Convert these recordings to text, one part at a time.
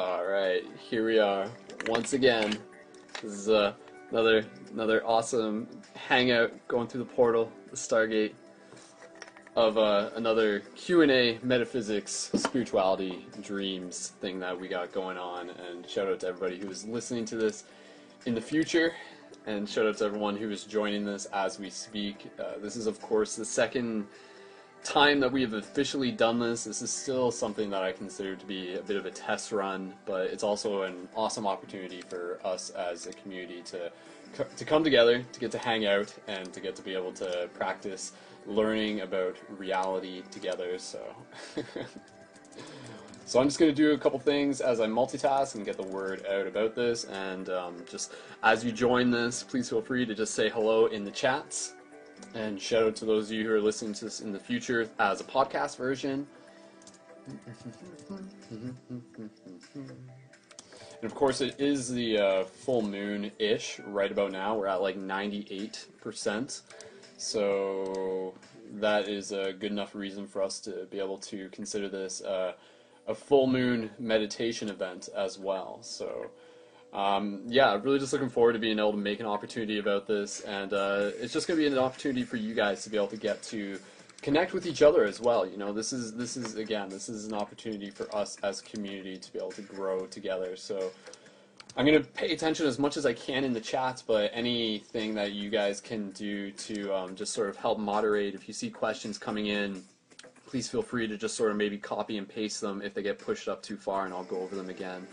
All right, here we are once again. This is uh, another another awesome hangout going through the portal, the Stargate of uh, another Q and A metaphysics, spirituality, dreams thing that we got going on. And shout out to everybody who is listening to this in the future, and shout out to everyone who is joining this as we speak. Uh, this is of course the second time that we have officially done this. This is still something that I consider to be a bit of a test run, but it's also an awesome opportunity for us as a community to to come together, to get to hang out, and to get to be able to practice learning about reality together. So. So I'm just going to do a couple things as I multitask and get the word out about this. And um, just as you join this, please feel free to just say hello in the chats. And shout out to those of you who are listening to this in the future as a podcast version. And of course, it is the uh, full moon ish right about now. We're at like 98%. So that is a good enough reason for us to be able to consider this uh, a full moon meditation event as well. So um, yeah, really just looking forward to being able to make an opportunity about this, and uh, it's just going to be an opportunity for you guys to be able to get to connect with each other as well. You know, this is this is again, this is an opportunity for us as a community to be able to grow together. So. I'm going to pay attention as much as I can in the chats, but anything that you guys can do to um, just sort of help moderate, if you see questions coming in, please feel free to just sort of maybe copy and paste them if they get pushed up too far, and I'll go over them again.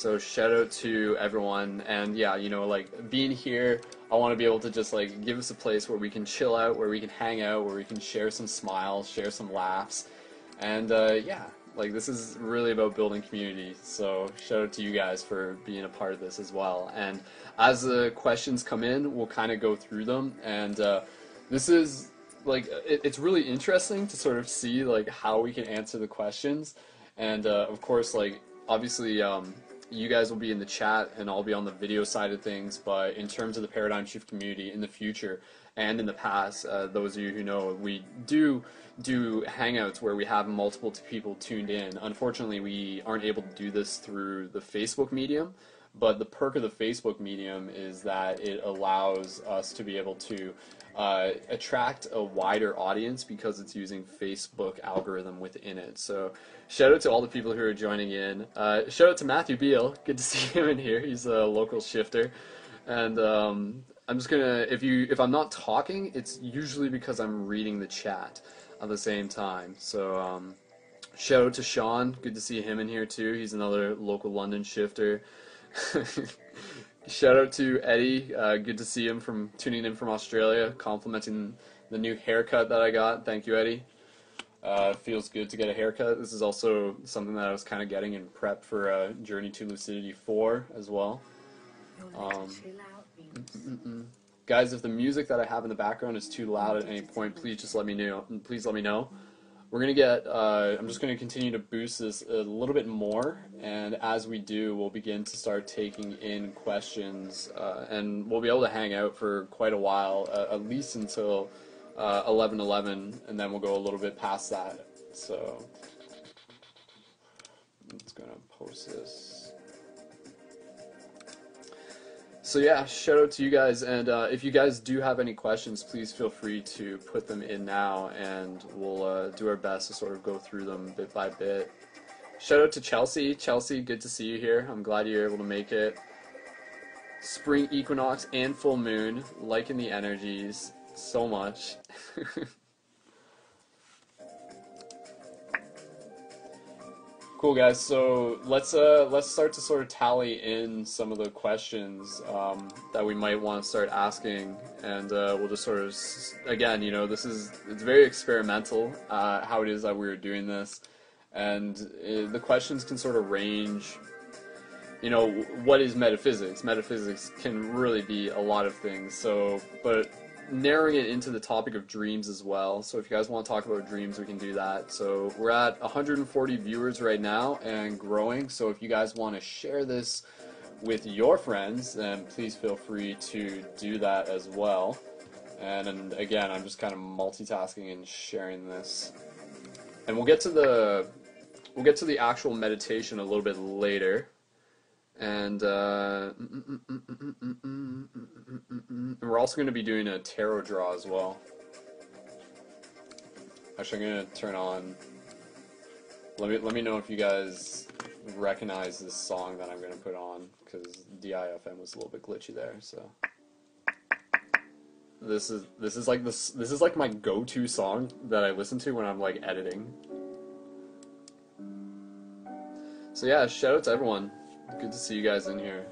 So shout out to everyone, and yeah, you know, like being here, I want to be able to just like give us a place where we can chill out, where we can hang out, where we can share some smiles, share some laughs, and uh, yeah, like this is really about building community. So shout out to you guys for being a part of this as well. And as the questions come in, we'll kind of go through them, and uh, this is like it, it's really interesting to sort of see like how we can answer the questions, and uh, of course, like obviously. Um, you guys will be in the chat and I'll be on the video side of things. But in terms of the paradigm shift community in the future and in the past, uh, those of you who know, we do do hangouts where we have multiple people tuned in. Unfortunately, we aren't able to do this through the Facebook medium. But the perk of the Facebook medium is that it allows us to be able to uh, attract a wider audience because it's using Facebook algorithm within it. So shout out to all the people who are joining in. Uh, shout out to Matthew Beal. Good to see him in here. He's a local shifter, and um, I'm just gonna if you if I'm not talking, it's usually because I'm reading the chat at the same time. So um, shout out to Sean. Good to see him in here too. He's another local London shifter. Shout out to Eddie. Uh, good to see him from tuning in from Australia, complimenting the new haircut that I got. Thank you, Eddie. Uh, feels good to get a haircut. This is also something that I was kind of getting in prep for uh, Journey to Lucidity 4 as well. Um, guys, if the music that I have in the background is too loud at any point, please just let me know. Please let me know. We're gonna get. Uh, I'm just gonna continue to boost this a little bit more, and as we do, we'll begin to start taking in questions, uh, and we'll be able to hang out for quite a while, uh, at least until 11:11, uh, and then we'll go a little bit past that. So, just gonna post this. So yeah, shout out to you guys, and uh, if you guys do have any questions, please feel free to put them in now, and we'll uh, do our best to sort of go through them bit by bit. Shout out to Chelsea. Chelsea, good to see you here. I'm glad you're able to make it. Spring equinox and full moon, liking the energies so much. Cool guys, so let's uh, let's start to sort of tally in some of the questions um, that we might want to start asking, and uh, we'll just sort of again, you know, this is it's very experimental uh, how it is that we are doing this, and uh, the questions can sort of range. You know, what is metaphysics? Metaphysics can really be a lot of things. So, but narrowing it into the topic of dreams as well. So if you guys want to talk about dreams, we can do that. So we're at 140 viewers right now and growing. So if you guys want to share this with your friends, then please feel free to do that as well. And, and again, I'm just kind of multitasking and sharing this. And we'll get to the we'll get to the actual meditation a little bit later, and uh, we're also going to be doing a tarot draw as well. Actually, I'm going to turn on. Let me let me know if you guys recognize this song that I'm going to put on because DIFM was a little bit glitchy there. So this is this is like this this is like my go-to song that I listen to when I'm like editing. So yeah, shout out to everyone. Good to see you guys in here.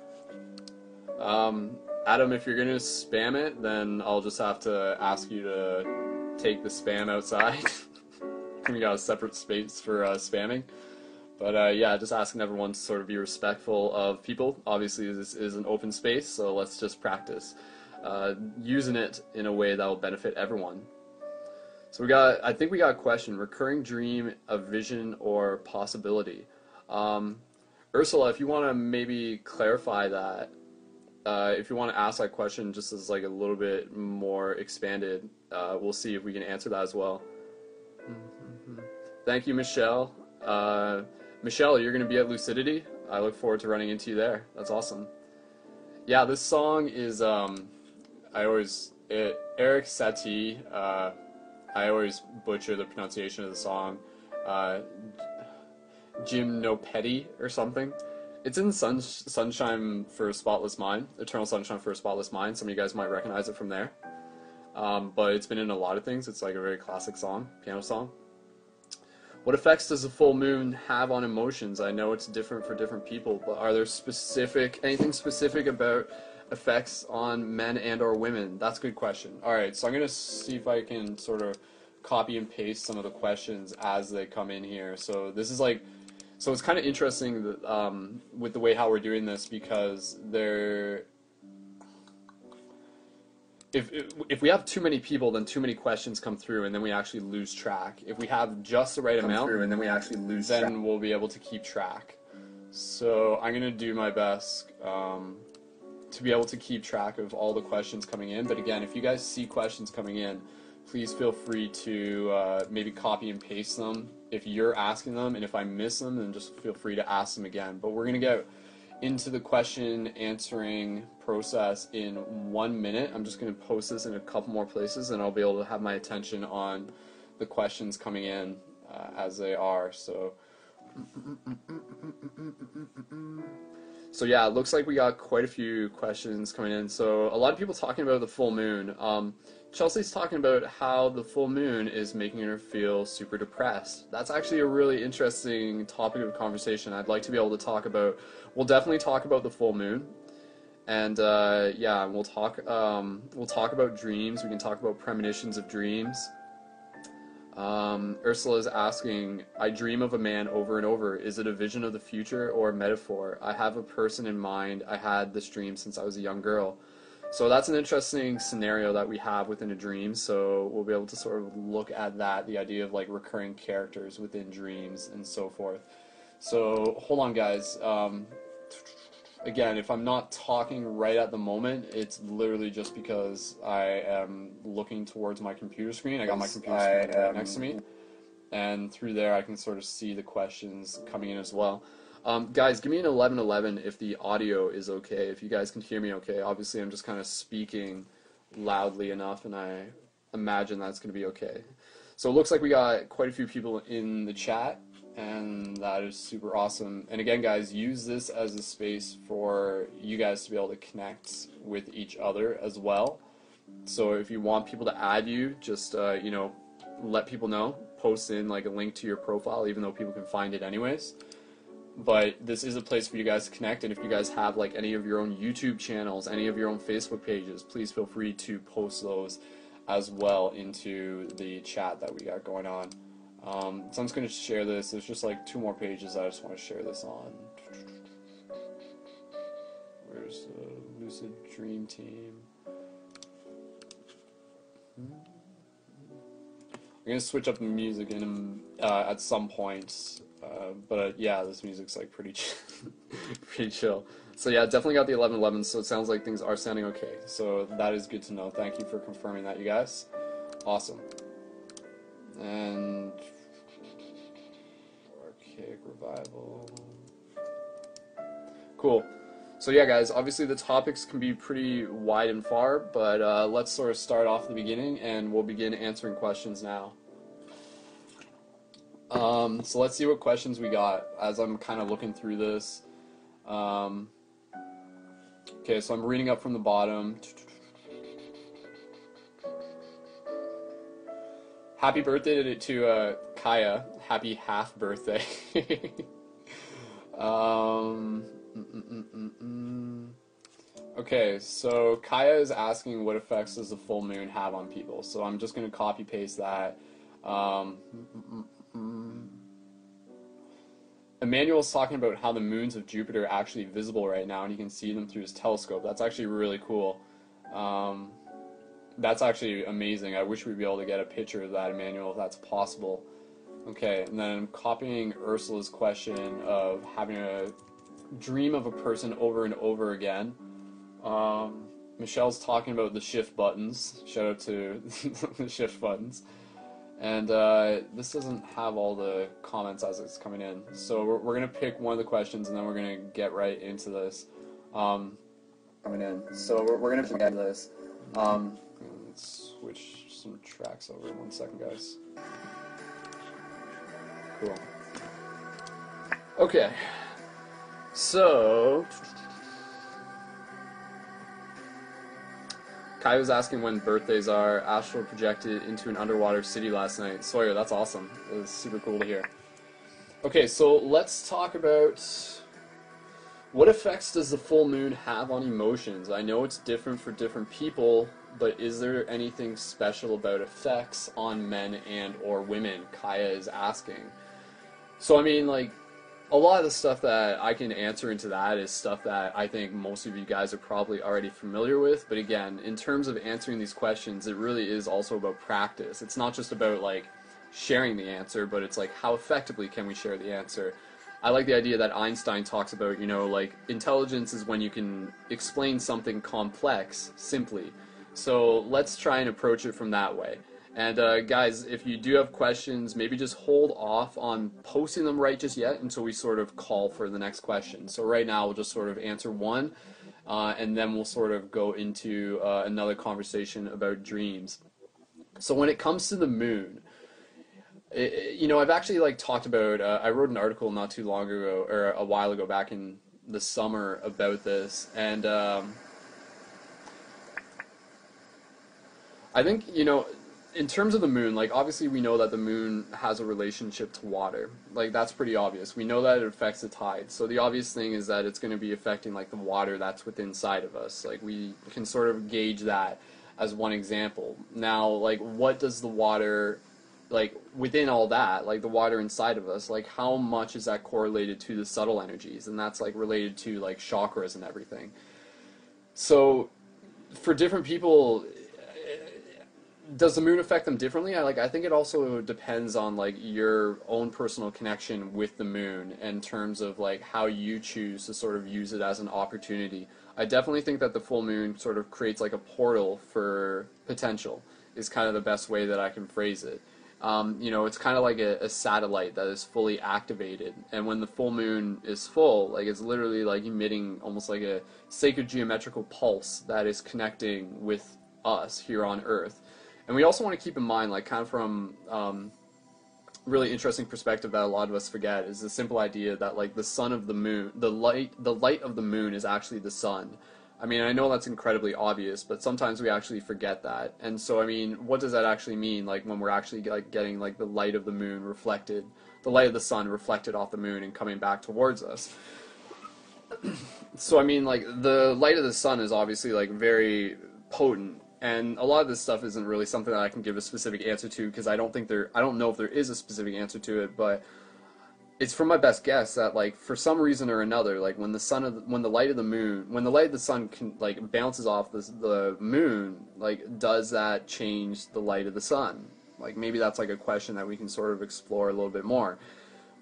Um, Adam, if you're gonna spam it, then I'll just have to ask you to take the spam outside. we got a separate space for uh, spamming. But uh, yeah, just asking everyone to sort of be respectful of people. Obviously, this is an open space, so let's just practice uh, using it in a way that will benefit everyone. So we got, I think we got a question: recurring dream, a vision, or possibility. Um, Ursula, if you want to maybe clarify that, uh, if you want to ask that question just as like a little bit more expanded, uh, we'll see if we can answer that as well. Mm-hmm. Thank you, Michelle. Uh, Michelle, you're going to be at Lucidity. I look forward to running into you there. That's awesome. Yeah, this song is. Um, I always it, Erik Satie. Uh, I always butcher the pronunciation of the song. Uh, Gymnopedie or something. It's in Sun, Sunshine for a Spotless Mind, Eternal Sunshine for a Spotless Mind. Some of you guys might recognize it from there. Um, but it's been in a lot of things. It's like a very classic song, piano song. What effects does a full moon have on emotions? I know it's different for different people, but are there specific anything specific about effects on men and or women? That's a good question. All right, so I'm to see if I can sort of copy and paste some of the questions as they come in here. So this is like so it's kind of interesting that, um, with the way how we're doing this because there if, if we have too many people, then too many questions come through, and then we actually lose track. If we have just the right amount, through, and then we actually lose. Then track. we'll be able to keep track. So I'm gonna do my best um, to be able to keep track of all the questions coming in. But again, if you guys see questions coming in, please feel free to uh, maybe copy and paste them if you're asking them, and if I miss them, then just feel free to ask them again. But we're gonna get into the question answering process in one minute. I'm just going to post this in a couple more places and I'll be able to have my attention on the questions coming in uh, as they are. So, so yeah, it looks like we got quite a few questions coming in. So a lot of people talking about the full moon. Um, Chelsea's talking about how the full moon is making her feel super depressed. That's actually a really interesting topic of conversation. I'd like to be able to talk about. We'll definitely talk about the full moon, and uh, yeah, we'll talk. Um, we'll talk about dreams. We can talk about premonitions of dreams. Um, Ursula is asking, I dream of a man over and over. Is it a vision of the future or a metaphor? I have a person in mind. I had this dream since I was a young girl. So that's an interesting scenario that we have within a dream. So we'll be able to sort of look at that, the idea of like recurring characters within dreams and so forth. So hold on, guys. Um, again, if I'm not talking right at the moment, it's literally just because I am looking towards my computer screen. I got my computer screen right next to me, and through there I can sort of see the questions coming in as well. Um, guys, give me an 1111 if the audio is okay, if you guys can hear me okay. Obviously, I'm just kind of speaking loudly enough, and I imagine that's going to be okay. So it looks like we got quite a few people in the chat, and that is super awesome. And again, guys, use this as a space for you guys to be able to connect with each other as well. So if you want people to add you, just uh, you know, let people know. Post in like a link to your profile, even though people can find it anyways but this is a place for you guys to connect and if you guys have like any of your own youtube channels any of your own facebook pages please feel free to post those as well into the chat that we got going on. Um, so i'm just going to share this. There's just like two more pages i just want to share this on. Where's the lucid dream team? I'm going to switch up the music in uh, at some point uh, but yeah, this music's like pretty, ch- pretty chill. So yeah, definitely got the 1111. So it sounds like things are sounding okay. So that is good to know. Thank you for confirming that, you guys. Awesome. And archaic revival. Cool. So yeah, guys. Obviously, the topics can be pretty wide and far, but uh, let's sort of start off the beginning, and we'll begin answering questions now. Um, so let's see what questions we got as I'm kind of looking through this. Um, okay, so I'm reading up from the bottom. Happy birthday to, uh, Kaya. Happy half birthday. um, okay, so Kaya is asking what effects does the full moon have on people. So I'm just going to copy paste that. Um, Emmanuel's talking about how the moons of Jupiter are actually visible right now, and you can see them through his telescope. That's actually really cool. Um, that's actually amazing. I wish we'd be able to get a picture of that, Emmanuel, if that's possible. Okay, and then I'm copying Ursula's question of having a dream of a person over and over again. Um, Michelle's talking about the shift buttons. Shout out to the shift buttons. And uh, this doesn't have all the comments as it's coming in. So we're, we're going to pick one of the questions and then we're going to get right into this. Um, coming in. So we're, we're going to get into this. Um, let's switch some tracks over. in One second, guys. Cool. Okay. So. Kai was asking when birthdays are. Astral projected into an underwater city last night. Sawyer, that's awesome. It was super cool to hear. Okay, so let's talk about what effects does the full moon have on emotions? I know it's different for different people, but is there anything special about effects on men and or women? Kaya is asking. So I mean, like, a lot of the stuff that I can answer into that is stuff that I think most of you guys are probably already familiar with. But again, in terms of answering these questions, it really is also about practice. It's not just about like sharing the answer, but it's like how effectively can we share the answer. I like the idea that Einstein talks about, you know, like intelligence is when you can explain something complex simply. So let's try and approach it from that way. And uh, guys, if you do have questions, maybe just hold off on posting them right just yet until we sort of call for the next question. So right now we'll just sort of answer one, uh, and then we'll sort of go into uh, another conversation about dreams. So when it comes to the moon, it, you know, I've actually like talked about. Uh, I wrote an article not too long ago, or a while ago, back in the summer about this, and um, I think you know in terms of the moon, like obviously we know that the moon has a relationship to water. Like that's pretty obvious. We know that it affects the tide. So the obvious thing is that it's going to be affecting like the water that's within inside of us. Like we can sort of gauge that as one example. Now, like what does the water like within all that, like the water inside of us, like how much is that correlated to the subtle energies? And that's like related to like chakras and everything. So for different people does the moon affect them differently? I like I think it also depends on like your own personal connection with the moon in terms of like how you choose to sort of use it as an opportunity. I definitely think that the full moon sort of creates like a portal for potential is kind of the best way that I can phrase it. Um, you know, it's kind of like a, a, satellite that is fully activated, and when the full moon is full, like it's literally like emitting almost like a sacred geometrical pulse that is connecting with us here on Earth and we also want to keep in mind, like, kind of from um, really interesting perspective that a lot of us forget is the simple idea that like the sun of the moon, the light, the light of the moon is actually the sun. I mean, I know that's incredibly obvious, but sometimes we actually forget that. And so, I mean, what does that actually mean? Like when we're actually like getting like the light of the moon reflected, the light of the sun reflected off the moon and coming back towards us. so, I mean, like the light of the sun is obviously like very potent and a lot of this stuff isn't really something that I can give a specific answer to because I don't think there I don't know if there is a specific answer to it, but it's from my best guess that like for some reason or another, like when the sun of the, when the light of the moon when the light of the sun can, like bounces off the the moon, like does that change the light of the sun? Like maybe that's like a question that we can sort of explore a little bit more.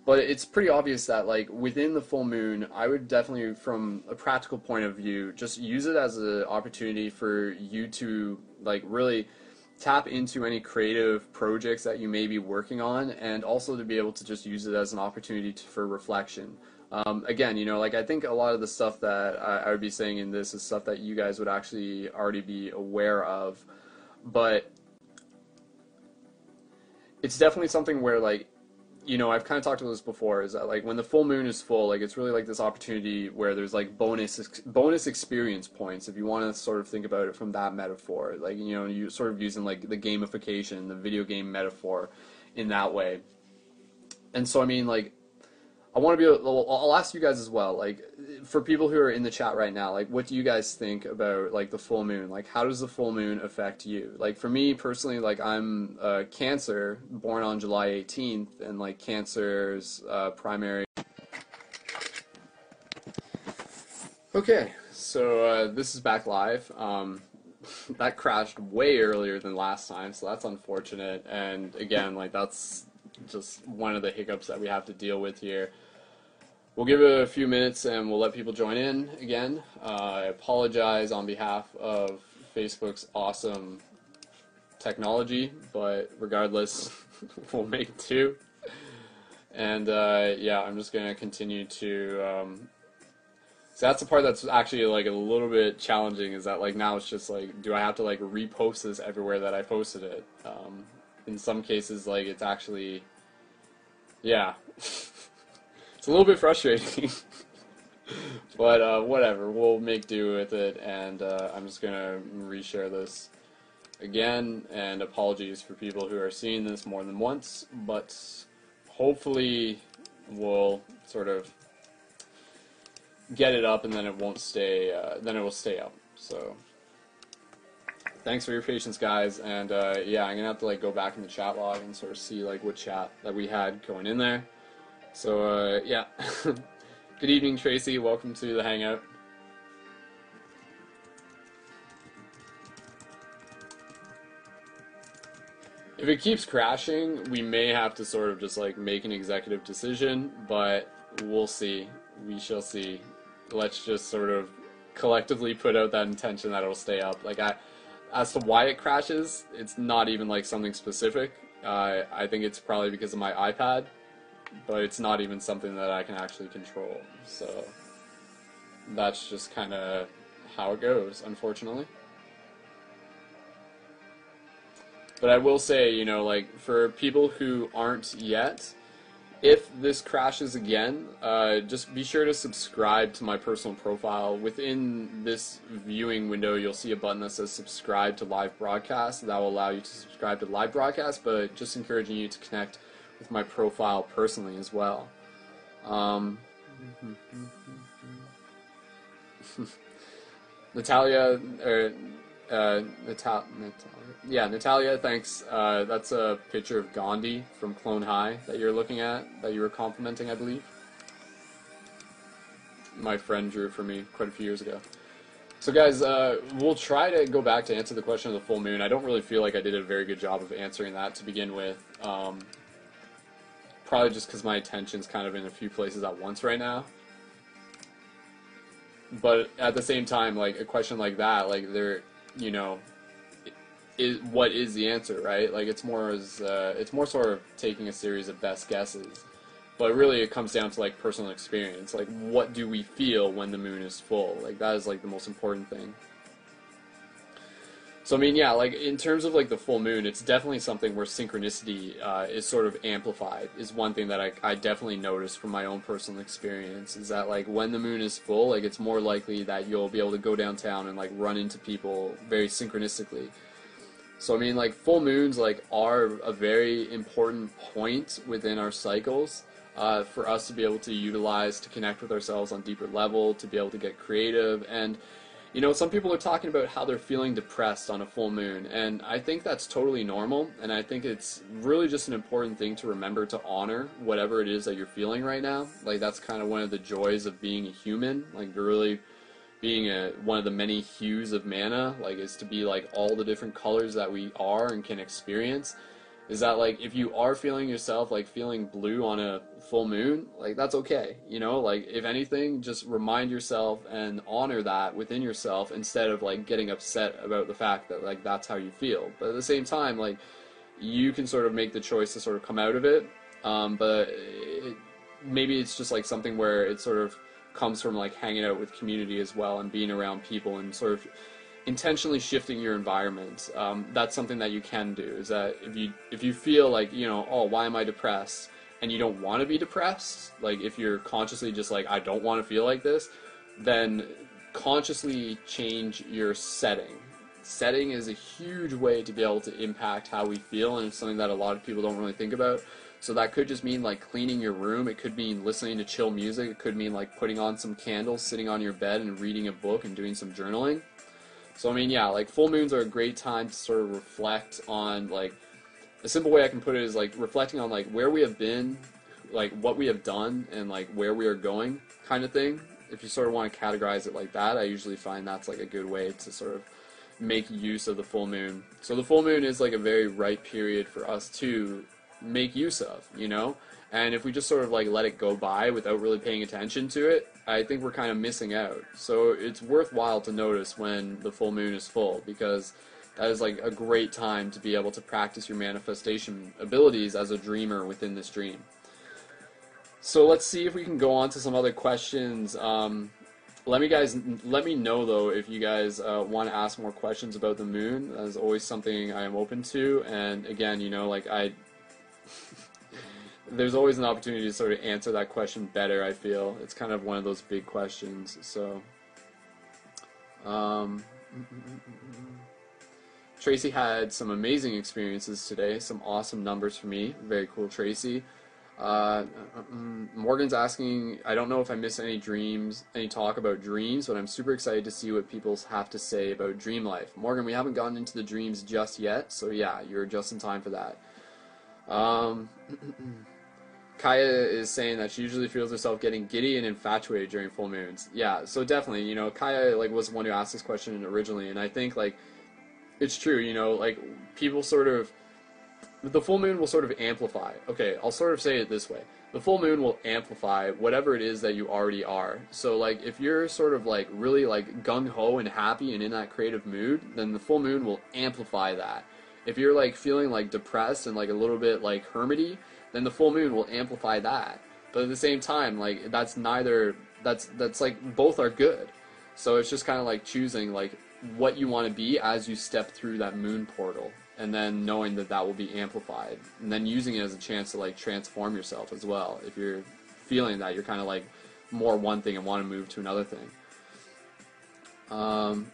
But it's pretty obvious that like within the full moon, I would definitely, from a practical point of view, just use it as an opportunity for you to like really tap into any creative projects that you may be working on, and also to be able to just use it as an opportunity to, for reflection. Um, again, you know, like I think a lot of the stuff that I, I would be saying in this is stuff that you guys would actually already be aware of, but it's definitely something where like you know, I've kind of talked about this before. Is that like when the full moon is full, like it's really like this opportunity where there's like bonus bonus experience points. If you want to sort of think about it from that metaphor, like you know, you sort of using like the gamification, the video game metaphor, in that way. And so I mean, like I want to be. Able, I'll ask you guys as well. Like, for people who are in the chat right now, like, what do you guys think about like the full moon? Like, how does the full moon affect you? Like, for me personally, like, I'm uh, Cancer, born on July 18th, and like Cancer's uh, primary. Okay, so uh, this is back live. Um, that crashed way earlier than last time, so that's unfortunate. And again, like, that's just one of the hiccups that we have to deal with here. We'll give it a few minutes and we'll let people join in again. Uh, I apologize on behalf of Facebook's awesome technology, but regardless, we'll make two. And uh, yeah, I'm just gonna continue to. Um, so that's the part that's actually like a little bit challenging. Is that like now it's just like, do I have to like repost this everywhere that I posted it? Um, in some cases, like it's actually, yeah. It's a little bit frustrating. but uh, whatever, we'll make do with it, and uh, I'm just gonna reshare this again. And apologies for people who are seeing this more than once, but hopefully we'll sort of get it up, and then it won't stay. Uh, then it will stay up. So thanks for your patience, guys. And uh, yeah, I'm gonna have to like go back in the chat log and sort of see like what chat that we had going in there. So, uh, yeah. Good evening, Tracy. Welcome to the Hangout. If it keeps crashing, we may have to sort of just like make an executive decision, but we'll see. We shall see. Let's just sort of collectively put out that intention that it'll stay up. Like I, as to why it crashes, it's not even like something specific. Uh, I think it's probably because of my iPad but it's not even something that I can actually control. So that's just kind of how it goes, unfortunately. But I will say, you know, like for people who aren't yet, if this crashes again, uh, just be sure to subscribe to my personal profile. Within this viewing window, you'll see a button that says subscribe to live broadcast. That will allow you to subscribe to live broadcast, but just encouraging you to connect with my profile personally as well. Um, Natalia, or uh, Natal- Natalia, yeah, Natalia, thanks. Uh, that's a picture of Gandhi from Clone High that you're looking at, that you were complimenting, I believe. My friend drew for me quite a few years ago. So, guys, uh, we'll try to go back to answer the question of the full moon. I don't really feel like I did a very good job of answering that to begin with. Um, probably just because my attention's kind of in a few places at once right now. But at the same time, like a question like that, like there, you know, is what is the answer, right? Like it's more as uh, it's more sort of taking a series of best guesses, but really it comes down to like personal experience. Like what do we feel when the moon is full? Like that is like the most important thing. So I mean, yeah, like in terms of like the full moon, it's definitely something where synchronicity uh, is sort of amplified. Is one thing that I, I definitely noticed from my own personal experience. Is that like when the moon is full, like it's more likely that you'll be able to go downtown and like run into people very synchronistically. So I mean, like full moons like are a very important point within our cycles. Uh, for us to be able to utilize to connect with ourselves on deeper level, to be able to get creative, and you know, some people are talking about how they're feeling depressed on a full moon, and I think that's totally normal, and I think it's really just an important thing to remember to honor whatever it is that you're feeling right now. Like, that's kind of one of the joys of being a human, like, really being a, one of the many hues of mana, like, is to be like all the different colors that we are and can experience. Is that like if you are feeling yourself like feeling blue on a full moon like that's okay you know? Like if anything just remind yourself and honor that within yourself instead of like getting upset about the fact that like that's how you feel. But at the same time like you can sort of make the choice to sort of come out of it um, but it, maybe it's just like something where it sort of comes from like hanging out with community as well and being around people and sort of intentionally shifting your environment. Um, that's something that you can do. Is that if you if you feel like you know, oh, why am I depressed? And you don't want to be depressed, like if you're consciously just like I don't want to feel like this, then consciously change your setting. Setting is a huge way to be able to impact how we feel, and it's something that a lot of people don't really think about. So that could just mean like cleaning your room. It could mean listening to chill music. It could mean like putting on some candles, sitting on your bed, and reading a book and doing some journaling. So I mean, yeah, like full moons are a great time to sort of reflect on like a simple way I can put it is like reflecting on like where we have been, like what we have done, and like where we are going, kind of thing. If you sort of want to categorize it like that, I usually find that's like a good way to sort of make use of the full moon. So the full moon is like a very right period for us to make use of, you know? And if we just sort of like let it go by without really paying attention to it, I think we're kind of missing out. So it's worthwhile to notice when the full moon is full because that is like a great time to be able to practice your manifestation abilities as a dreamer within this dream. So let's see if we can go on to some other questions. Um, let me guys let me know though if you guys uh, want to ask more questions about the moon. That is always something I am open to. And again, you know, like I there's always an opportunity to sort of answer that question better. I feel it's kind of one of those big questions. So, um, Tracy had some amazing experiences today. Some awesome numbers for me. Very cool, Tracy. Uh, Morgan's asking, I don't know if I missed any dreams, any talk about dreams, but I'm super excited to see what people have to say about dream life. Morgan, we haven't gotten into the dreams just yet, so yeah, you're just in time for that. Um, Kaya is saying that she usually feels herself getting giddy and infatuated during full moons. Yeah, so definitely, you know, Kaya like was the one who asked this question originally, and I think like it's true. You know, like people sort of the full moon will sort of amplify. Okay, I'll sort of say it this way: the full moon will amplify whatever it is that you already are. So like if you're sort of like really like gung ho and happy and in that creative mood, then the full moon will amplify that. If you're like feeling like depressed and like a little bit like hermity then the full moon will amplify that. But at the same time, like that's neither that's that's like both are good. So it's just kind of like choosing like what you want to be as you step through that moon portal and then knowing that that will be amplified and then using it as a chance to like transform yourself as well if you're feeling that you're kind of like more one thing and want to move to another thing um,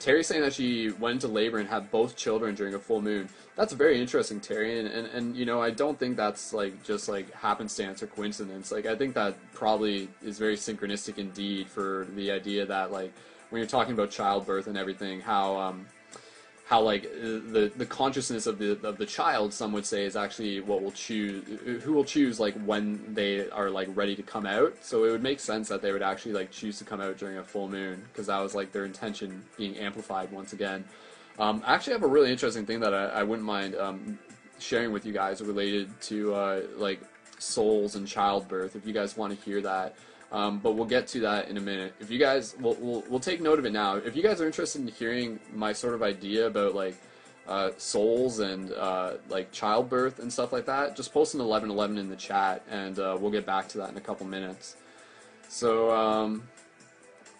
Terry's saying that she went into labor and had both children during a full moon. That's very interesting, Terry, and, and, and you know I don't think that's like just like happenstance or coincidence. Like I think that probably is very synchronistic indeed for the idea that like when you're talking about childbirth and everything, how um, how like the the consciousness of the of the child some would say is actually what will choose who will choose like when they are like ready to come out. So it would make sense that they would actually like choose to come out during a full moon because that was like their intention being amplified once again. Um, I actually have a really interesting thing that I, I wouldn't mind um, sharing with you guys related to uh, like souls and childbirth if you guys want to hear that um, but we'll get to that in a minute. If you guys, we'll, we'll, we'll take note of it now. If you guys are interested in hearing my sort of idea about like uh, souls and uh, like childbirth and stuff like that, just post an 1111 in the chat, and uh, we'll get back to that in a couple minutes. So, um,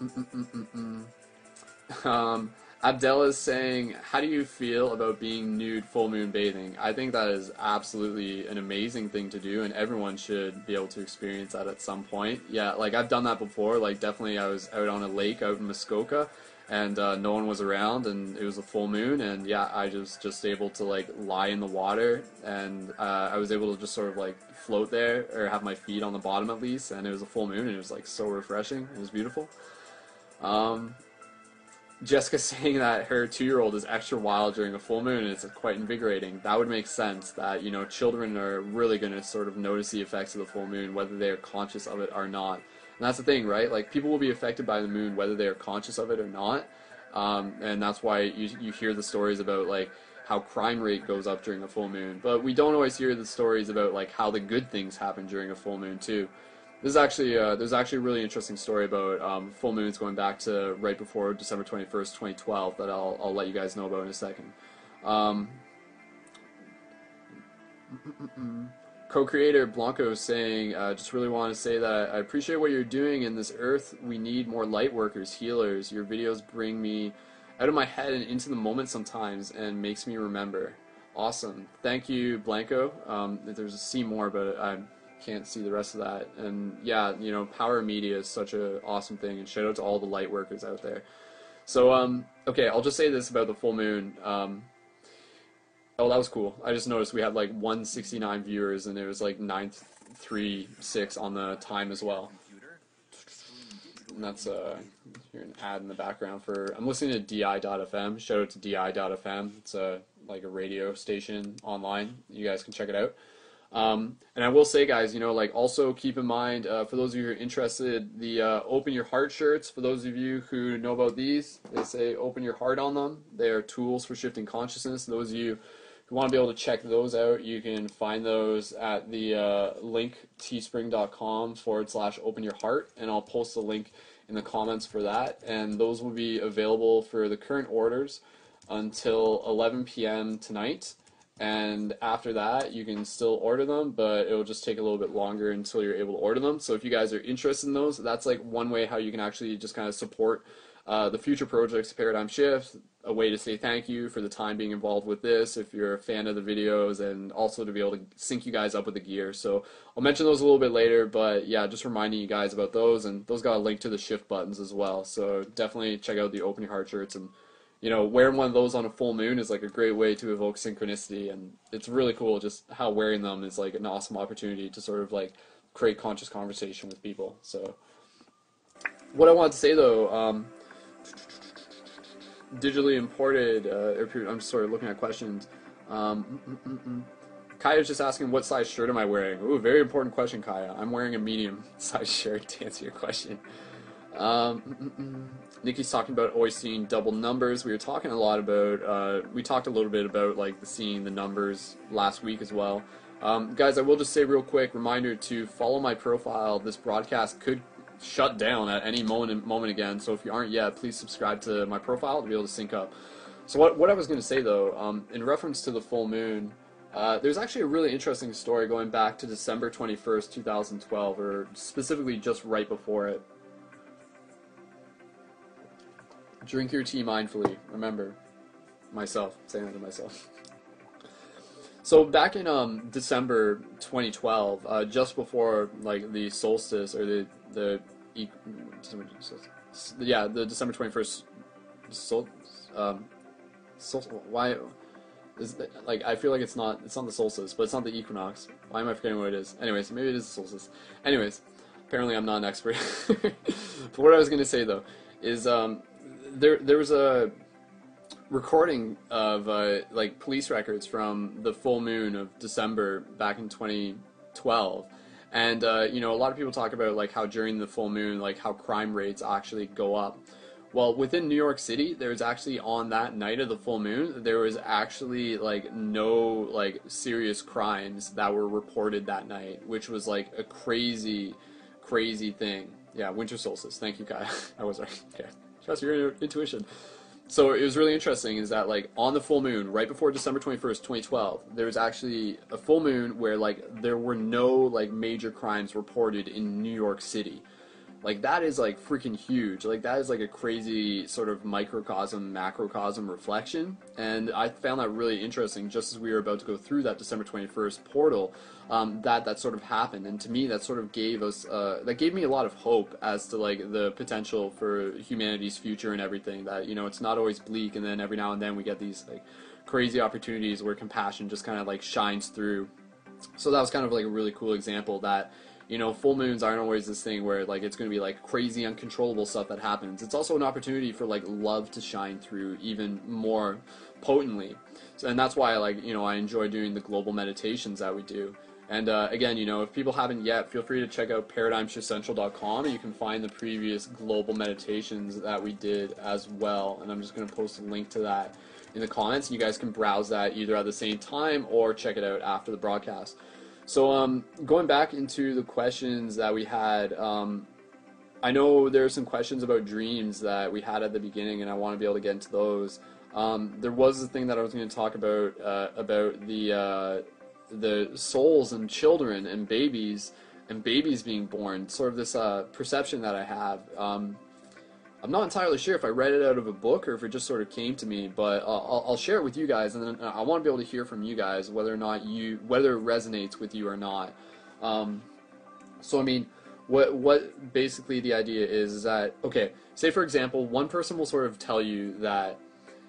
um, Abdella is saying, "How do you feel about being nude full moon bathing?" I think that is absolutely an amazing thing to do, and everyone should be able to experience that at some point. Yeah, like I've done that before. Like definitely, I was out on a lake out in Muskoka, and uh, no one was around, and it was a full moon, and yeah, I was just able to like lie in the water, and uh, I was able to just sort of like float there or have my feet on the bottom at least, and it was a full moon, and it was like so refreshing. It was beautiful. Um, Jessica saying that her two-year-old is extra wild during a full moon and it's quite invigorating. That would make sense. That you know, children are really going to sort of notice the effects of the full moon, whether they are conscious of it or not. And that's the thing, right? Like people will be affected by the moon whether they are conscious of it or not. Um, and that's why you you hear the stories about like how crime rate goes up during a full moon. But we don't always hear the stories about like how the good things happen during a full moon too. This is actually uh, there's actually a really interesting story about um, full moons going back to right before December 21st, 2012 that I'll, I'll let you guys know about in a second. Um, co-creator Blanco is saying, uh, just really want to say that I appreciate what you're doing in this earth. We need more light workers, healers. Your videos bring me out of my head and into the moment sometimes and makes me remember. Awesome. Thank you, Blanco. Um, there's a see more, but I can't see the rest of that. And yeah, you know, power media is such an awesome thing, and shout out to all the light workers out there. So, um, okay, I'll just say this about the full moon. Um, Oh, that was cool. I just noticed we had like 169 viewers and it was like 936 on the time as well. And that's uh, here an ad in the background for. I'm listening to di.fm. Shout out to di.fm. It's a like a radio station online. You guys can check it out. Um, and I will say, guys, you know, like also keep in mind uh, for those of you who are interested, the uh, Open Your Heart shirts. For those of you who know about these, they say Open Your Heart on them. They are tools for shifting consciousness. Those of you you want to be able to check those out, you can find those at the uh, link teespring.com forward slash open your heart, and I'll post the link in the comments for that. And those will be available for the current orders until 11 p.m. tonight. And after that, you can still order them, but it'll just take a little bit longer until you're able to order them. So if you guys are interested in those, that's like one way how you can actually just kind of support uh, the future projects, Paradigm Shift, a way to say thank you for the time being involved with this if you're a fan of the videos and also to be able to sync you guys up with the gear so i'll mention those a little bit later but yeah just reminding you guys about those and those got a link to the shift buttons as well so definitely check out the open your heart shirts and you know wearing one of those on a full moon is like a great way to evoke synchronicity and it's really cool just how wearing them is like an awesome opportunity to sort of like create conscious conversation with people so what i wanted to say though um, digitally imported. Uh, I'm sorry, looking at questions. Um, mm, mm, mm, Kaya's just asking what size shirt am I wearing. Ooh, very important question, Kaya. I'm wearing a medium size shirt to answer your question. Um, Nikki's talking about always seeing double numbers. We were talking a lot about. Uh, we talked a little bit about like the seeing the numbers last week as well. Um, guys, I will just say real quick reminder to follow my profile. This broadcast could shut down at any moment moment again. So if you aren't yet, please subscribe to my profile to be able to sync up. So what what I was going to say though, um, in reference to the full moon, uh, there's actually a really interesting story going back to December 21st, 2012, or specifically just right before it. Drink your tea mindfully. Remember, myself saying that to myself. So back in um, December 2012, uh, just before like the solstice or the the yeah the December 21st sol, um, sol, why is like I feel like it's not it's not the solstice, but it's not the equinox. Why am I forgetting what it is? Anyways, maybe it is the solstice. Anyways, apparently I'm not an expert. but what I was gonna say though is um, there there was a recording of uh, like police records from the full moon of December back in 2012. And uh, you know, a lot of people talk about like how during the full moon, like how crime rates actually go up. Well, within New York City, there's actually on that night of the full moon, there was actually like no like serious crimes that were reported that night, which was like a crazy, crazy thing. Yeah, winter solstice. Thank you, Kai. I was right. Okay, trust your intuition. So it was really interesting is that like on the full moon right before december 21st 2012 there was actually a full moon where like there were no like major crimes reported in new york city like that is like freaking huge. Like that is like a crazy sort of microcosm macrocosm reflection. And i found that really interesting just as we were about to go through that december 21st portal um, that that sort of happened. And to me that sort of gave us uh, that gave me a lot of hope as to like the potential for humanity's future and everything that you know it's not always bleak and then every now and then we get these like crazy opportunities where compassion just kind of like shines through. So that was kind of like a really cool example that you know, full moons aren't always this thing where like it's going to be like crazy uncontrollable stuff that happens. It's also an opportunity for like love to shine through even more potently. So, and that's why like, you know, I enjoy doing the global meditations that we do. And uh, again, you know, if people haven't yet, feel free to check out paradigmshiftcentral.com and you can find the previous global meditations that we did as well. And I'm just going to post a link to that in the comments. And you guys can browse that either at the same time or check it out after the broadcast. So, um, going back into the questions that we had, um, I know there are some questions about dreams that we had at the beginning, and I want to be able to get into those. Um, there was a thing that I was going to talk about uh, about the uh, the souls and children and babies and babies being born. Sort of this uh, perception that I have. Um, I'm not entirely sure if I read it out of a book or if it just sort of came to me, but I'll, I'll share it with you guys, and then I want to be able to hear from you guys whether or not you whether it resonates with you or not. Um, so I mean, what what basically the idea is is that okay, say for example, one person will sort of tell you that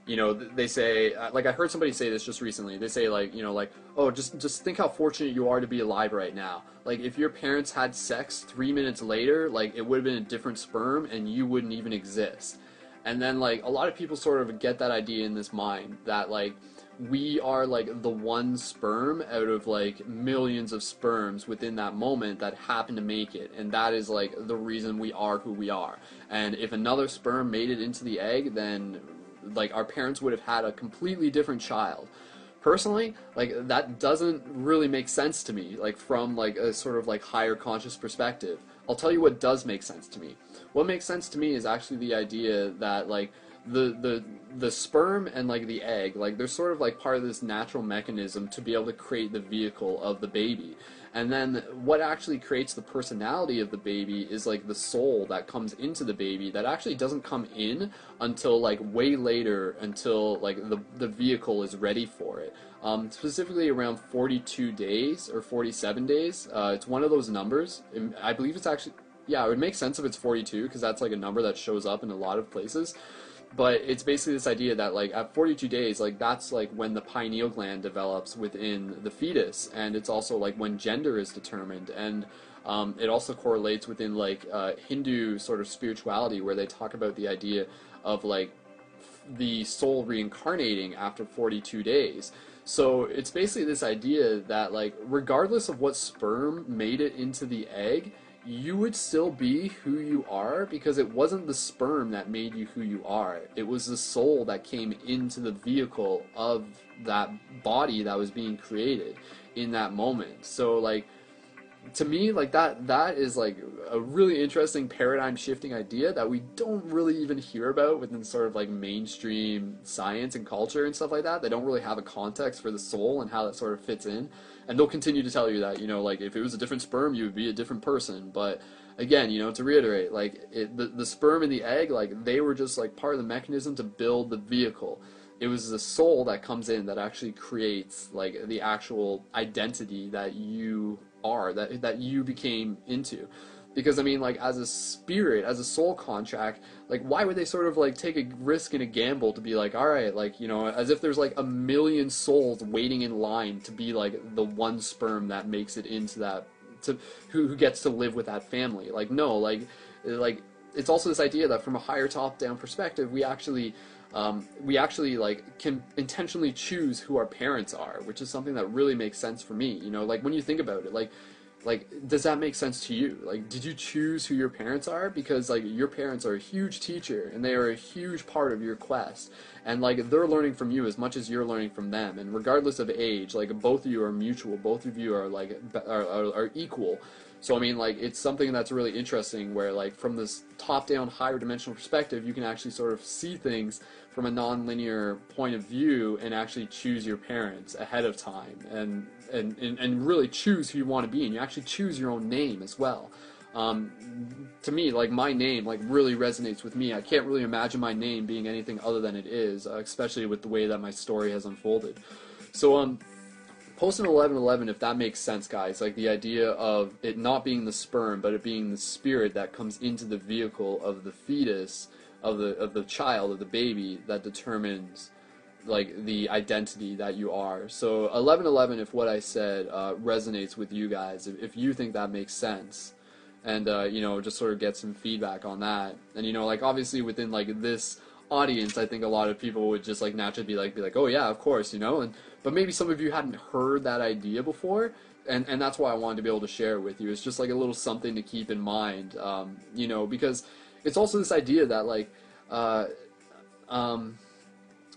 you know they say uh, like i heard somebody say this just recently. They say like you know like oh just just think how fortunate you are to be alive right now. Like if your parents had sex three minutes later like it would have been a different sperm and you wouldn't even exist. And then like a lot of people sort of get that idea in this mind that like we are like the one sperm out of like millions of sperms within that moment that happen to make it. And that is like the reason we are who we are. And if another sperm made it into the egg then like our parents would have had a completely different child. Personally like that doesn't really make sense to me like from like a sort of like higher conscious perspective. I'll tell you what does make sense to me. What makes sense to me is actually the idea that like the the the sperm and like the egg like they're sort of like part of this natural mechanism to be able to create the vehicle of the baby and then what actually creates the personality of the baby is like the soul that comes into the baby that actually doesn't come in until like way later until like the, the vehicle is ready for it. Um, specifically around 42 days or 47 days. Uh, it's one of those numbers. I believe it's actually, yeah, it would make sense if it's 42 because that's like a number that shows up in a lot of places but it's basically this idea that like at 42 days like that's like when the pineal gland develops within the fetus and it's also like when gender is determined and um, it also correlates within like uh, hindu sort of spirituality where they talk about the idea of like the soul reincarnating after 42 days. So it's basically this idea that like regardless of what sperm made it into the egg you would still be who you are because it wasn't the sperm that made you who you are. It was the soul that came into the vehicle of that body that was being created in that moment. So like to me like that that is like a really interesting paradigm shifting idea that we don't really even hear about within sort of like mainstream science and culture and stuff like that. They don't really have a context for the soul and how that sort of fits in. And they'll continue to tell you that you know like if it was a different sperm you would be a different person. But again you know to reiterate like it, the, the sperm and the egg like they were just like part of the mechanism to build the vehicle. It was the soul that comes in that actually creates like the actual identity that you are that that you became into. Because i mean like as a spirit as a soul contract like why would they sort of like take a risk and a gamble to be like all right like you know as if there's like a million souls waiting in line to be like the one sperm that makes it into that to who, who gets to live with that family? Like no like like it's also this idea that from a higher top down perspective we actually um, we actually like can intentionally choose who our parents are, which is something that really makes sense for me. You know, like when you think about it, like like does that make sense to you? Like did you choose who your parents are? Because like your parents are a huge teacher and they are a huge part of your quest. And like they're learning from you as much as you're learning from them. And regardless of age like both of you are mutual. Both of you are like are, are, are equal so I mean, like it's something that's really interesting, where like from this top-down, higher dimensional perspective, you can actually sort of see things from a non-linear point of view and actually choose your parents ahead of time, and and and, and really choose who you want to be, and you actually choose your own name as well. Um, to me, like my name, like really resonates with me. I can't really imagine my name being anything other than it is, uh, especially with the way that my story has unfolded. So um, post an 1111 if that makes sense guys. Like the idea of it not being the sperm but it being the spirit that comes into the vehicle of the fetus of the of the child of the baby that determines like the identity that you are. So 1111 if what i said uh, resonates with you guys if, if you think that makes sense. And uh, you know just sort of get some feedback on that. And you know like obviously within like this audience i think a lot of people would just like naturally be like be like oh yeah of course you know and but maybe some of you hadn't heard that idea before. and and that's why I wanted to be able to share it with you. It's just like a little something to keep in mind, um, you know, because it's also this idea that like, uh, um,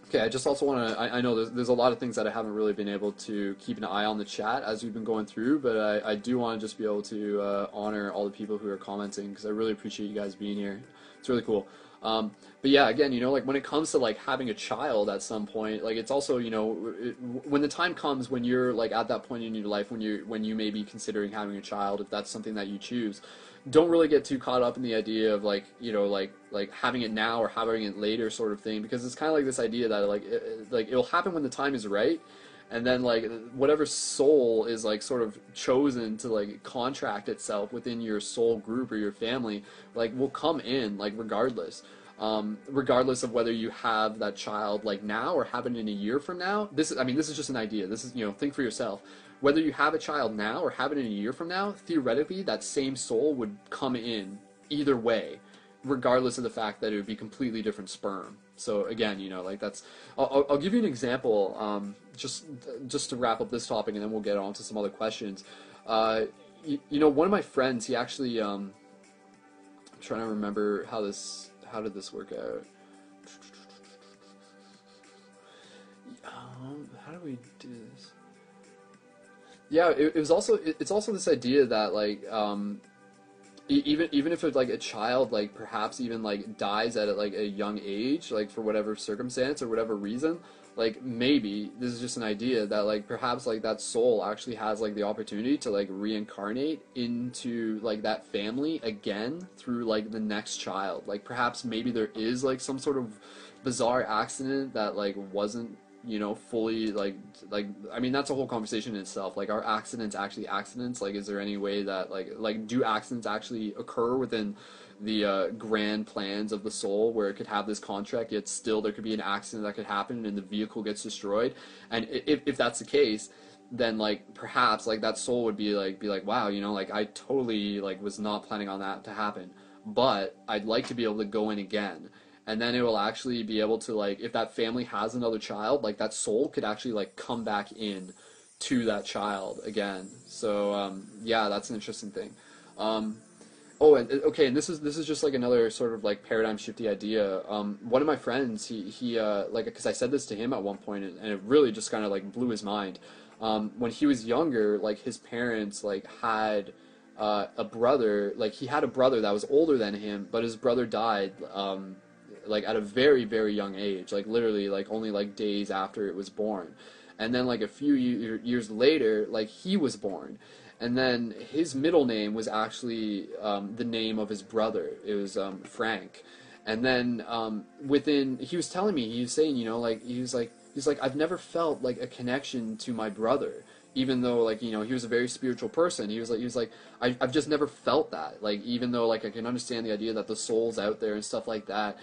okay, I just also want to. I, I, know there's, there's a lot of things that I haven't really been able to keep an eye on the chat as we've been going through, but I, I do want to just be able to uh, honor all the people who are commenting because I really appreciate you guys being here. It's really cool. Um, but yeah, again, you know, like when it comes to like having a child at some point, like it's also, you know, it, when the time comes when you're like at that point in your life when you when you may be considering having a child, if that's something that you choose, don't really get too caught up in the idea of like, you know, like like having it now or having it later sort of thing because it's kind of like this idea that like it, like it'll happen when the time is right and then like whatever soul is like sort of chosen to like contract itself within your soul group or your family like will come in like regardless. Um, regardless of whether you have that child like now or have it in a year from now this is i mean this is just an idea. This is you know think for yourself. Whether you have a child now or have it in a year from now theoretically that same soul would come in either way regardless of the fact that it would be completely different sperm so again you know like that's i'll, I'll give you an example um, just just to wrap up this topic and then we'll get on to some other questions uh, you, you know one of my friends he actually um, i'm trying to remember how this how did this work out? Um, how do we do this? Yeah, it, it was also it, it's also this idea that like um, even even if it's like a child like perhaps even like dies at like a young age like for whatever circumstance or whatever reason like maybe this is just an idea that like perhaps like that soul actually has like the opportunity to like reincarnate into like that family again through like the next child. Like perhaps maybe there is like some sort of bizarre accident that like wasn't you know fully like like i mean that's a whole conversation in itself. Like are accidents actually accidents? Like is there any way that like like do accidents actually occur within the uh, grand plans of the soul where it could have this contract yet still there could be an accident that could happen and the vehicle gets destroyed? And if, if that's the case then like perhaps like that soul would be like be like wow you know like i totally like was not planning on that to happen. But i'd like to be able to go in again and then it will actually be able to like if that family has another child like that soul could actually like come back in to that child again so um, yeah that's an interesting thing um, Oh, and okay, and this is this is just like another sort of like paradigm shifty idea. Um, one of my friends, he he uh, like because I said this to him at one point, and it really just kind of like blew his mind. Um, when he was younger, like his parents like had uh, a brother, like he had a brother that was older than him, but his brother died um, like at a very very young age, like literally like only like days after it was born, and then like a few years later, like he was born and then his middle name was actually um, the name of his brother. It was um, Frank. And then um, within, he was telling me, he was saying, you know, like he was like, he's like, I've never felt like a connection to my brother, even though like you know he was a very spiritual person. He was like, he was like, I, I've just never felt that. Like even though like I can understand the idea that the soul's out there and stuff like that.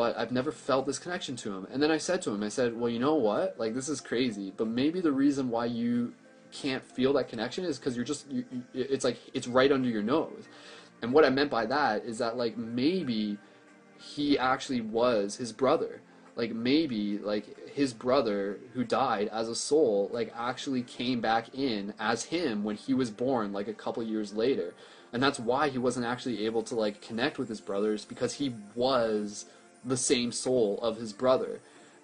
But I've never felt this connection to him. And then I said to him, I said, well, you know what? Like, this is crazy. But maybe the reason why you can't feel that connection is because you're just you, it's like it's right under your nose and what i meant by that is that like maybe he actually was his brother like maybe like his brother who died as a soul like actually came back in as him when he was born like a couple years later and that's why he wasn't actually able to like connect with his brothers because he was the same soul of his brother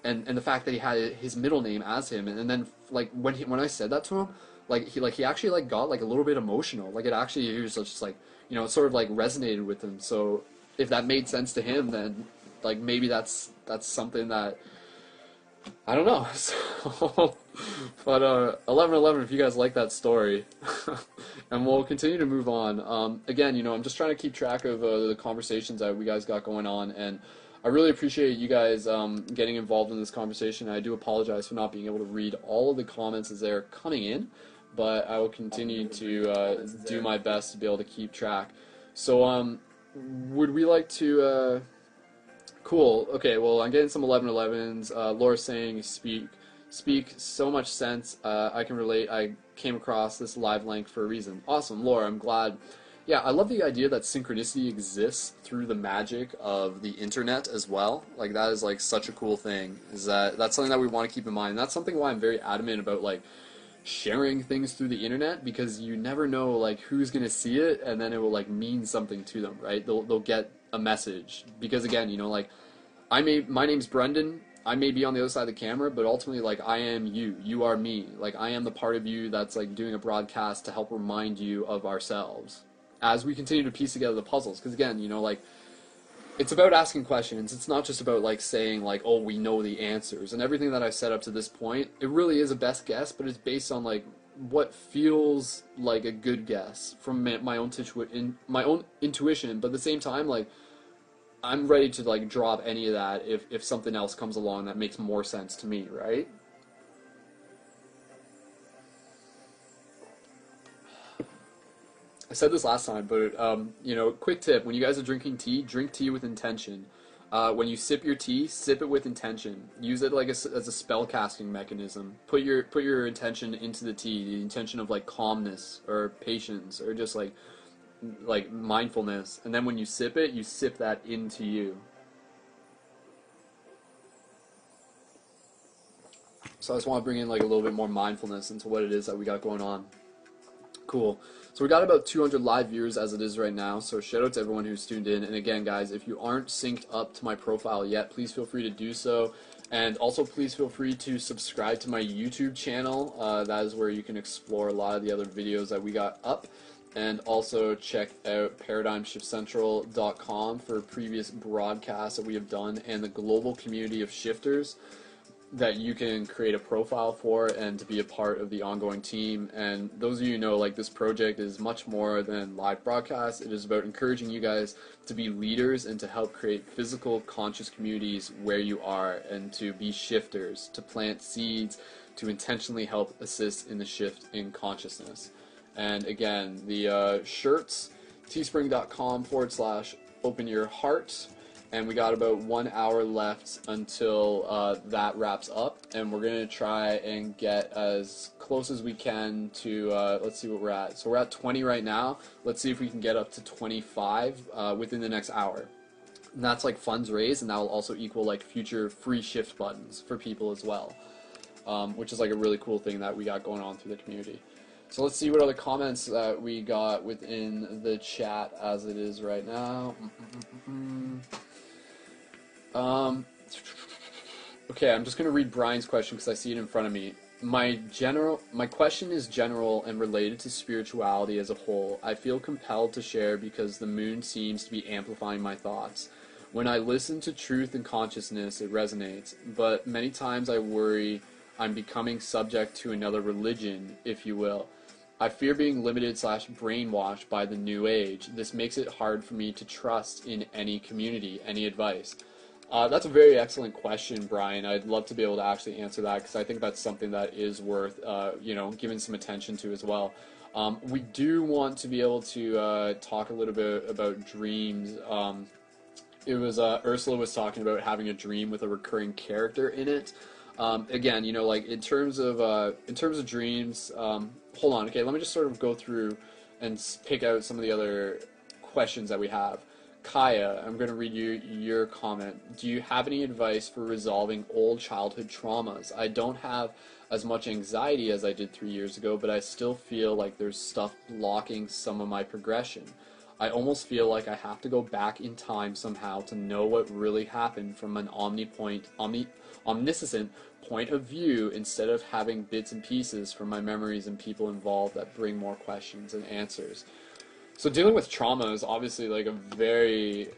and and the fact that he had his middle name as him, and, and then like when he when I said that to him, like he like he actually like got like a little bit emotional. Like it actually he was just like you know it sort of like resonated with him. So if that made sense to him, then like maybe that's that's something that I don't know. So, but uh, eleven eleven, if you guys like that story, and we'll continue to move on. Um, again, you know, I'm just trying to keep track of uh, the conversations that we guys got going on, and I really appreciate you guys um, getting involved in this conversation. I do apologize for not being able to read all of the comments as they're coming in, but I will continue to uh, do my best to be able to keep track. So, um, would we like to? Uh, cool. Okay. Well, I'm getting some 1111s. Uh, Laura saying speak speak so much sense. Uh, I can relate. I came across this live link for a reason. Awesome, Laura. I'm glad yeah, I love the idea that synchronicity exists through the magic of the internet as well. Like that is like such a cool thing. Is that that's something that we want to keep in mind. And that's something why I'm very adamant about like sharing things through the internet because you never know like who's gonna see it and then it will like mean something to them, right? They'll they'll get a message because again, you know, like I may my name's Brendon. I may be on the other side of the camera, but ultimately, like I am you. You are me. Like I am the part of you that's like doing a broadcast to help remind you of ourselves as we continue to piece together the puzzles. Because again, you know, like it's about asking questions. It's not just about like saying like, oh, we know the answers and everything that I've said up to this point. It really is a best guess, but it's based on like what feels like a good guess from my own in my own intuition. But at the same time, like I'm ready to like drop any of that if if something else comes along that makes more sense to me, right? I said this last time, but um, you know, quick tip: when you guys are drinking tea, drink tea with intention. Uh, when you sip your tea, sip it with intention. Use it like a, as a spell casting mechanism. Put your put your intention into the tea, the intention of like calmness or patience or just like like mindfulness. And then when you sip it, you sip that into you. So I just want to bring in like a little bit more mindfulness into what it is that we got going on. Cool. So we got about 200 live viewers as it is right now. So shout out to everyone who's tuned in. And again, guys, if you aren't synced up to my profile yet, please feel free to do so. And also, please feel free to subscribe to my YouTube channel. Uh, that is where you can explore a lot of the other videos that we got up. And also check out ParadigmShiftCentral.com for previous broadcasts that we have done and the global community of shifters that you can create a profile for and to be a part of the ongoing team. And those of you know, like this project is much more than live broadcasts. It is about encouraging you guys to be leaders and to help create physical, conscious communities where you are and to be shifters, to plant seeds, to intentionally help assist in the shift in consciousness. And again, the uh, shirts, teespring.com forward slash open your heart and we got about one hour left until uh, that wraps up and we're to try and get as close as we can to uh, let's see what we're at so we're at 20 right now let's see if we can get up to 25 uh, within the next hour and that's like funds raised and that will also equal like future free shift buttons for people as well um, which is like a really cool thing that we got going on through the community so let's see what other comments that we got within the chat as it is right now. Mm-mm-mm-mm. Um, okay, I'm just to read Brian's question because I see it in front of me. My general, my question is general and related to spirituality as a whole. I feel compelled to share because the moon seems to be amplifying my thoughts. When I listen to truth and consciousness, it resonates, but many times I worry I'm becoming subject to another religion, if you will. I fear being limited slash brainwashed by the new age. This makes it hard for me to trust in any community, any advice. Uh, that's a very excellent question, Brian. I'd love to be able to actually answer that because I think that's something that is worth, uh, you know, giving some attention to as well. Um, we do want to be able to uh, talk a little bit about dreams. Um, it was uh, Ursula was talking about having a dream with a recurring character in it. Um, again, you know, like in terms of uh, in terms of dreams. Um, hold on, okay. Let me just sort of go through and pick out some of the other questions that we have. Kaya, I'm going to read you your comment. Do you have any advice for resolving old childhood traumas? I don't have as much anxiety as I did three years ago, but I still feel like there's stuff blocking some of my progression. I almost feel like I have to go back in time somehow to know what really happened from an omnipoint, omni, omniscient point of view instead of having bits and pieces from my memories and people involved that bring more questions and answers. So dealing with trauma is obviously like a very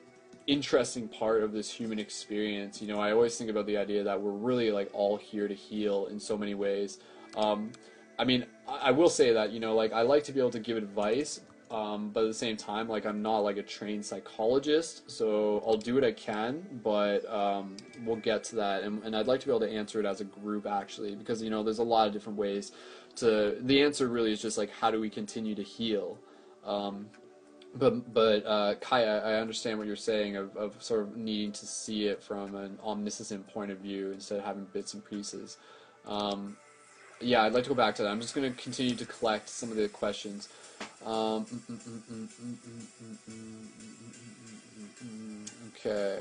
interesting part of this human experience. You know, I always think about the idea that we're really like all here to heal in so many ways. Um, I mean, I will say that you know, like I like to be able to give advice, um, but at the same time, like I'm not like a trained psychologist, so I'll do what I can, but um, we'll get to that, and, and I'd like to be able to answer it as a group actually, because you know, there's a lot of different ways to. The answer really is just like how do we continue to heal. Um, but but uh, Kaya, I understand what you're saying of, of sort of needing to see it from an omniscient point of view instead of having bits and pieces. Um, yeah, I'd like to go back to that. I'm just going to continue to collect some of the questions. Um, okay.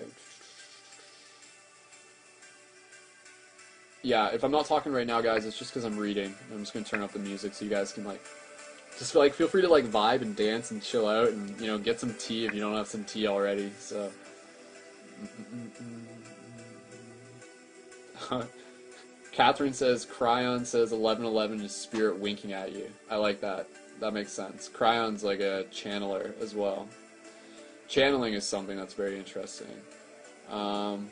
yeah, if I'm not talking right now, guys, it's just because I'm reading. I'm just gonna turn up the music so you guys can like, just like feel free to like vibe and dance and chill out and you know get some tea if you don't have some tea already. So. Catherine says Kryon says 1111 is spirit winking at you. I like that. That makes sense. Kryon's like a channeler as well. Channeling is something that's very interesting. Um,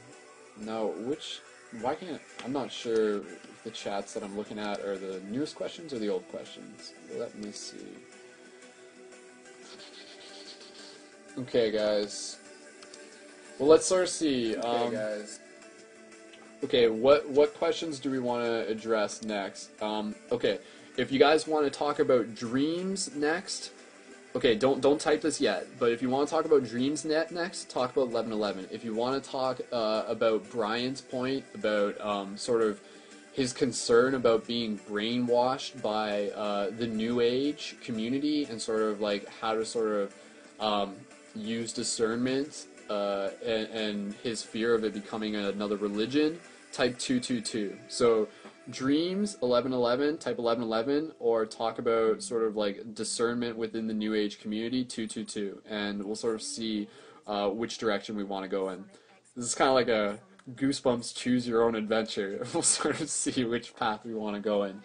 no, which why can't I'm not sure if the chats that I'm looking at are the newest questions or the old questions. Let me see. Okay, guys. Well, let's sort of see. Okay, Um, guys. Okay, what what questions do we want to address next? Um, okay, if you guys want to talk about dreams next, okay, don't don't type this yet. But if you want to talk about dreams net next, talk about eleven eleven. If you want to talk uh, about Brian's point about um, sort of his concern about being brainwashed by uh, the new age community and sort of like how to sort of um, use discernment uh, and, and his fear of it becoming another religion type 222 so dreams 1111 type 1111 or talk about sort of like discernment within the new age community 222 and we'll sort of see uh, which direction we want to go in. This is kind of like a goosebumps choose your own adventure. We'll sort of see which path we want to go in.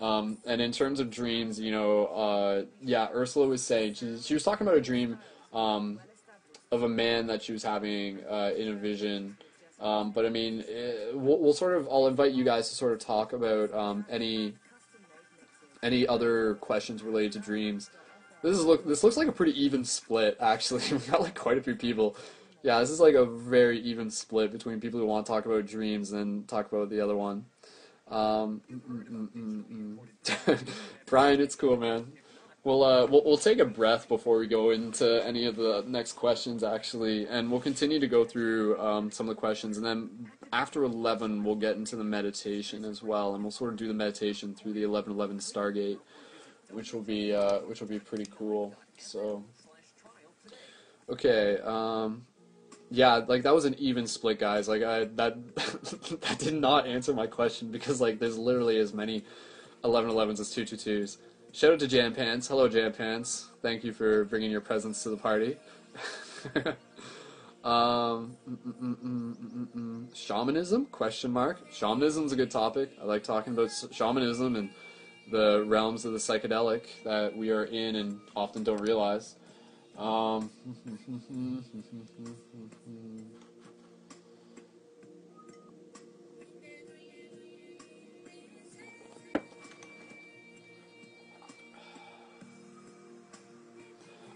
Um, and in terms of dreams, you know, uh, yeah, Ursula was saying she, she was talking about a dream um, of a man that she was having uh, in a vision. Um, but I mean, eh, we'll, we'll sort of I'll invite you guys to sort of talk about um, any any other questions related to dreams. This is look this looks like a pretty even split actually. We've got like quite a few people. Yeah, this is like a very even split between people who want to talk about dreams and talk about the other one. Um, mm, mm, mm, mm, mm. Brian, it's cool, man. We'll, uh, we'll we'll take a breath before we go into any of the next questions, actually, and we'll continue to go through um, some of the questions, and then after eleven, we'll get into the meditation as well, and we'll sort of do the meditation through the eleven eleven Stargate, which will be uh, which will be pretty cool. So, okay, um, yeah, like that was an even split, guys. Like I that that did not answer my question because like there's literally as many 1111s as 222s. Shout out to Jam Pants. Hello, Jam Pants. Thank you for bringing your presence to the party. um, mm, mm, mm, shamanism? Question mark. Shamanism's a good topic. I like talking about shamanism and the realms of the psychedelic that we are in and often don't realize. Um,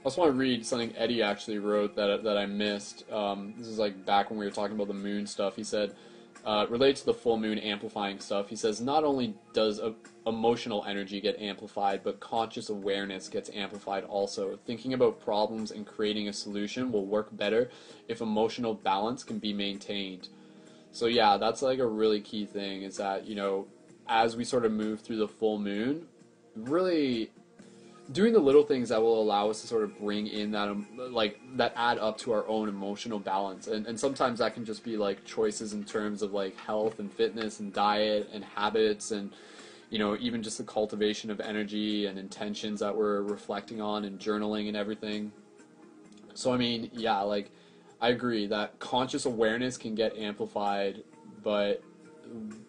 I just want to read something Eddie actually wrote that that I missed. Um, this is like back when we were talking about the moon stuff. He said, uh, related to the full moon amplifying stuff. He says not only does a, emotional energy get amplified, but conscious awareness gets amplified also. Thinking about problems and creating a solution will work better if emotional balance can be maintained. So yeah, that's like a really key thing. Is that you know, as we sort of move through the full moon, really doing the little things that will allow us to sort of bring in that um, like that add up to our own emotional balance. And, and sometimes that can just be like choices in terms of like health and fitness and diet and habits and you know even just the cultivation of energy and intentions that we're reflecting on and journaling and everything. So i mean yeah like i agree that conscious awareness can get amplified but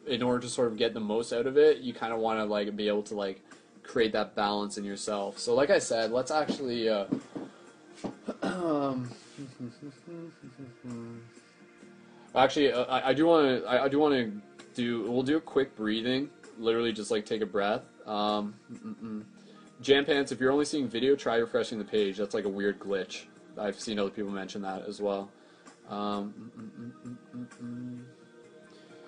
in order to sort of get the most out of it you kind of want to like be able to like create that balance in yourself. So, like I said, let's actually. Uh, actually, uh, I, I do want to. I, I do want to do. We'll do a quick breathing. Literally, just like take a breath. Um. Jam pants. If you're only seeing video, try refreshing the page. That's like a weird glitch. I've seen other people mention that as well. Um, mm.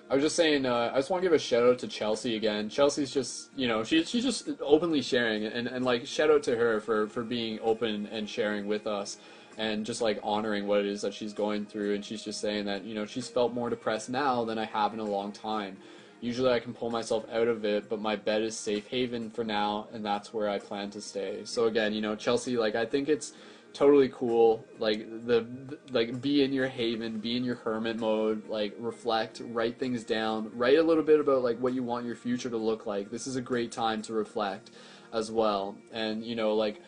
I was just saying, uh, I just want to give a shout out to Chelsea again. Chelsea's just, you know, she's she's just openly sharing, and, and like shout out to her for for being open and sharing with us, and just like honoring what it is that she's going through. And she's just saying that you know she's felt more depressed now than I have in a long time. Usually I can pull myself out of it, but my bed is safe haven for now, and that's where I plan to stay. So again, you know, Chelsea, like I think it's totally cool. Like the, the like be in your haven, be in your hermit mode, like reflect, write things down, write a little bit about like what you want your future to look like. This is a great time to reflect as well. And you know, like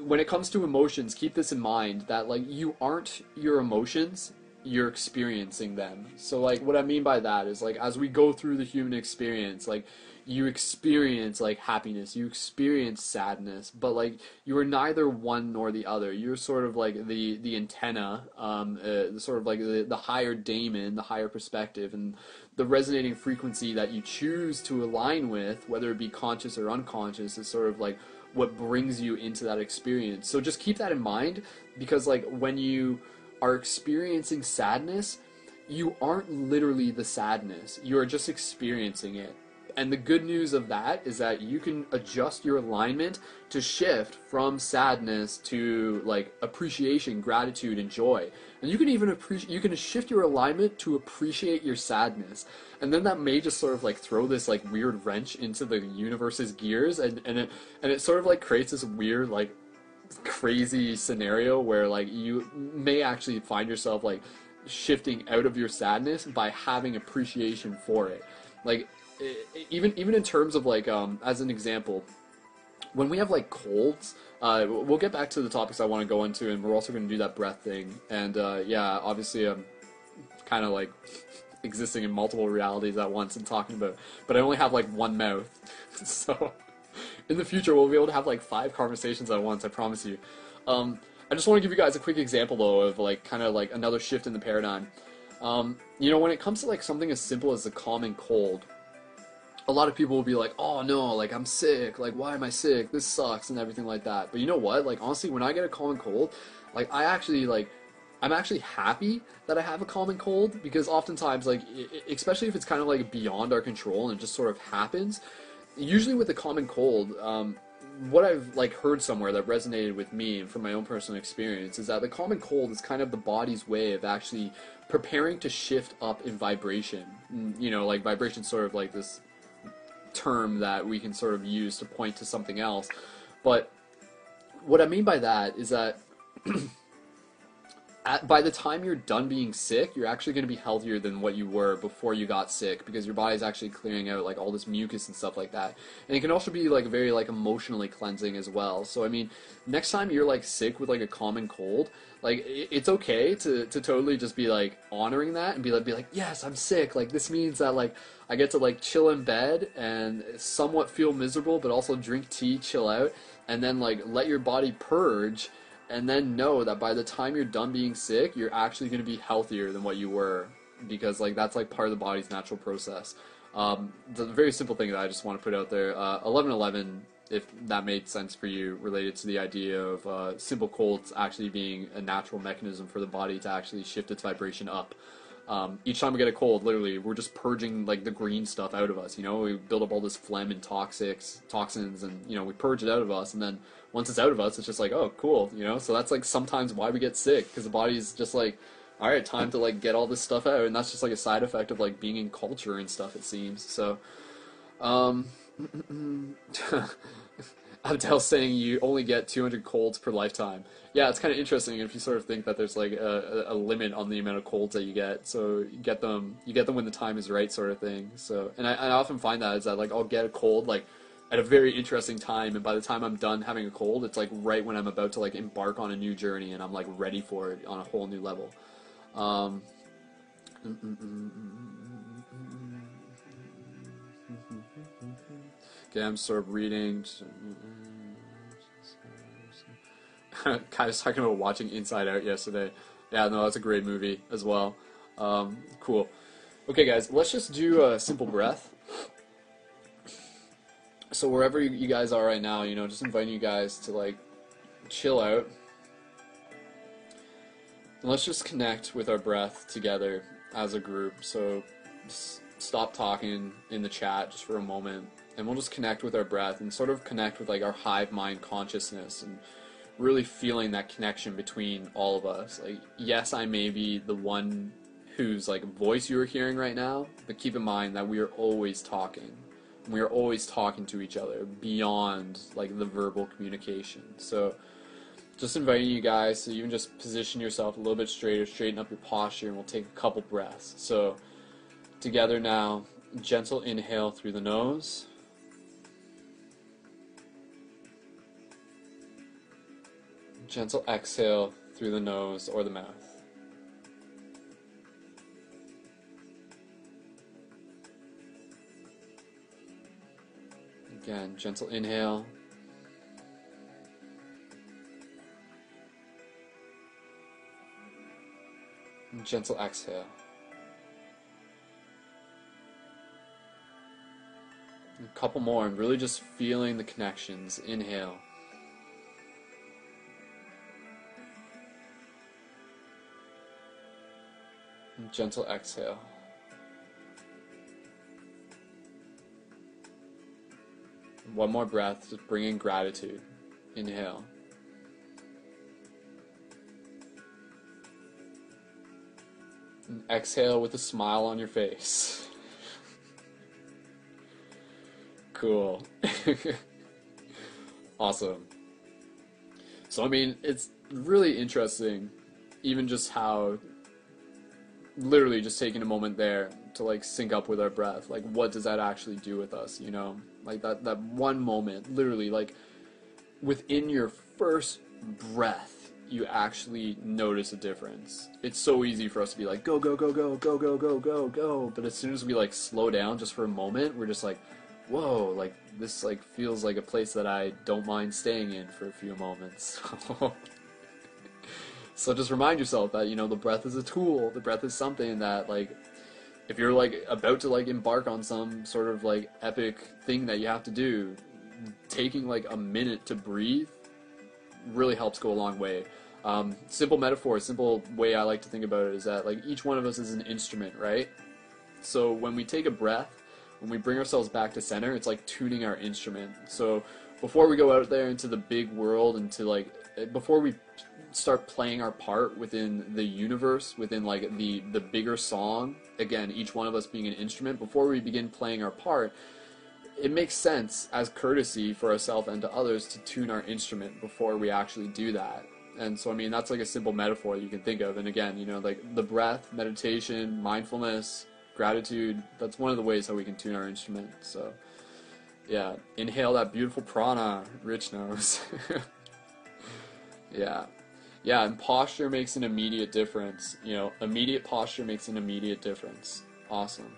when it comes to emotions, keep this in mind that like you aren't your emotions, you're experiencing them. So like what I mean by that is like as we go through the human experience, like you experience like happiness, you experience sadness, but like you are neither one nor the other. You're sort of like the the antenna, um, uh, sort of like the, the higher daemon, the higher perspective, and the resonating frequency that you choose to align with, whether it be conscious or unconscious, is sort of like what brings you into that experience. So just keep that in mind because like when you are experiencing sadness, you aren't literally the sadness. You are just experiencing it. And the good news of that is that you can adjust your alignment to shift from sadness to like appreciation, gratitude, and joy. And you can even appreciate you can shift your alignment to appreciate your sadness. And then that may just sort of like throw this like weird wrench into the universe's gears and, and it and it sort of like creates this weird like crazy scenario where like you may actually find yourself like shifting out of your sadness by having appreciation for it. Like even even in terms of like um as an example, when we have like colds, uh, we'll get back to the topics I want to go into, and we're also going to do that breath thing. And uh, yeah, obviously I'm kind of like existing in multiple realities at once and talking about, but I only have like one mouth, so in the future we'll be able to have like five conversations at once. I promise you. Um, I just want to give you guys a quick example though of like kind of like another shift in the paradigm. Um, you know, when it comes to like something as simple as the common cold, a lot of people will be like, "Oh no, like I'm sick. Like why am I sick? This sucks and everything like that." But you know what? Like honestly, when I get a common cold, like I actually like I'm actually happy that I have a common cold because oftentimes like especially if it's kind of like beyond our control and it just sort of happens, usually with a common cold, um, what I've like heard somewhere that resonated with me and from my own personal experience is that the common cold is kind of the body's way of actually preparing to shift up in vibration. Mm, you know, like vibration sort of like this term that we can sort of use to point to something else. But what I mean by that is that at, by the time you're done being sick, you're actually going to be healthier than what you were before you got sick because your body's actually clearing out like all this mucus and stuff like that. And it can also be like very like emotionally cleansing as well. So I mean, next time you're like sick with like a common cold, like it's okay to to totally just be like honoring that and be like be like, "Yes, I'm sick." Like this means that like I get to like chill in bed and somewhat feel miserable but also drink tea, chill out and then like let your body purge and then know that by the time you're done being sick, you're actually going to be healthier than what you were because like that's like part of the body's natural process. Um, a very simple thing that I just want to put out there. Uh, 1111, if that made sense for you, related to the idea of uh, simple colds actually being a natural mechanism for the body to actually shift its vibration up. Um, each time we get a cold, literally, we're just purging like the green stuff out of us. You know, we build up all this phlegm and toxics, toxins, and you know, we purge it out of us, and then once it's out of us, it's just like, oh, cool. You know, so that's like sometimes why we get sick because the body's just like, all right, time to like get all this stuff out, and that's just like a side effect of like being in culture and stuff. It seems so. Um, Abdel's saying you only get 200 colds per lifetime. Yeah, it's kind of interesting if you sort of think that there's like a, a, limit on the amount of colds that you get. So you get them, you get them when the time is right, sort of thing. So, and I, I often find that is that like I'll get a cold like at a very interesting time, and by the time I'm done having a cold, it's like right when I'm about to like embark on a new journey, and I'm like ready for it on a whole new level. Um, okay, I'm sort of reading. kind of talking about watching Inside Out yesterday. Yeah, no, that's a great movie as well. Um, cool. Okay, guys, let's just do a simple breath. So wherever you guys are right now, you know, just inviting you guys to like chill out. And let's just connect with our breath together as a group. So just stop talking in the chat just for a moment and we'll just connect with our breath and sort of connect with like our hive mind consciousness and really feeling that connection between all of us. Like, yes, I may be the one whose like voice you are hearing right now, but keep in mind that we are always talking. We are always talking to each other beyond like the verbal communication. So just inviting you guys to even just position yourself a little bit straighter, straighten up your posture, and we'll take a couple breaths. So, together now, gentle inhale through the nose. Gentle exhale through the nose or the mouth. Again, gentle inhale. And gentle exhale. A couple more, and really just feeling the connections. Inhale. And gentle exhale. One more breath, just bring in gratitude. Inhale. And exhale with a smile on your face. cool. awesome. So, I mean, it's really interesting, even just how literally just taking a moment there to like sync up with our breath. Like, what does that actually do with us, you know? Like that that one moment, literally, like within your first breath, you actually notice a difference. It's so easy for us to be like, go, go, go, go, go, go, go, go, go. But as soon as we like slow down just for a moment, we're just like, whoa, like this like feels like a place that I don't mind staying in for a few moments. so just remind yourself that, you know, the breath is a tool. The breath is something that like if you're like about to like embark on some sort of like epic thing that you have to do, taking like a minute to breathe really helps go a long way. Um, simple metaphor, simple way I like to think about it is that like each one of us is an instrument, right? So when we take a breath, when we bring ourselves back to center, it's like tuning our instrument. So before we go out there into the big world and to like before we start playing our part within the universe, within like the the bigger song. Again, each one of us being an instrument. Before we begin playing our part, it makes sense as courtesy for ourselves and to others to tune our instrument before we actually do that. And so, I mean, that's like a simple metaphor you can think of. And again, you know, like the breath, meditation, mindfulness, gratitude. That's one of the ways how we can tune our instrument. So, yeah, inhale that beautiful prana, Rich knows. yeah. Yeah, and posture makes an immediate difference. You know, immediate posture makes an immediate difference. Awesome.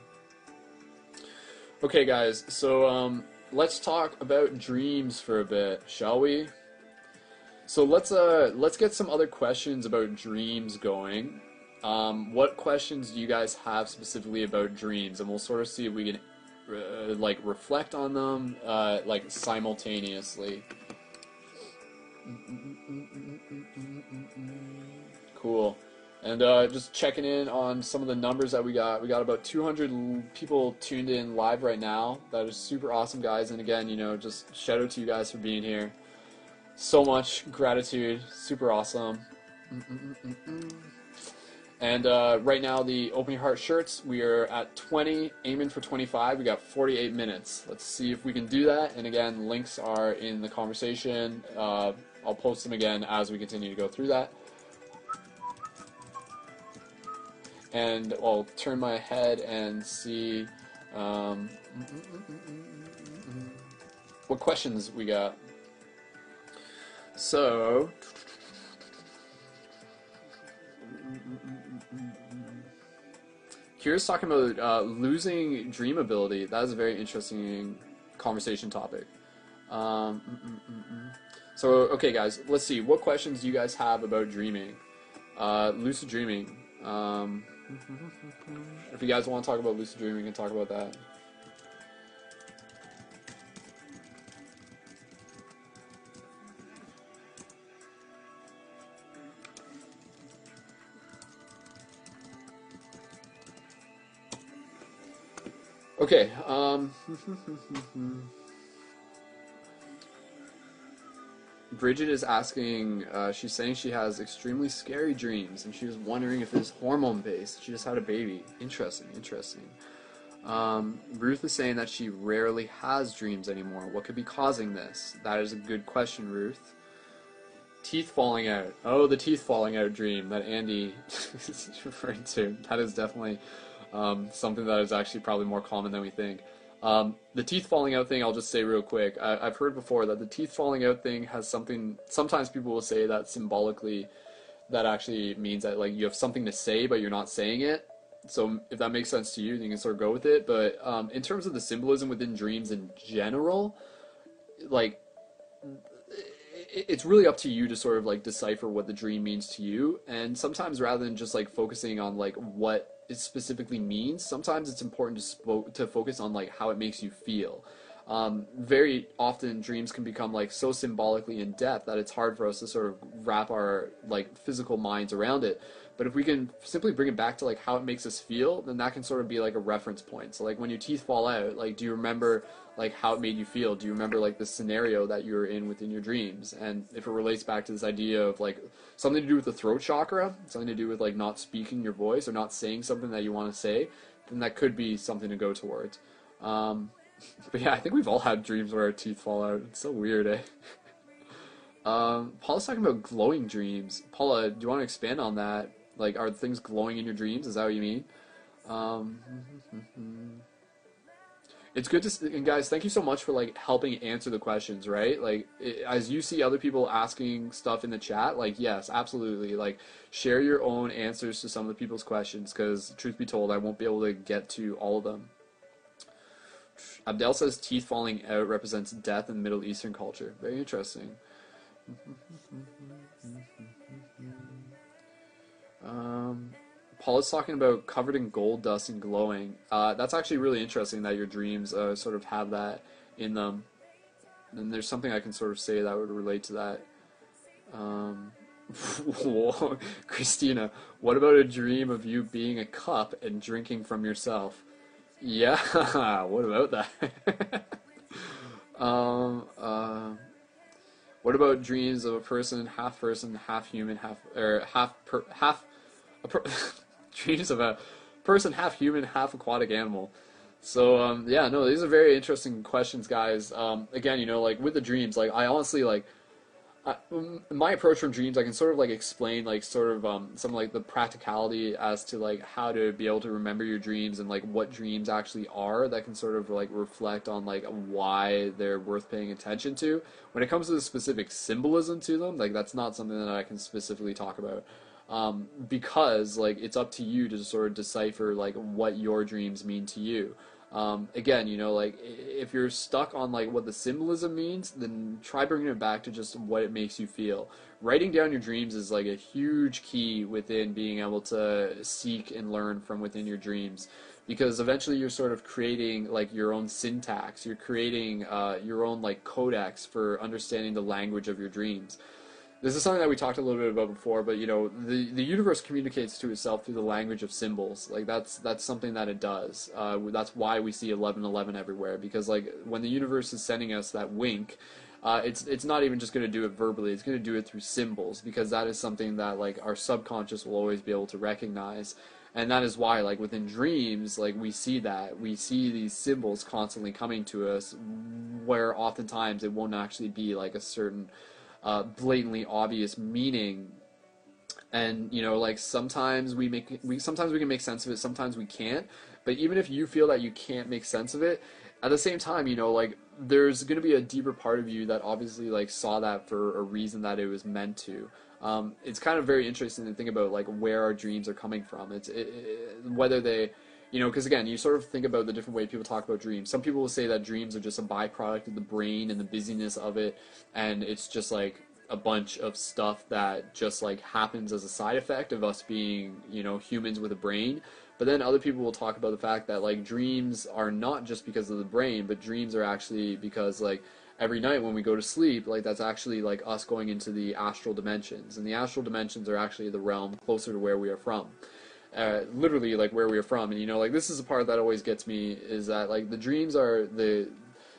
Okay, guys, so um, let's talk about dreams for a bit, shall we? So let's uh let's get some other questions about dreams going. Um, what questions do you guys have specifically about dreams, and we'll sort of see if we can uh, like reflect on them uh, like simultaneously. Cool. And uh, just checking in on some of the numbers that we got. We got about 200 people tuned in live right now. That is super awesome, guys. And again, you know, just shout out to you guys for being here. So much gratitude. Super awesome. Mm-mm-mm-mm. And uh, right now, the Open Your Heart shirts, we are at 20, aiming for 25. We got 48 minutes. Let's see if we can do that. And again, links are in the conversation. Uh, I'll post them again as we continue to go through that. And I'll turn my head and see um, what questions we got. So, Kira's talking about uh, losing dream ability. That is a very interesting conversation topic. Um, so, okay, guys, let's see. What questions do you guys have about dreaming? Uh, lucid dreaming. Um, if you guys want to talk about lucid dreaming, we can talk about that. Okay. Um, Bridget is asking, uh, she's saying she has extremely scary dreams, and she was wondering if it's hormone based. She just had a baby. Interesting, interesting. Um, Ruth is saying that she rarely has dreams anymore. What could be causing this? That is a good question, Ruth. teeth falling out. Oh, the teeth falling out dream that Andy is referring to. That is definitely um, something that is actually probably more common than we think. Um, the teeth falling out thing, I'll just say real quick. I, have heard before that the teeth falling out thing has something. Sometimes people will say that symbolically, that actually means that like you have something to say but you're not saying it. So if that makes sense to you, then you can sort of go with it. But um, in terms of the symbolism within dreams in general, like it's really up to you to sort of like decipher what the dream means to you and sometimes rather than just like focusing on like what it specifically means. Sometimes it's important to to focus on like how it makes you feel. Um, very often dreams can become like so symbolically in depth that it's hard for us to sort of wrap our like physical minds around it. But if we can simply bring it back to like how it makes us feel, then that can sort of be like a reference point. So like when your teeth fall out, like do you remember like how it made you feel? Do you remember like the scenario that you were in within your dreams? And if it relates back to this idea of like something to do with the throat chakra, something to do with like not speaking your voice or not saying something that you want to say, then that could be something to go towards. Um, but yeah, I think we've all had dreams where our teeth fall out. It's so weird, eh? um, Paula's talking about glowing dreams. Paula, do you want to expand on that? Like, are things glowing in your dreams? Is that what you mean? Um, it's good to and guys thank you so much for like helping answer the questions right? Like it, as you see other people asking stuff in the chat like yes absolutely. Like share your own answers to some of the people's questions because truth be told i won't be able to get to all of them. Abdel says teeth falling out represents death in middle eastern culture. Very interesting Um, Paul is talking about covered in gold dust and glowing. Uh, that's actually really interesting that your dreams uh, sort of have that in them. And there's something I can sort of say that would relate to that. Um, Christina, what about a dream of you being a cup and drinking from yourself? Yeah, what about that? um, uh, what about dreams of a person, half person, half human, half or half per, half per, dreams of a person half human, half aquatic animal. So um, yeah, no, these are very interesting questions, guys. Um, again, you know, like with the dreams, like I honestly like I, my approach from dreams. I can sort of like explain like sort of um, some like the practicality as to like how to be able to remember your dreams and like what dreams actually are. That can sort of like reflect on like why they're worth paying attention to. When it comes to the specific symbolism to them, like that's not something that I can specifically talk about um, because like it's up to you to sort of decipher like what your dreams mean to you. Um, again, you know, like if you're stuck on like what the symbolism means, then try bringing it back to just what it makes you feel. Writing down your dreams is like a huge key within being able to seek and learn from within your dreams, because eventually you're sort of creating like your own syntax. You're creating uh, your own like codex for understanding the language of your dreams this is something that we talked a little bit about before, but you know, the the universe communicates to itself through the language of symbols. Like that's that's something that it does. Uh, that's why we see eleven eleven everywhere because like when the universe is sending us that wink. Uh, it's it's not even just going to do it verbally. It's going to do it through symbols because that is something that like our subconscious will always be able to recognize, and that is why like within dreams like we see that we see these symbols constantly coming to us, where oftentimes it won't actually be like a certain uh, blatantly obvious meaning. And you know like sometimes we make we sometimes we can make sense of it sometimes we can't. But even if you feel that you can't make sense of it at the same time you know like there's going to be a deeper part of you that obviously like saw that for a reason that it was meant to. Um, it's kind of very interesting to think about like where our dreams are coming from. It's it, it, whether they you know, because again, you sort of think about the different way people talk about dreams. Some people will say that dreams are just a byproduct of the brain and the busyness of it, and it's just like a bunch of stuff that just like happens as a side effect of us being, you know, humans with a brain. But then other people will talk about the fact that like dreams are not just because of the brain, but dreams are actually because like every night when we go to sleep, like that's actually like us going into the astral dimensions, and the astral dimensions are actually the realm closer to where we are from uh, literally like where we are from. And you know, like this is the part that always gets me is that like the dreams are the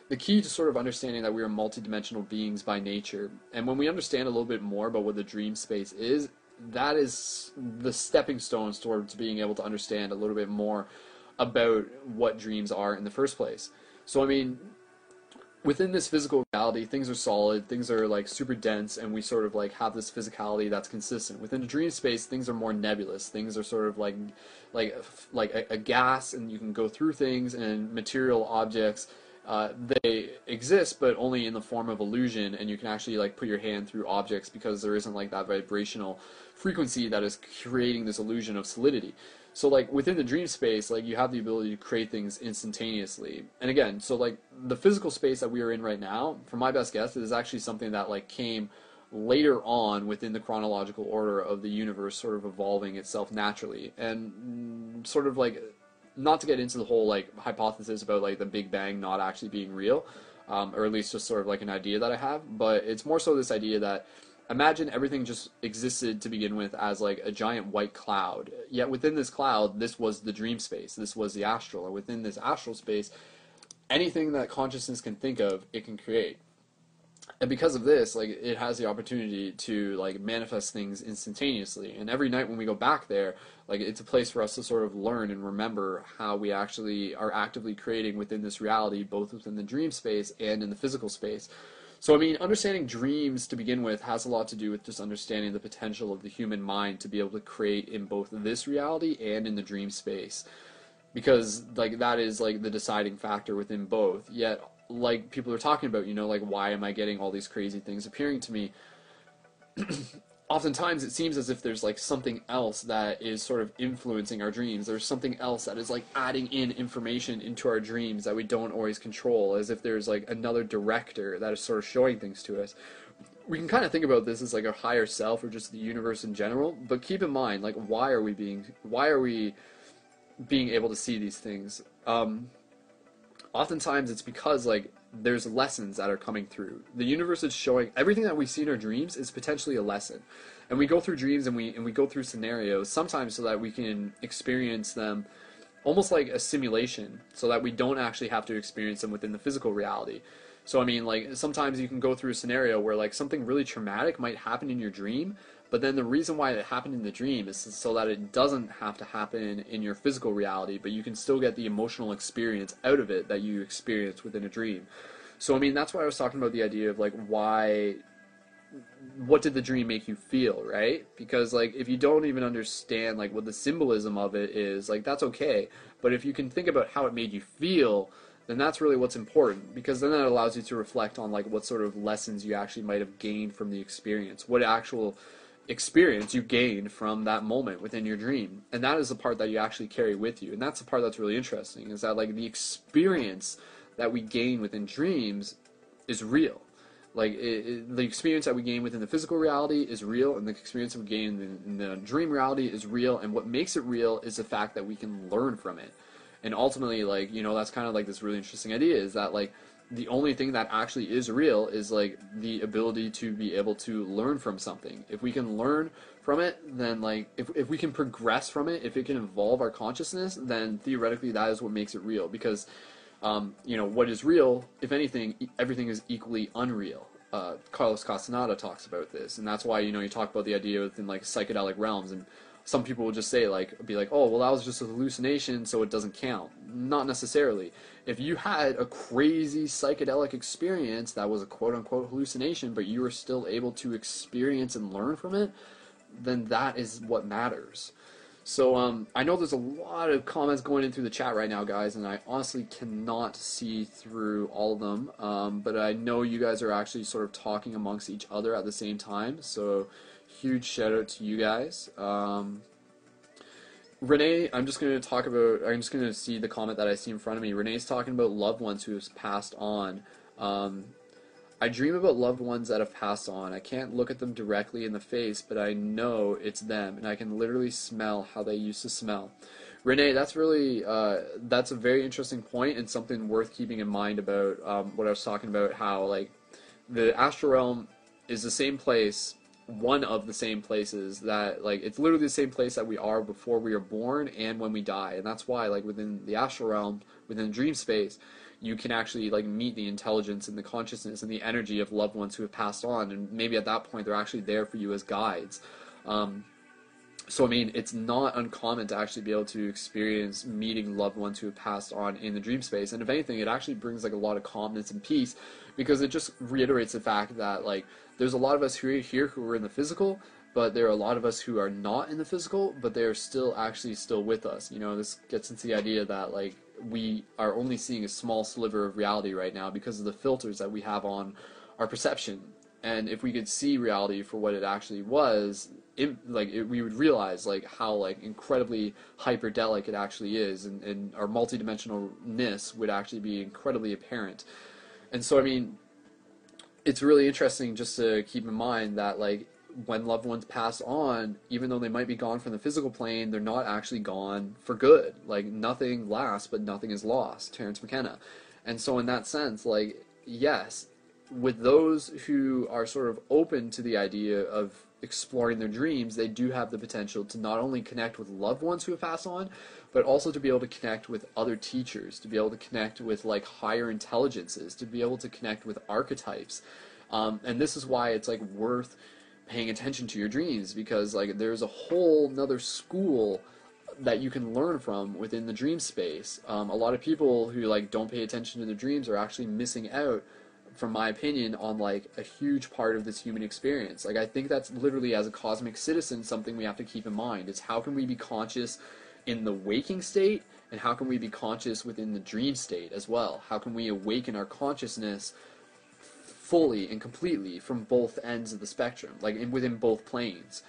the key to sort of understanding that we are multidimensional beings by nature. And when we understand a little bit more about what the dream space is, that is the stepping stones towards being able to understand a little bit more about what dreams are in the first place. So I mean, within this physical reality, things are solid, things are like super dense, and we sort of like have this physicality that's consistent. Within a dream space, things are more nebulous. Things are sort of like like like a, a gas, and you can go through things and material objects. Uh, they exist, but only in the form of illusion, and you can actually like put your hand through objects because there isn't like that vibrational frequency that is creating this illusion of solidity. So like within the dream space, like you have the ability to create things instantaneously. And again, so like the physical space that we are in right now, for my best guess, is actually something that like came later on within the chronological order of the universe sort of evolving itself naturally. And sort of like not to get into the whole like hypothesis about like the Big Bang not actually being real, um, or at least just sort of like an idea that I have, but it's more so this idea that imagine everything just existed to begin with as like a giant white cloud. Yet within this cloud, this was the dream space. This was the astral. And within this astral space, anything that consciousness can think of, it can create. And because of this, like it has the opportunity to like manifest things instantaneously. And every night when we go back there, like it's a place for us to sort of learn and remember how we actually are actively creating within this reality, both within the dream space and in the physical space. So, I mean, understanding dreams to begin with has a lot to do with just understanding the potential of the human mind to be able to create in both this reality and in the dream space. Because, like, that is, like, the deciding factor within both. Yet, like, people are talking about, you know, like, why am I getting all these crazy things appearing to me? oftentimes it seems as if there's like something else that is sort of influencing our dreams. There's something else that is like adding in information into our dreams that we don't always control, as if there's like another director that is sort of showing things to us. We can kind of think about this as like a higher self or just the universe in general, but keep in mind like why are we being why are we being able to see these things? Um, oftentimes it's because like there's lessons that are coming through. The universe is showing everything that we see in our dreams is potentially a lesson. And we go through dreams and we and we go through scenarios sometimes so that we can experience them almost like a simulation so that we don't actually have to experience them within the physical reality. So I mean like sometimes you can go through a scenario where like something really traumatic might happen in your dream, but then the reason why it happened in the dream is so that it doesn't have to happen in your physical reality, but you can still get the emotional experience out of it that you experience within a dream. So I mean, that's why I was talking about the idea of like why what did the dream make you feel, right? Because like if you don't even understand like what the symbolism of it is, like that's okay. But if you can think about how it made you feel, then that's really what's important because then that allows you to reflect on like what sort of lessons you actually might have gained from the experience. What actual experience you gained from that moment within your dream. And that is the part that you actually carry with you. And that's the part that's really interesting is that like the experience that we gain within dreams is real. Like it, it, the experience that we gain within the physical reality is real and the experience that we gain in, in the dream reality is real. And what makes it real is the fact that we can learn from it. And ultimately like you know that's kind of like this really interesting idea is that like the only thing that actually is real is like the ability to be able to learn from something. If we can learn from it, then like if if we can progress from it, if it can evolve our consciousness, then theoretically that is what makes it real. Because um, you know what is real, if anything, everything is equally unreal. Uh, Carlos Castaneda talks about this, and that's why you know you talk about the idea within like psychedelic realms and some people will just say like be like oh well that was just a hallucination so it doesn't count not necessarily if you had a crazy psychedelic experience that was a quote unquote hallucination but you were still able to experience and learn from it then that is what matters so um, I know there's a lot of comments going in through the chat right now, guys, and I honestly cannot see through all of them. Um, but I know you guys are actually sort of talking amongst each other at the same time. So huge shout out to you guys. Um, Renee, I'm just going to talk about, I'm just going to see the comment that I see in front of me. Renee's talking about loved ones who have passed on. Um, I dream about loved ones that have passed on. I can't look at them directly in the face, but I know it's them, and I can literally smell how they used to smell. Renee, that's really uh, that's a very interesting point and something worth keeping in mind about um, what I was talking about. How like the astral realm is the same place one of the same places that like it's literally the same place that we are before we are born and when we die. And that's why like within the astral realm within dream space you can actually like meet the intelligence and the consciousness and the energy of loved ones who have passed on. And maybe at that point they're actually there for you as guides. Um, so I mean, it's not uncommon to actually be able to experience meeting loved ones who have passed on in the dream space, and if anything, it actually brings like a lot of calmness and peace because it just reiterates the fact that like there's a lot of us who are here who are in the physical, but there are a lot of us who are not in the physical, but they are still actually still with us. You know, this gets into the idea that like we are only seeing a small sliver of reality right now because of the filters that we have on our perception. And if we could see reality for what it actually was, it, like it, we would realize like how like incredibly hyperdelic it actually is, and, and our multidimensionalness would actually be incredibly apparent. And so, I mean, it's really interesting just to keep in mind that like when loved ones pass on, even though they might be gone from the physical plane, they're not actually gone for good. Like nothing lasts, but nothing is lost. Terence McKenna. And so, in that sense, like yes, with those who are sort of open to the idea of exploring their dreams, they do have the potential to not only connect with loved ones who have passed on, but also to be able to connect with other teachers, to be able to connect with like higher intelligences, to be able to connect with archetypes. Um, and this is why it's like worth paying attention to your dreams because like there's a whole another school that you can learn from within the dream space. Um, a lot of people who like don't pay attention to their dreams are actually missing out from my opinion, on like a huge part of this human experience. Like I think that's literally as a cosmic citizen something we have to keep in mind. It's how can we be conscious in the waking state and how can we be conscious within the dream state as well? How can we awaken our consciousness fully and completely from both ends of the spectrum, like in, within both planes?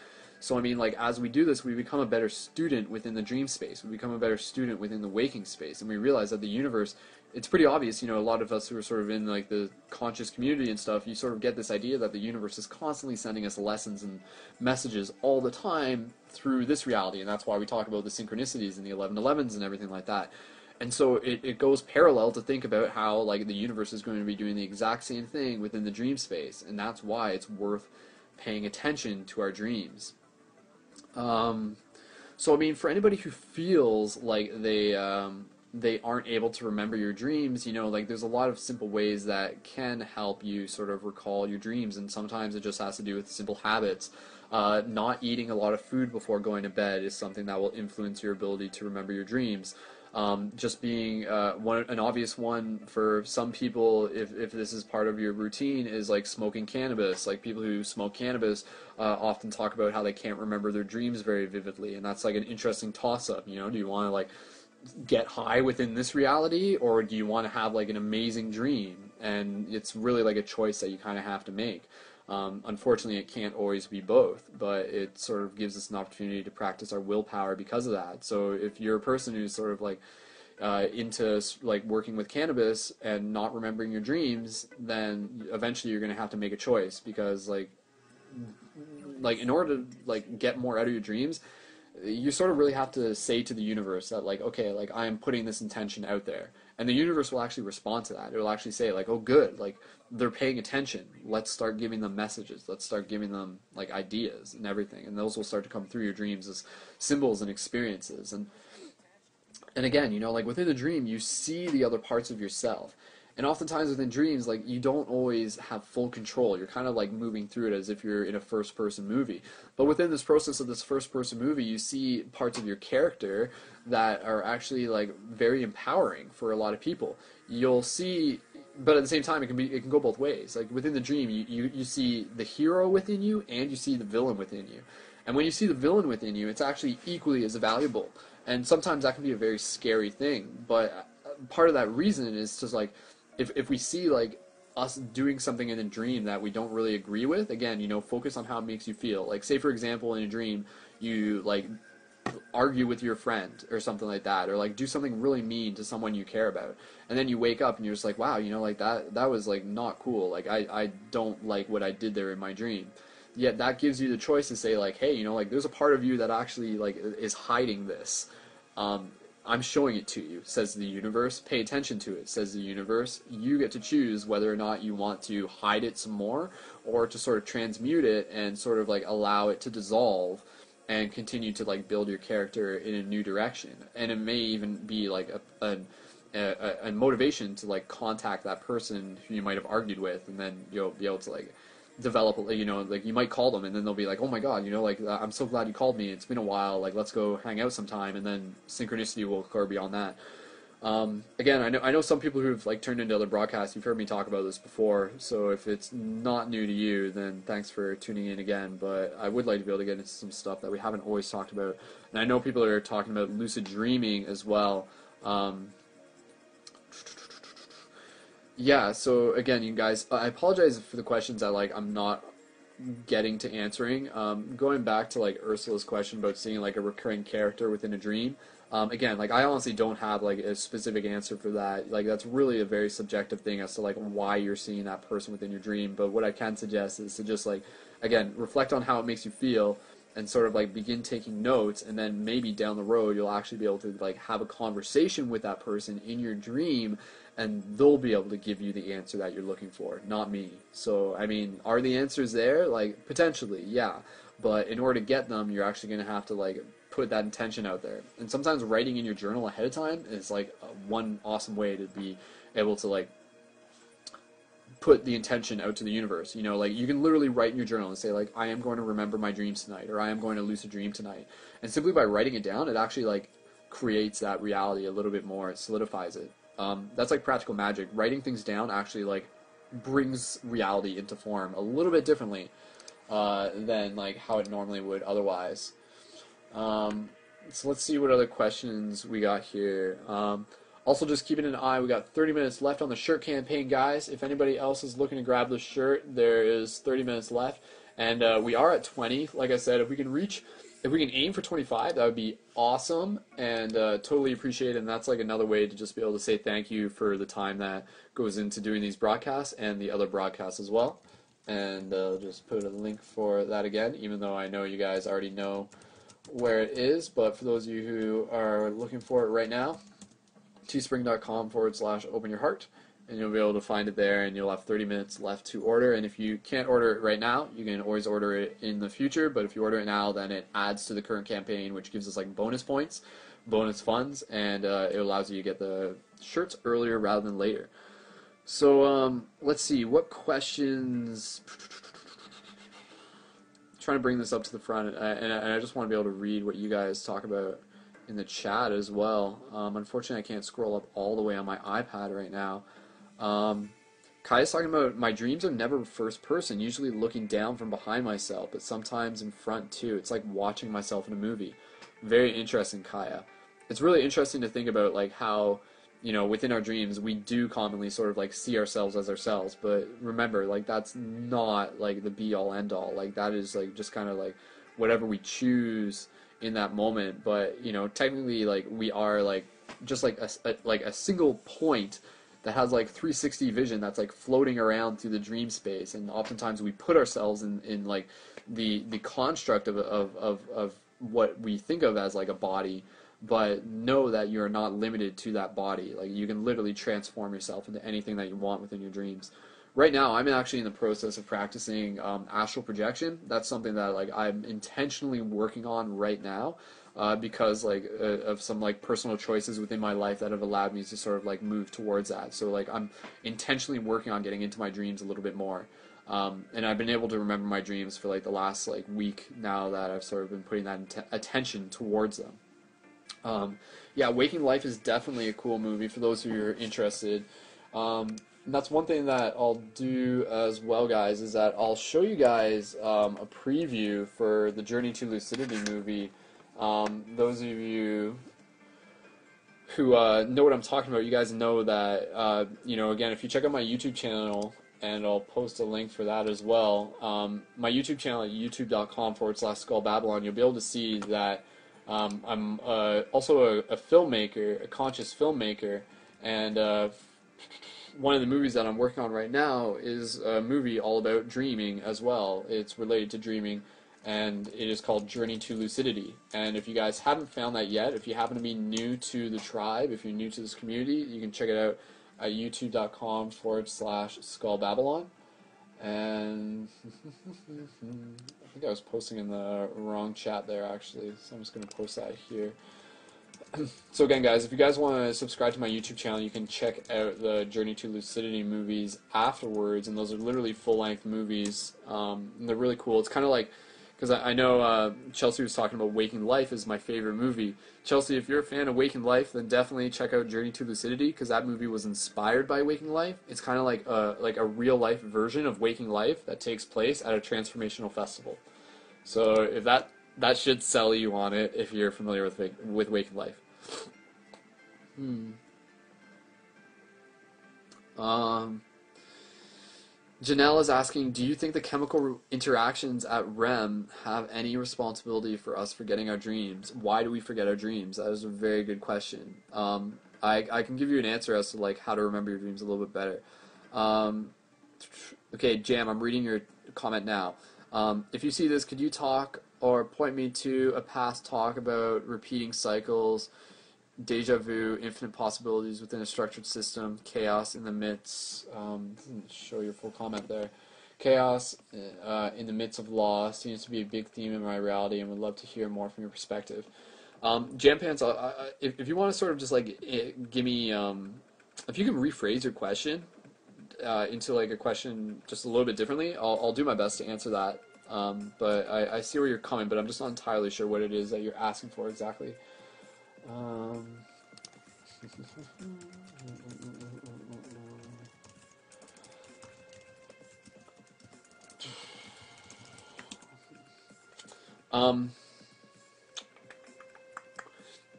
So I mean, like as we do this, we become a better student within the dream space. We become a better student within the waking space, and we realize that the universe it's pretty obvious, you know, a lot of us who are sort of in like the conscious community and stuff, you sort of get this idea that the universe is constantly sending us lessons and messages all the time through this reality, and that's why we talk about the synchronicities and the 1111s and everything like that. And so it, it goes parallel to think about how like the universe is going to be doing the exact same thing within the dream space, and that's why it's worth paying attention to our dreams. Um, so I mean, for anybody who feels like they um, they aren't able to remember your dreams, you know, like there's a lot of simple ways that can help you sort of recall your dreams, and sometimes it just has to do with simple habits. Uh, not eating a lot of food before going to bed is something that will influence your ability to remember your dreams. Um, just being uh, one, an obvious one for some people, if, if this is part of your routine, is like smoking cannabis. Like people who smoke cannabis uh, often talk about how they can't remember their dreams very vividly, and that's like an interesting toss up. You know, do you want to like get high within this reality or do you want to have like an amazing dream and it's really like a choice that you kind of have to make um, unfortunately it can't always be both but it sort of gives us an opportunity to practice our willpower because of that. So if you're a person who's sort of like uh, into like working with cannabis and not remembering your dreams then eventually you're going to have to make a choice because like like in order to like get more out of your dreams you sort of really have to say to the universe that like okay like i am putting this intention out there. And the universe will actually respond to that. It will actually say like oh good. Like they're paying attention. Let's start giving them messages. Let's start giving them like ideas and everything. And those will start to come through your dreams as symbols and experiences. And and again you know like within the dream you see the other parts of yourself. And oftentimes within dreams like you don't always have full control. You're kind of like moving through it as if you're in a first person movie. But within this process of this first person movie you see parts of your character that are actually like very empowering for a lot of people. You'll see but at the same time it can be it can go both ways. Like within the dream you, you, you see the hero within you and you see the villain within you. And when you see the villain within you it's actually equally as valuable. And sometimes that can be a very scary thing but uh, part of that reason is just like if if we see like us doing something in a dream that we don't really agree with, again, you know, focus on how it makes you feel. Like say for example in a dream you like argue with your friend or something like that or like do something really mean to someone you care about and then you wake up and you're just like wow you know like that that was like not cool like i i don't like what i did there in my dream yet that gives you the choice to say like hey you know like there's a part of you that actually like is hiding this um, I'm showing it to you, says the universe. Pay attention to it, says the universe. You get to choose whether or not you want to hide it some more or to sort of transmute it and sort of like allow it to dissolve and continue to like build your character in a new direction. And it may even be like a, a a, a, motivation to like contact that person who you might have argued with, and then you'll be able to like develop you know like you might call them and then they'll be like oh my god you know like uh, i'm so glad you called me. It's been a while. Like let's go hang out sometime. And then synchronicity will occur beyond that um, again i know i know some people who've like turned into other broadcasts you've heard me talk about this before so if it's not new to you then thanks for tuning in again but i would like to be able to get into some stuff that we haven't always talked about and i know people are talking about lucid dreaming as well um, yeah, so again, you guys, I apologize for the questions I like I'm not getting to answering. Um, going back to like Ursula's question about seeing like a recurring character within a dream. Um, again, like I honestly don't have like a specific answer for that. Like that's really a very subjective thing as to like why you're seeing that person within your dream. But what I can suggest is to just like again reflect on how it makes you feel and sort of like begin taking notes and then maybe down the road you'll actually be able to like have a conversation with that person in your dream and they'll be able to give you the answer that you're looking for, not me. So, I mean, are the answers there? Like, potentially, yeah. But in order to get them, you're actually going to have to, like, put that intention out there. And sometimes writing in your journal ahead of time is, like, one awesome way to be able to, like, put the intention out to the universe. You know, like, you can literally write in your journal and say, like, I am going to remember my dreams tonight, or I am going to lucid dream tonight. And simply by writing it down, it actually, like, creates that reality a little bit more. It solidifies it. Um, that's like practical magic. Writing things down actually like brings reality into form a little bit differently uh, than like how it normally would otherwise. Um, so let's see what other questions we got here. Um, also, just keeping an eye. We got 30 minutes left on the shirt campaign, guys. If anybody else is looking to grab the shirt, there is 30 minutes left, and uh, we are at 20. Like I said, if we can reach if we can aim for 25, that would be awesome and uh, totally appreciate it. And that's like another way to just be able to say thank you for the time that goes into doing these broadcasts and the other broadcasts as well. And uh, just put a link for that again, even though I know you guys already know where it is. But for those of you who are looking for it right now, teespring.com forward slash open your heart and you'll be able to find it there and you'll have 30 minutes left to order and if you can't order it right now you can always order it in the future but if you order it now then it adds to the current campaign which gives us like bonus points bonus funds and uh, it allows you to get the shirts earlier rather than later so um, let's see what questions trying to bring this up to the front and I, and I just want to be able to read what you guys talk about in the chat as well um, unfortunately I can't scroll up all the way on my iPad right now um, Kai's talking about my dreams are never first person, usually looking down from behind myself, but sometimes in front too. It's like watching myself in a movie. Very interesting, Kaya. It's really interesting to think about like how you know within our dreams we do commonly sort of like see ourselves as ourselves. But remember like that's not like the be all end all like that is like just kind of like whatever we choose in that moment. But you know technically like we are like just like a, a like a single point that has like 360 vision that's like floating around through the dream space. And oftentimes we put ourselves in, in like the the construct of, of, of, of what we think of as like a body but know that you're not limited to that body like you can literally transform yourself into anything that you want within your dreams right now i'm actually in the process of practicing um, astral projection that's something that like i'm intentionally working on right now uh, because like uh, of some like personal choices within my life that have allowed me to sort of like move towards that. So like I'm intentionally working on getting into my dreams a little bit more. Um, and I've been able to remember my dreams for like the last like week now that I've sort of been putting that attention towards them. Um, yeah, Waking Life is definitely a cool movie for those who are interested. Um, that's one thing that I'll do as well, guys, is that I'll show you guys um, a preview for the Journey to Lucidity movie um, those of you who uh, know what I'm talking about, you guys know that, uh, you know, again, if you check out my YouTube channel, and I'll post a link for that as well, um, my YouTube channel at youtube.com forward slash skull babylon, you'll be able to see that um, I'm uh, also a, a, filmmaker, a conscious filmmaker, and uh, one of the movies that I'm working on right now is a movie all about dreaming as well. It's related to dreaming and it is called Journey to Lucidity. And if you guys haven't found that yet, if you happen to be new to the tribe, if you're new to this community, you can check it out at youtube.com forward slash skull babylon. And think I was posting in the wrong chat there actually, so I'm just going to post that here. so again, guys, if you guys want to subscribe to my YouTube channel, you can check out the Journey to Lucidity movies afterwards, and those are literally full-length movies. Um, and they're really cool. It's kind of like because I, I, know uh, Chelsea was talking about Waking Life is my favorite movie. Chelsea, if you're a fan of Waking Life, then definitely check out Journey to Lucidity because that movie was inspired by Waking Life. It's kind of like a like a real life version of Waking Life that takes place at a transformational festival. So if that that should sell you on it if you're familiar with with Waking Life. Hmm. Um. Janelle is asking, do you think the chemical interactions at REM have any responsibility for us forgetting our dreams? Why do we forget our dreams? That is a very good question. Um, I, I can give you an answer as to like how to remember your dreams a little bit better. Um, okay, Jam, I'm reading your comment now. Um, if you see this, could you talk or point me to a past talk about repeating cycles? Deja vu, infinite possibilities within a structured system, chaos in the midst. Um, show your full comment there. Chaos uh, in the midst of law seems to be a big theme in my reality, and would love to hear more from your perspective. Um, Jam Pants, if, if you want to sort of just like give me, um, if you can rephrase your question uh, into like a question just a little bit differently, I'll, I'll do my best to answer that. Um, but I, I see where you're coming, but I'm just not entirely sure what it is that you're asking for exactly. Um, um,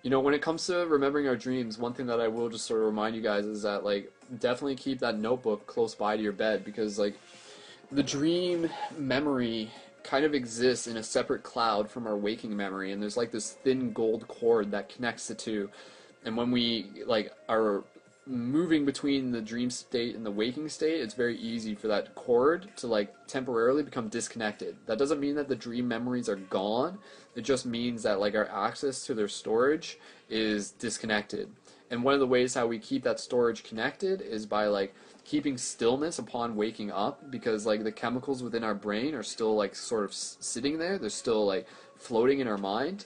you know, when it comes to remembering our dreams, one thing that I will just sort of remind you guys is that, like, definitely keep that notebook close by to your bed because, like, the dream memory kind of exists in a separate cloud from our waking memory and there's like this thin gold cord that connects the two. And when we like are moving between the dream state and the waking state it's very easy for that cord to like temporarily become disconnected. That doesn't mean that the dream memories are gone. It just means that like our access to their storage is disconnected. And one of the ways how we keep that storage connected is by like keeping stillness upon waking up because like the chemicals within our brain are still like sort of sitting there. They're still like floating in our mind.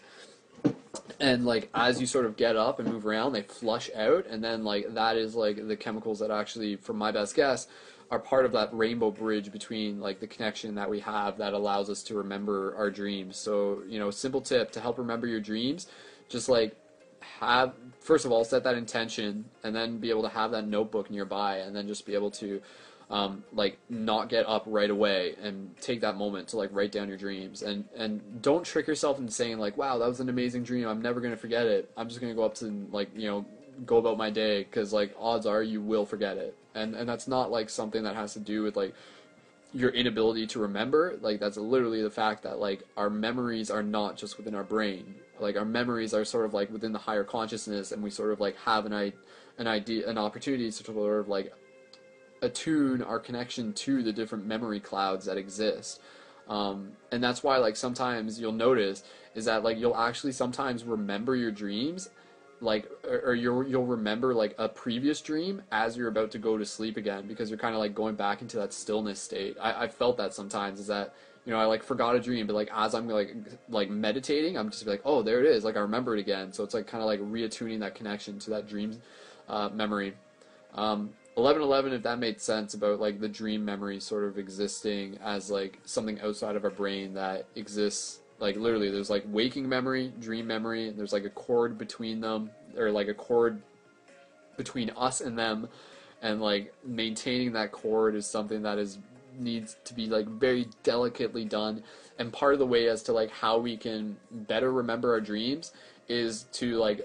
And like as you sort of get up and move around they flush out. And then like that is like the chemicals that actually from my best guess are part of that rainbow bridge between like the connection that we have that allows us to remember our dreams. So you know simple tip to help remember your dreams just like have first of all set that intention and then be able to have that notebook nearby and then just be able to um, like not get up right away and take that moment to like write down your dreams. And and don't trick yourself into saying like wow that was an amazing dream. I'm never to forget it. I'm just to go up to like you know go about my day because like odds are you will forget it. And and that's not like something that has to do with like your inability to remember. Like that's literally the fact that like our memories are not just within our brain like our memories are sort of like within the higher consciousness and we sort of like have an an idea an opportunity to sort of like attune our connection to the different memory clouds that exist. Um, and that's why like sometimes you'll notice is that like you'll actually sometimes remember your dreams like or, or you'll you'll remember like a previous dream as you're about to go to sleep again because you're kind of like going back into that stillness state. I, I felt that sometimes is that you know, I like forgot a dream, but like as I'm like like meditating, I'm just like, oh, there it is. Like I remember it again. So it's like kind of like reattuning that connection to that dream uh, memory. Um, 1111, if that made sense about like the dream memory sort of existing as like something outside of our brain that exists. Like literally, there's like waking memory, dream memory, and there's like a cord between them, or like a cord between us and them, and like maintaining that cord is something that is needs to be like very delicately done. And part of the way as to like how we can better remember our dreams is to like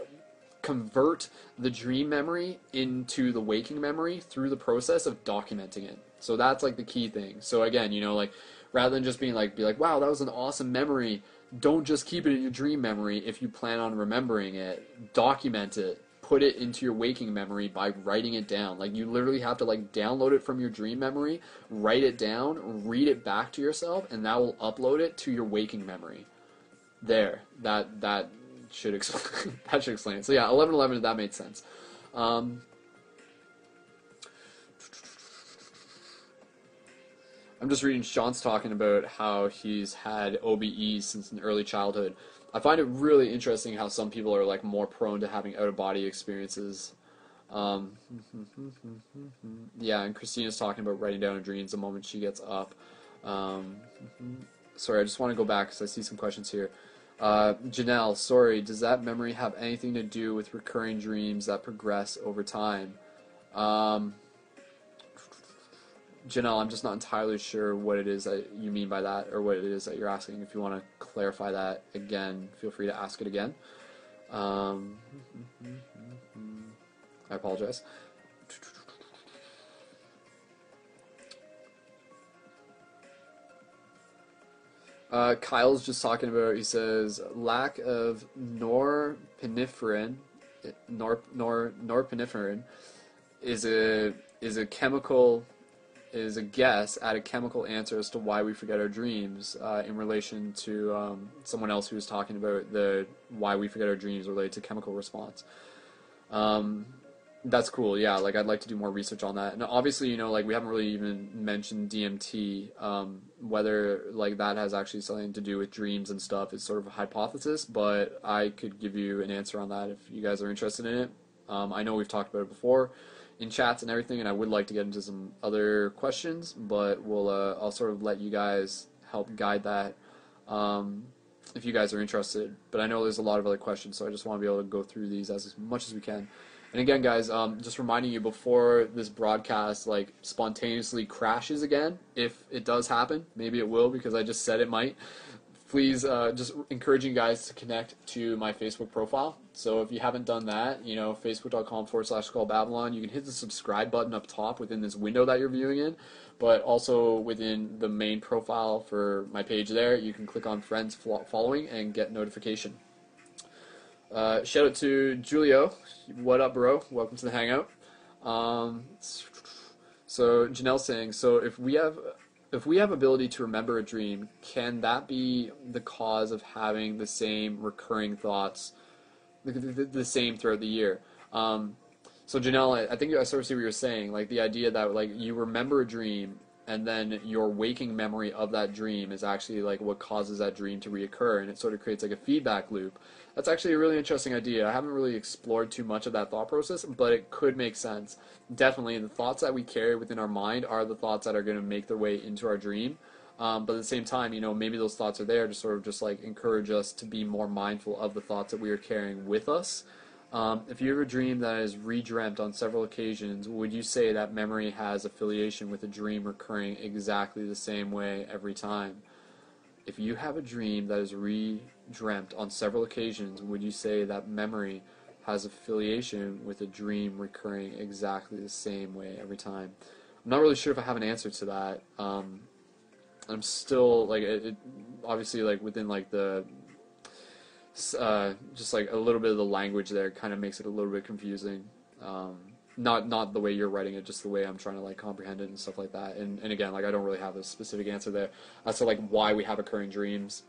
convert the dream memory into the waking memory through the process of documenting it. So that's like the key thing. So again you know like rather than just being like be like wow that was an awesome memory don't just keep it in your dream memory if you plan on remembering it. Document it put it into your waking memory by writing it down. Like you literally have to like download it from your dream memory, write it down, read it back to yourself, and that will upload it to your waking memory. There, that that should explain that should explain it. So yeah, eleven eleven that made sense. Um, I'm just reading Sean's talking about how he's had OBE since an early childhood. I find it really interesting how some people are like more prone to having out of body experiences. Um, yeah, and Christina's talking about writing down her dreams the moment she gets up. Um, sorry, I just want to go back because I see some questions here. Uh, Janelle, sorry, does that memory have anything to do with recurring dreams that progress over time? Um, Janelle, I'm just not entirely sure what it is that you mean by that or what it is that you're asking. If you want to clarify that again, feel free to ask it again. Um, I apologize. Uh, Kyle's just talking about. He says lack of norepinephrine, nor nor norepinephrine, is a is a chemical is a guess at a chemical answer as to why we forget our dreams uh, in relation to um, someone else who was talking about the why we forget our dreams related to chemical response. Um, that's cool. Yeah, like I'd like to do more research on that. And obviously, you know, like we haven't really even mentioned DMT. Um, whether like that has actually something to do with dreams and stuff is sort of a hypothesis, but I could give you an answer on that if you guys are interested in it. Um, I know we've talked about it before in chats and everything, and I would like to get into some other questions, but we'll uh, I'll sort of let you guys help guide that um, if you guys are interested. But I know there's a lot of other questions, so I just want to be able to go through these as, as much as we can. And again, guys, um, just reminding you before this broadcast like spontaneously crashes again, if it does happen, maybe it will because I just said it might. Please, uh, just encouraging guys to connect to my Facebook profile. So if you haven't done that, you know, facebook.com forward slash Skull Babylon, you can hit the subscribe button up top within this window that you're viewing in, but also within the main profile for my page there, you can click on friends following and get notification. Uh, shout out to Julio. What up, bro? Welcome to the hangout. Um, so Janelle saying, so if we have if we have ability to remember a dream, can that be the cause of having the same recurring thoughts, the, the, the same throughout the year? Um, so Janelle, I, think I sort of see what you're saying, like the idea that like you remember a dream and then your waking memory of that dream is actually like what causes that dream to reoccur, and it sort of creates like a feedback loop. That's actually a really interesting idea. I haven't really explored too much of that thought process, but it could make sense. Definitely, the thoughts that we carry within our mind are the thoughts that are going to make their way into our dream. Um, but at the same time, you know, maybe those thoughts are there to sort of just like encourage us to be more mindful of the thoughts that we are carrying with us. Um, if you have a dream that is redreamt on several occasions, would you say that memory has affiliation with a dream recurring exactly the same way every time? If you have a dream that is re dreamt on several occasions, would you say that memory has affiliation with a dream recurring exactly the same way every time? I'm not really sure if I have an answer to that. Um, I'm still like it, it, obviously like within like the uh, just like a little bit of the language there kind of makes it a little bit confusing. Um, not not the way you're writing it, just the way I'm trying to like comprehend it and stuff like that. And and again, like I don't really have a specific answer there as to like why we have occurring dreams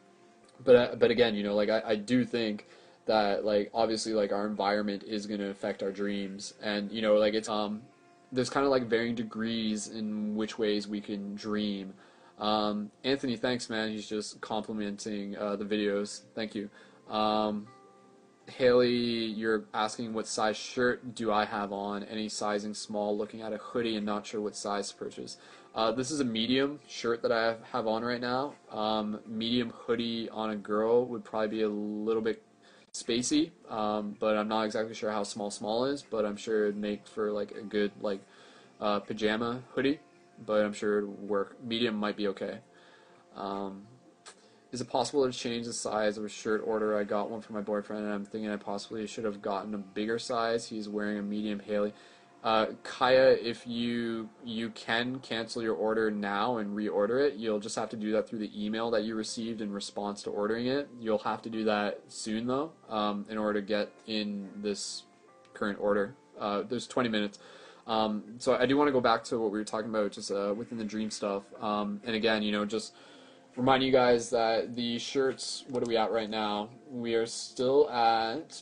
but uh, but again, you know, like I, I do think that like obviously like our environment is going to affect our dreams, and you know, like it's um there's kind of like varying degrees in which ways we can dream. Um, Anthony, thanks, man. He's just complimenting uh, the videos. Thank you. Um, Haley, you're asking what size shirt do I have on? Any sizing small, looking at a hoodie and not sure what size to purchase. Uh, this is a medium shirt that I have on right now. Um, medium hoodie on a girl would probably be a little bit spacey, um, but I'm not exactly sure how small small is. But I'm sure it'd make for like a good like uh, pajama hoodie. But I'm sure it'd work. Medium might be okay. Um, is it possible to change the size of a shirt order? I got one for my boyfriend, and I'm thinking I possibly should have gotten a bigger size. He's wearing a medium Haley. Uh, Kaya, if you you can cancel your order now and reorder it, you'll just have to do that through the email that you received in response to ordering it. You'll have to do that soon though, um, in order to get in this current order. Uh, there's 20 minutes. Um, so I do want to go back to what we were talking about, just uh, within the dream stuff. Um, and again, you know, just remind you guys that the shirts. What are we at right now? We are still at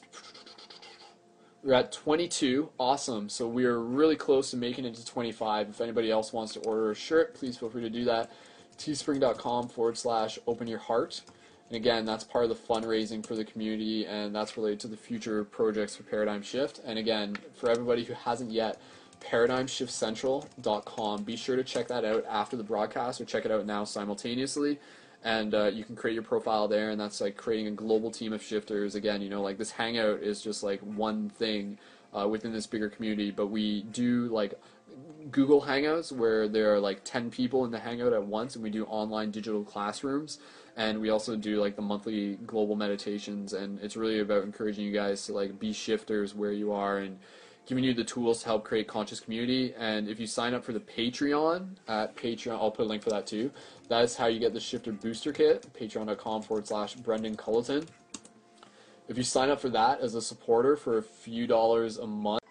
we're at 22. Awesome. So we are really close to making it to 25. If anybody else wants to order a shirt, please feel free to do that. Teespring.com forward slash open your heart. And again, that's part of the fundraising for the community, and that's related to the future projects for Paradigm Shift. And again, for everybody who hasn't yet, paradigmshiftcentral.com. Be sure to check that out after the broadcast or check it out now simultaneously. And uh, you can create your profile there, and that's like creating a global team of shifters. Again, you know, like this Hangout is just like one thing uh, within this bigger community, but we do like Google Hangouts where there are like 10 people in the Hangout at once, and we do online digital classrooms. And we also do like the monthly global meditations, and it's really about encouraging you guys to like be shifters where you are and giving you the tools to help create conscious community. And if you sign up for the Patreon at Patreon, I'll put a link for that too. That is how you get the Shifter Booster Kit, patreon.com forward slash Brendon Culliton. If you sign up for that as a supporter for a few dollars a month,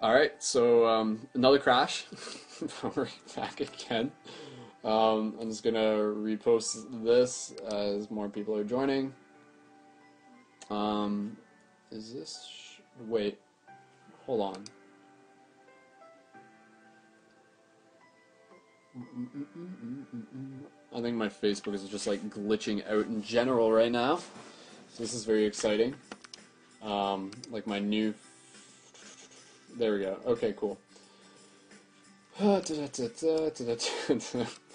all right. So um, another crash. We're back again. Um, I'm just gonna repost this as more people are joining. Um, is this? Wait, hold on. I think my Facebook is just like glitching out in general right now. So this is very exciting. Um, like my new. There we go. Okay, cool.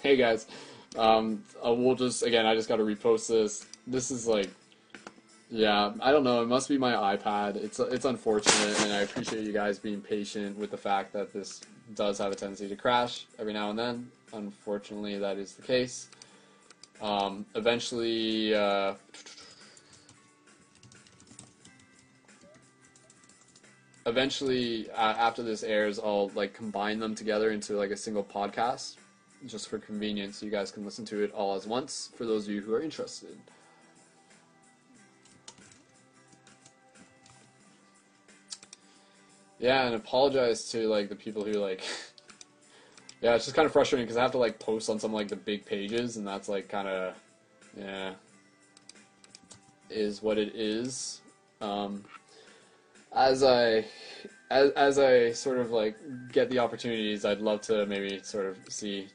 hey guys, um, uh, we'll just again. I just got to repost this. This is like yeah, I don't know. It must be my iPad. It's it's unfortunate, and I appreciate you guys being patient with the fact that this does have a tendency to crash every now and then. Unfortunately, that is the case. Um, eventually, uh, eventually uh, after this airs, I'll like combine them together into like a single podcast, just for convenience. So you guys can listen to it all as once. For those of you who are interested. Yeah, and apologize to like the people who like. yeah, it's just kind of frustrating because I have to like post on some like the big pages, and that's like kind of, yeah, is what it is. Um, as I, as as I sort of like get the opportunities, I'd love to maybe sort of see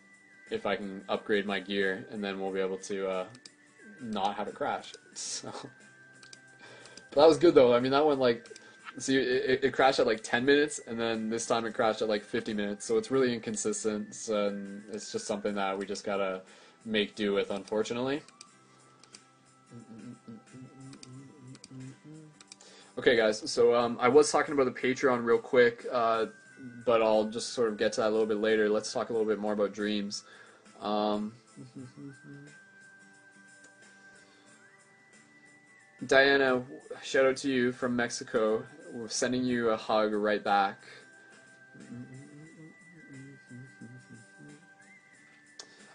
if I can upgrade my gear, and then we'll be able to uh, not have it crash. So. That was good though. I mean, that went like See, it, it, crashed at like 10 minutes, and then this time it crashed at like 50 minutes. So it's really inconsistent, and it's just something that we just gotta make do with, unfortunately. Okay, guys. So um, I was talking about the Patreon real quick, uh, but I'll just sort of get to that a little bit later. Let's talk a little bit more about dreams. Um, Diana, shout out to you from Mexico. We're sending you a hug right back.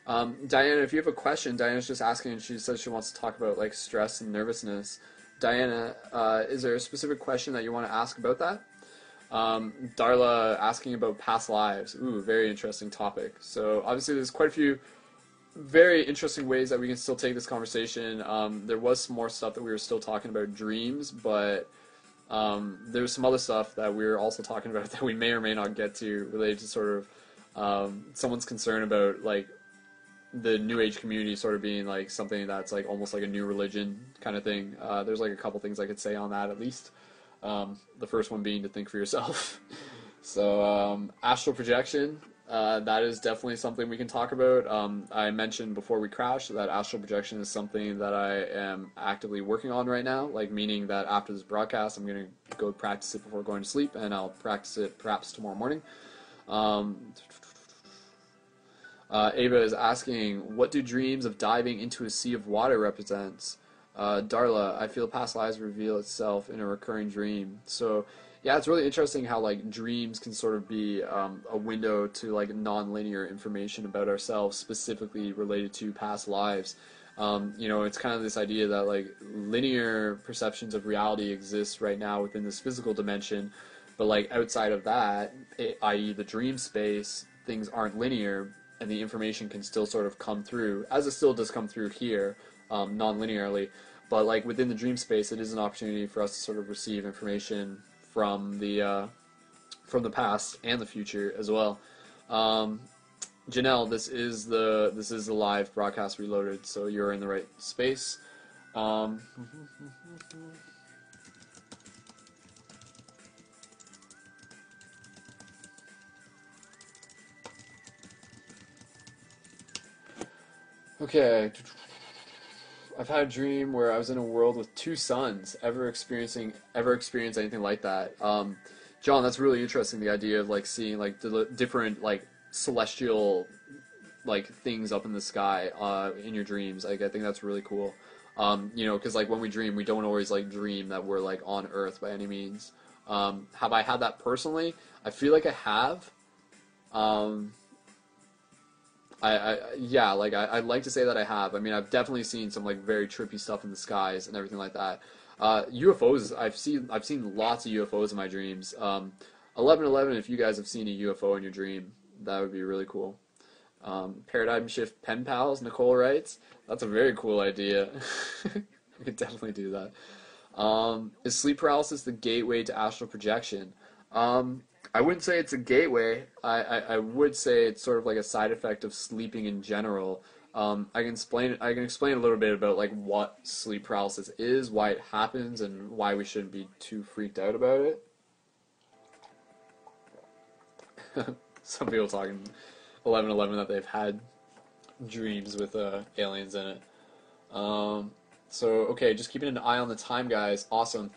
Um, Diana, if you have a question, Diana's just asking, and she says she wants to talk about like stress and nervousness. Diana, uh, is there a specific question that you want to ask about that? Um, Darla asking about past lives. Ooh, very interesting topic. So obviously, there's quite a few very interesting ways that we can still take this conversation. Um, there was some more stuff that we were still talking about dreams, but um, there's some other stuff that we are also talking about that we may or may not get to related to sort of um, someone's concern about like the new age community sort of being like something that's like almost like a new religion kind of thing. Uh, there's like a couple things I could say on that at least. Um, the first one being to think for yourself. so um, astral projection uh, that is definitely something we can talk about. Um, I mentioned before we crashed that astral projection is something that I am actively working on right now. Like meaning that after this broadcast, I'm going to go practice it before going to sleep, and I'll practice it perhaps tomorrow morning. Um, uh, Ava is asking, what do dreams of diving into a sea of water represents? Uh, Darla, I feel past lives reveal itself in a recurring dream. So yeah, it's really interesting how like dreams can sort of be um, a window to like non-linear information about ourselves, specifically related to past lives. Um, you know, it's kind of this idea that like linear perceptions of reality exist right now within this physical dimension, but like outside of that, i.e., the dream space, things aren't linear, and the information can still sort of come through, as it still does come through here, um, non-linearly. But like within the dream space, it is an opportunity for us to sort of receive information from the uh, from the past and the future as well. Um, Janelle, this is the this is the live broadcast reloaded, so you're in the right space. Um, okay. I've had a dream where I was in a world with two suns. Ever experiencing ever experienced anything like that? Um, John, that's really interesting. The idea of like seeing like the different like celestial like things up in the sky uh, in your dreams. Like I think that's really cool. Um, you know, because like when we dream, we don't always like dream that we're like on Earth by any means. Um, have I had that personally? I feel like I have. Um, I, I yeah, like I, I'd like to say that I have. I mean, I've definitely seen some like very trippy stuff in the skies and everything like that. Uh, UFOs, I've seen I've seen lots of UFOs in my dreams. Um, eleven eleven, if you guys have seen a UFO in your dream, that would be really cool. Um, paradigm shift pen pals, Nicole writes. That's a very cool idea. we could definitely do that. Um, is sleep paralysis the gateway to astral projection? Um, I wouldn't say it's a gateway. I, I, I, would say it's sort of like a side effect of sleeping in general. Um, I can explain I can explain a little bit about like what sleep paralysis is, why it happens, and why we shouldn't be too freaked out about it. Some people talking eleven eleven that they've had dreams with uh, aliens in it. Um, so okay, just keeping an eye on the time, guys. Awesome.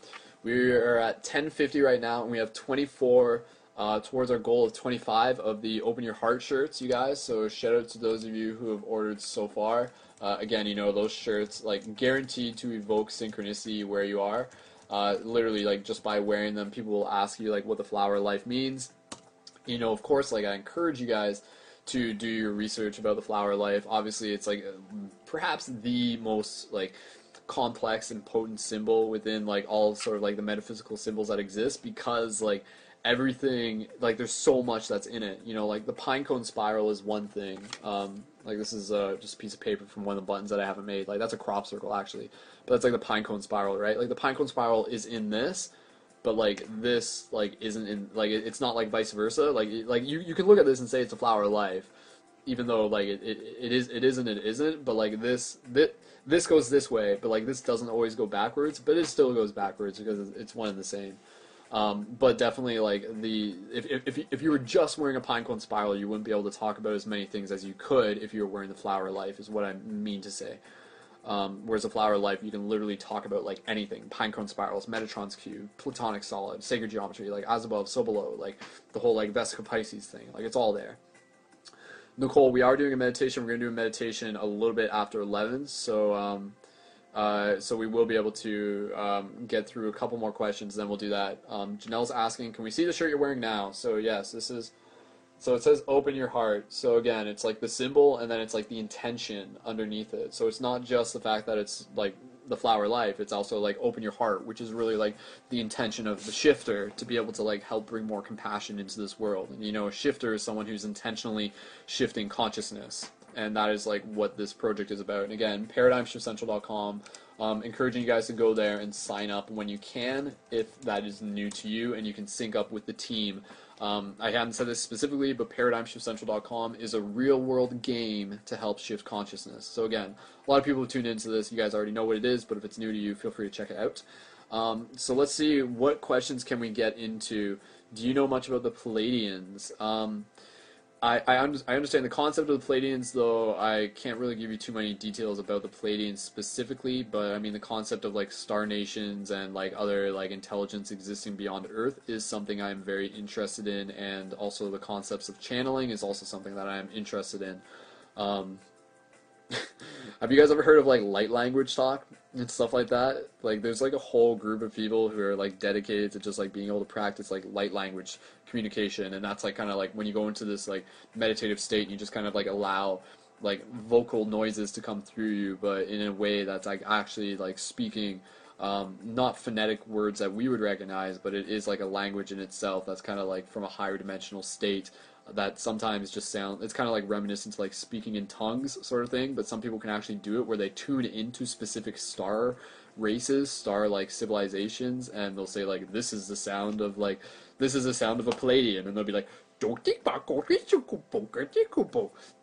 We are at 10:50 right now, and we have 24 uh, towards our goal of 25 of the Open Your Heart shirts, you guys. So shout out to those of you who have ordered so far. Uh, again, you know those shirts like guaranteed to evoke synchronicity where you are. Uh, literally, like just by wearing them, people will ask you like what the flower life means. You know, of course, like I encourage you guys to do your research about the flower life. Obviously, it's like perhaps the most like complex and potent symbol within like all sort of like the metaphysical symbols that exist because like everything like there's so much that's in it. You know like the pinecone spiral is one thing. Um, like this is uh, just a piece of paper from one of the buttons that i haven't made. Like that's a crop circle actually. But that's like the pinecone spiral right? Like the pinecone spiral is in this but like this like isn't in like it's not like vice versa. Like like you, you can look at this and say it's a flower of life even though like it, it, it is it isn't it isn't. But like this this this goes this way but like this doesn't always go backwards but it still goes backwards because it's one and the same um, but definitely like the if, if, if you were just wearing a pinecone spiral you wouldn't be able to talk about as many things as you could if you were wearing the flower life is what i mean to say um, whereas a flower life, you can literally talk about like anything: pinecone spirals, Metatron's cube, platonic solid, sacred geometry, like as above, so below, like the whole like Vesica Piscis thing. Like it's all there. Nicole, we are doing a meditation. We're going to do a meditation a little bit after 11, so um, uh, so we will be able to um, get through a couple more questions. Then we'll do that. Um, Janelle's asking, "Can we see the shirt you're wearing now?" So yes, this is so it says open your heart. So again, it's like the symbol and then it's like the intention underneath it. So it's not just the fact that it's like the flower life, it's also like open your heart, which is really like the intention of the shifter to be able to like help bring more compassion into this world. And you know, a shifter is someone who's intentionally shifting consciousness. And that is like what this project is about. And again, paradigmshiftcentral.com. Um, encouraging you guys to go there and sign up when you can, if that is new to you, and you can sync up with the team um, I haven't said this specifically, but ParadigmShiftCentral.com is a real-world game to help shift consciousness. So again, a lot of people have tuned into this, you guys already know what it is, but if it's new to you, feel free to check it out. Um, so let's see, what questions can we get into? Do you know much about the Pleiadians? Um, I, I, un- I, understand the concept of the Pleiadians, though I can't really give you too many details about the Pleiadians specifically. But I mean, the concept of like star nations and like other like intelligence existing beyond Earth is something I'm very interested in, and also the concepts of channeling is also something that I'm interested in. Um, have you guys ever heard of like light language talk and stuff like that? Like, there's like a whole group of people who are like dedicated to just like being able to practice like light language communication, and that's like kind of like when you go into this like meditative state, you just kind of like allow like vocal noises to come through you, but in a way that's like actually like speaking. Um, not phonetic words that we would recognize, but it is like a language in itself that's kind of like from a higher dimensional state that sometimes just sound it's kind of like reminiscent to like speaking in tongues sort of thing but some people can actually do it where they tune into specific star races star like civilizations and they'll say like this is the sound of like this is the sound of a Pleiadian and they'll be like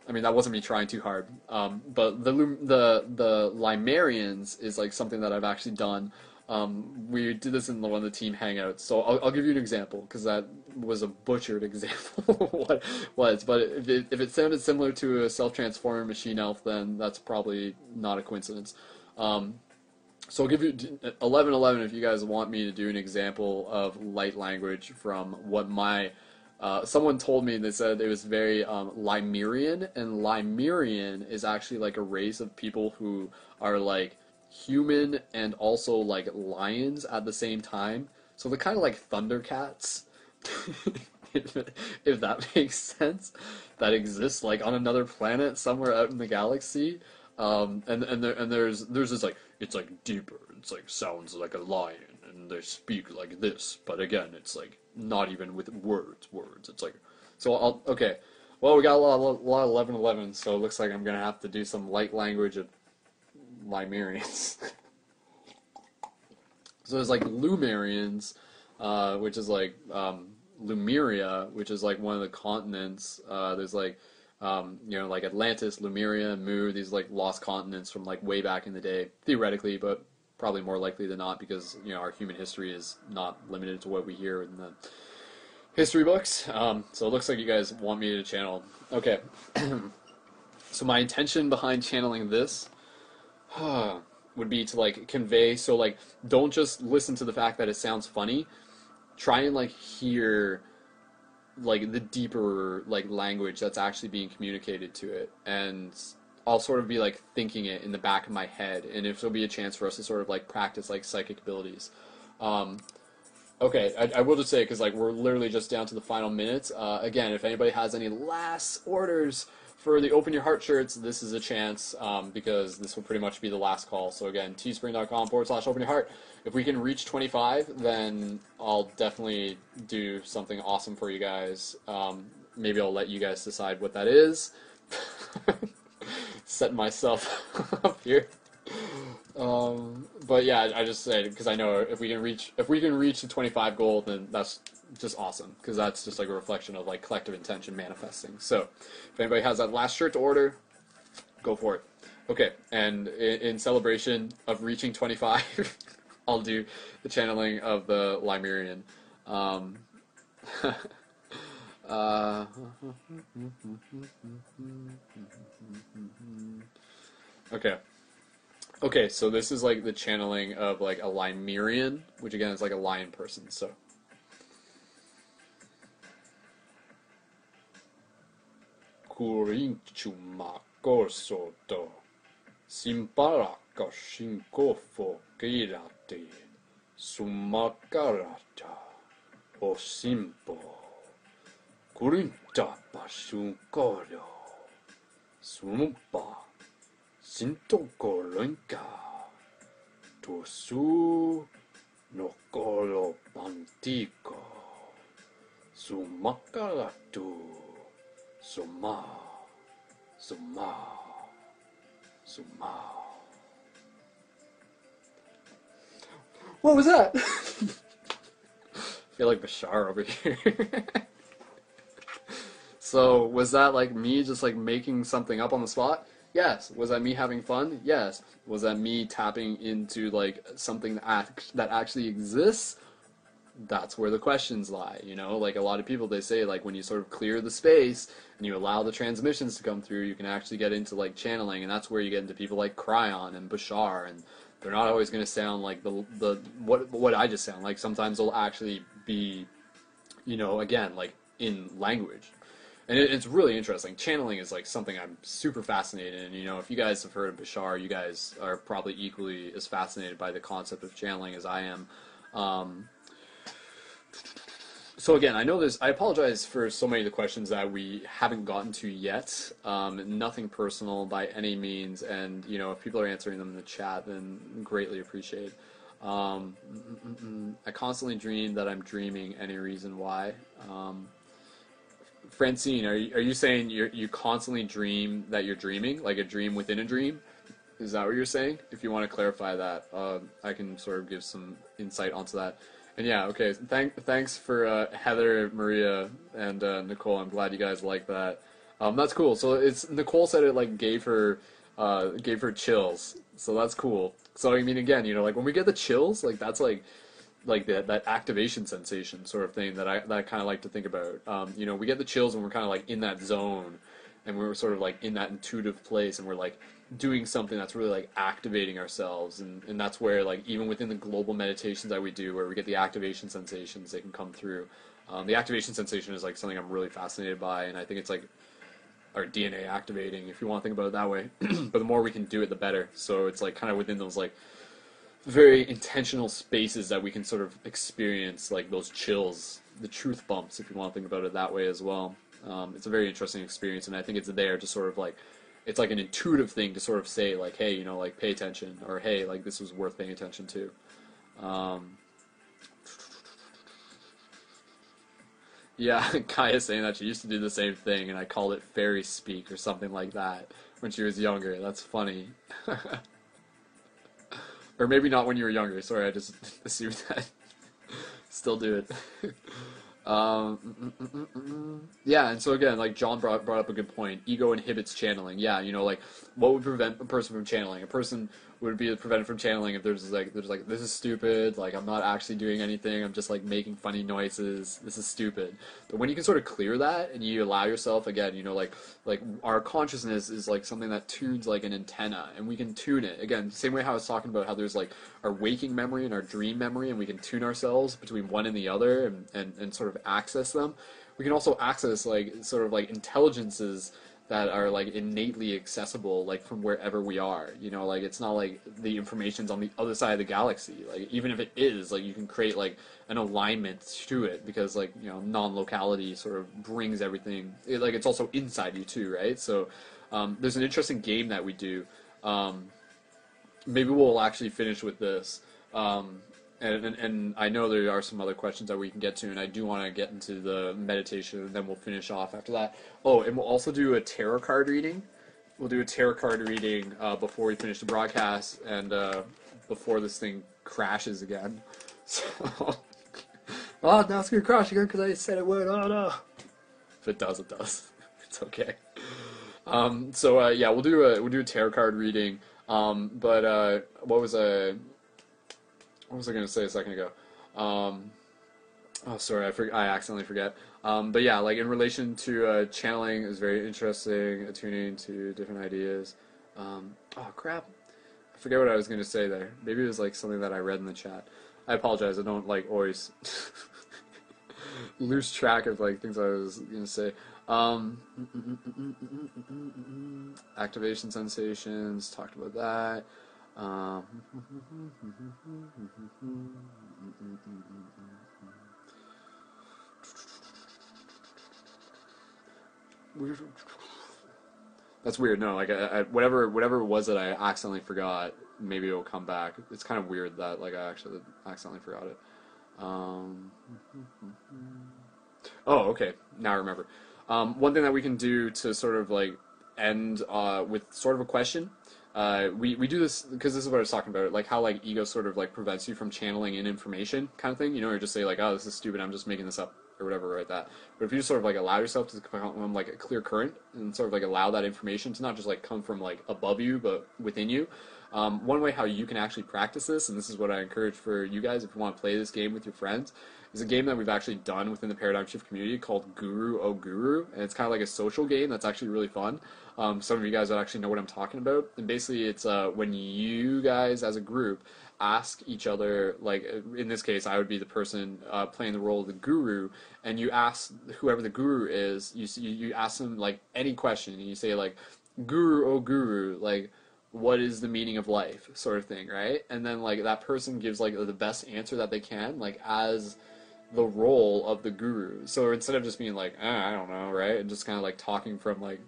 I mean, that wasn't me trying too hard. Um, but the the the Limerians is like something that I've actually done. Um, we did this in the, one of the team hangouts. So I'll, I'll give you an example because that was a butchered example of what was. But if it, if it sounded similar to a self-transforming machine elf, then that's probably not a coincidence. Um, so I'll give you 1111 if you guys want me to do an example of light language from what my uh, someone told me they said it was very um, Limerian, and Limerian is actually like a race of people who are like human and also like lions at the same time. So they're kind of like Thundercats, if, that makes sense. That exists like on another planet somewhere out in the galaxy. Um, and and there, and there's there's this like it's like deeper. It's like sounds like a lion, and they speak like this. But again, it's like not even with words. Words. It's like so. I'll okay. Well, we got a lot, a lot of eleven eleven, so it looks like I'm gonna have to do some light language of Limerians. so there's like Lumerians, uh, which is like um, Lumeria, which is like one of the continents. Uh, there's like um, you know like Atlantis, Lemuria, Mu, these like lost continents from like way back in the day, theoretically, but probably more likely than not because you know our human history is not limited to what we hear in the history books. Um, so it looks like you guys want me to channel. Okay. so my intention behind channeling this would be to like convey so like don't just listen to the fact that it sounds funny try and like hear like the deeper like language that's actually being communicated to it. And I'll sort of be like thinking it in the back of my head. And if there'll be a chance for us to sort of like practice like psychic abilities. Um, okay I, I will just say because like we're literally just down to the final minutes. Uh, again if anybody has any last orders for the Open Your Heart shirts, this is a chance um, because this will pretty much be the last call. So again, teespring.com forward slash open your heart. If we can reach 25, then I'll definitely do something awesome for you guys. Um, maybe I'll let you guys decide what that is. Set myself up here. Um, but yeah, I just said because I know if we can reach if we can reach the 25 goal, then that's just awesome because that's just like a reflection of like collective intention manifesting. So, if anybody has that last shirt to order, go for it. Okay, and in, in celebration of reaching 25, I'll do the channeling of the Limerian. Um, uh, okay. Okay, so this is like the channeling of like a Limerian, which again is like a lion person. So kurinchuma korsoto simpara kashinkofo kirate sumakarata osimpo kurinta pasunkoro sumpa sintokoronka tosu no colo pantico su macaratu Soma. Soma. Soma. What was that? I feel like Bashar over here. so, was that like me just like making something up on the spot? Yes. Was that me having fun? Yes. Was that me tapping into like something that, that actually exists? That's where the questions lie you know? Like a lot of people they say like when you sort of clear the space and you allow the transmissions to come through you can actually get into like channeling and that's where you get into people like Kryon and Bashar and they're not always going to sound like the the what what I just sound like. Sometimes they'll actually be you know again like in language. And it, it's really interesting. Channeling is like something I'm super fascinated in you know? If you guys have heard of Bashar you guys are probably equally as fascinated by the concept of channeling as I am. Um, so again, I know this. I apologize for so many of the questions that we haven't gotten to yet. Um, nothing personal by any means, and you know, if people are answering them in the chat, then greatly appreciate. Um, I constantly dream that I'm dreaming. Any reason why? Um, Francine, are you, are you saying you you constantly dream that you're dreaming, like a dream within a dream? Is that what you're saying? If you want to clarify that, uh, I can sort of give some insight onto that. And yeah, okay. Thank, thanks for uh, Heather, Maria, and uh, Nicole. I'm glad you guys like that. Um, that's cool. So it's Nicole said it like gave her uh, gave her chills. So that's cool. So I mean, again, you know, like when we get the chills, like that's like like that that activation sensation sort of thing that I that I kind of like to think about. Um, you know, we get the chills when we're kind of like in that zone, and we're sort of like in that intuitive place, and we're like doing something that's really like activating ourselves, and and that's where like even within the global meditations that we do, where we get the activation sensations, they can come through. Um, the activation sensation is like something I'm really fascinated by, and I think it's like our DNA activating, if you want to think about it that way. but the more we can do it, the better. So it's like kind of within those like very intentional spaces that we can sort of experience like those chills, the truth bumps, if you want to think about it that way as well. Um, it's a very interesting experience, and I think it's there to sort of like, it's like an intuitive thing to sort of say like, hey, you know, like pay attention, or hey, like this was worth paying attention to. Um, yeah, Kaya's saying that she used to do the same thing, and I called it fairy speak or something like that when she was younger. That's funny. Or maybe not when you were younger. Sorry, I just assumed that. Still do it. Um, mm, mm, mm, yeah, and so again, like John brought, brought up a good point. Ego inhibits channeling. Yeah, you know, like what would prevent a person from channeling? A person would be prevented from channeling if there's like there's like this is stupid like i'm not actually doing anything i'm just like making funny noises this is stupid. But when you can sort of clear that and you allow yourself again you know like like our consciousness is like something that tunes like an antenna and we can tune it. Again same way how i was talking about how there's like our waking memory and our dream memory and we can tune ourselves between one and the other and, and, and sort of access them. We can also access like sort of like intelligences that are like innately accessible like from wherever we are you know? Like it's not like the information's on the other side of the galaxy. Like even if it is like you can create like an alignment to it because like you know non-locality sort of brings everything. It, like it's also inside you too right? So um, there's an interesting game that we do. Um, maybe we'll actually finish with this. Um, and, and, and, I know there are some other questions that we can get to, and I do want to get into the meditation, and then we'll finish off after that. Oh, and we'll also do a tarot card reading. We'll do a tarot card reading uh, before we finish the broadcast, and uh, before this thing crashes again. So, oh, now it's gonna crash again because I said it would. Oh no! If it does, it does. It's okay. Um, so uh, yeah, we'll do a we'll do a tarot card reading. Um, but uh, what was a what was I going to say a second ago? Um, oh, sorry, I, for, I accidentally forget. Um, but yeah, like in relation to uh, channeling is very interesting, attuning to different ideas. Um, oh crap, I forget what I was going to say there. Maybe it was like something that I read in the chat. I apologize. I don't like always lose track of like things I was going to say. Um, activation sensations. Talked about that. Um, that's weird. No, like I, I, whatever whatever it was that I accidentally forgot, maybe it'll come back. It's kind of weird that like I actually accidentally forgot it. Um, oh, okay. Now I remember. Um, one thing that we can do to sort of like end uh, with sort of a question uh, we, we do this because this is what I was talking about, like how like ego sort of like prevents you from channeling in information kind of thing, you know, or just say like, oh, this is stupid, I'm just making this up or whatever, like that. But if you just sort of like allow yourself to become like a clear current and sort of like allow that information to not just like come from like above you, but within you. Um, one way how you can actually practice this, and this is what I encourage for you guys if you want to play this game with your friends, is a game that we've actually done within the Paradigm Shift community called Guru O Guru, and it's kind of like a social game that's actually really fun. Um, some of you guys would actually know what I'm talking about. And basically, it's uh, when you guys as a group ask each other, like in this case, I would be the person uh, playing the role of the guru, and you ask whoever the guru is, you you ask them like any question, and you say like, "Guru, oh guru," like what is the meaning of life? sort of thing right? And then like that person gives like the best answer that they can like as the role of the guru. So instead of just being like eh, i don't know right? And just kind of like talking from like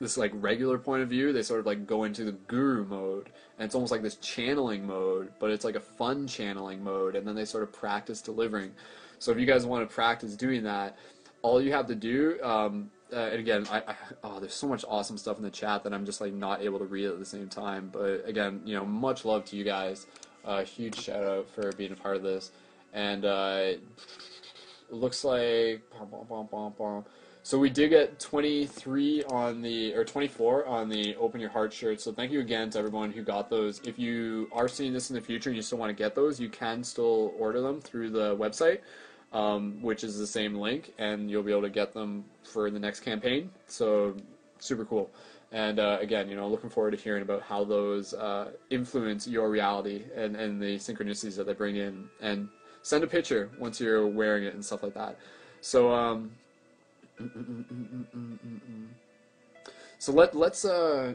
this like regular point of view, they sort of like go into the guru mode, and it's almost like this channeling mode, but it's like a fun channeling mode, and then they sort of practice delivering. So if you guys want to practice doing that, all you have to do, um, uh, and again, I, I, oh, there's so much awesome stuff in the chat that I'm just like not able to read at the same time. But again, you know, much love to you guys. Uh, huge shout out for being a part of this. and uh, looks like so we did get 23 on the or 24 on the open your heart shirt. So thank you again to everyone who got those. If you are seeing this in the future and you still want to get those you can still order them through the website um, which is the same link and you'll be able to get them for the next campaign. So super cool. And uh, again you know looking forward to hearing about how those uh, influence your reality and, and the synchronicities that they bring in. And send a picture once you're wearing it and stuff like that. So um, so let let's uh,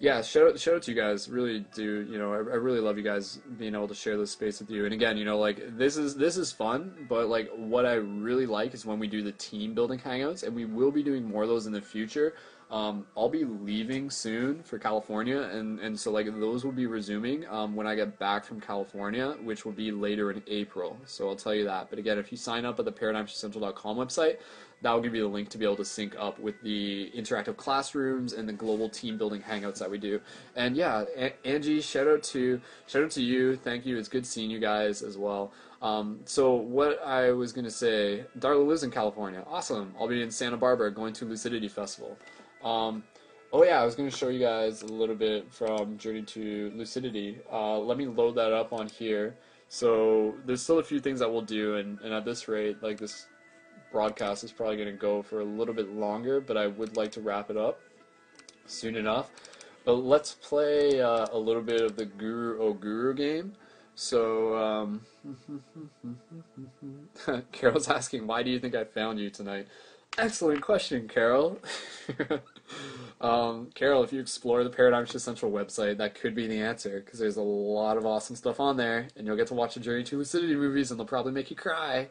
yeah, shout out, shout out to you guys. Really do you know? I, I really love you guys being able to share this space with you. And again, you know, like this is this is fun, but like what I really like is when we do the team building hangouts, and we will be doing more of those in the future. Um, I'll be leaving soon for California, and, and so like those will be resuming um, when I get back from California, which will be later in April. So I'll tell you that. But again, if you sign up at the ParadigmShiftCentral.com website, that will give you the link to be able to sync up with the interactive classrooms and the global team building hangouts that we do. And yeah, a- Angie, shout out to shout out to you. Thank you. It's good seeing you guys as well. Um, so what I was gonna say, Darla lives in California. Awesome. I'll be in Santa Barbara going to Lucidity Festival. Um, oh yeah, I was going to show you guys a little bit from Journey to Lucidity. Uh, let me load that up on here. So there's still a few things that we'll do, and, and at this rate, like this broadcast is probably going to go for a little bit longer, but I would like to wrap it up soon enough. But let's play uh, a little bit of the Guru O Guru game. So, um, Carol's asking, why do you think I found you tonight? Excellent question, Carol. um, Carol, if you explore the Paradigm Shift Central website, that could be the answer because there's a lot of awesome stuff on there, and you'll get to watch the Journey to Lucidity movies, and they'll probably make you cry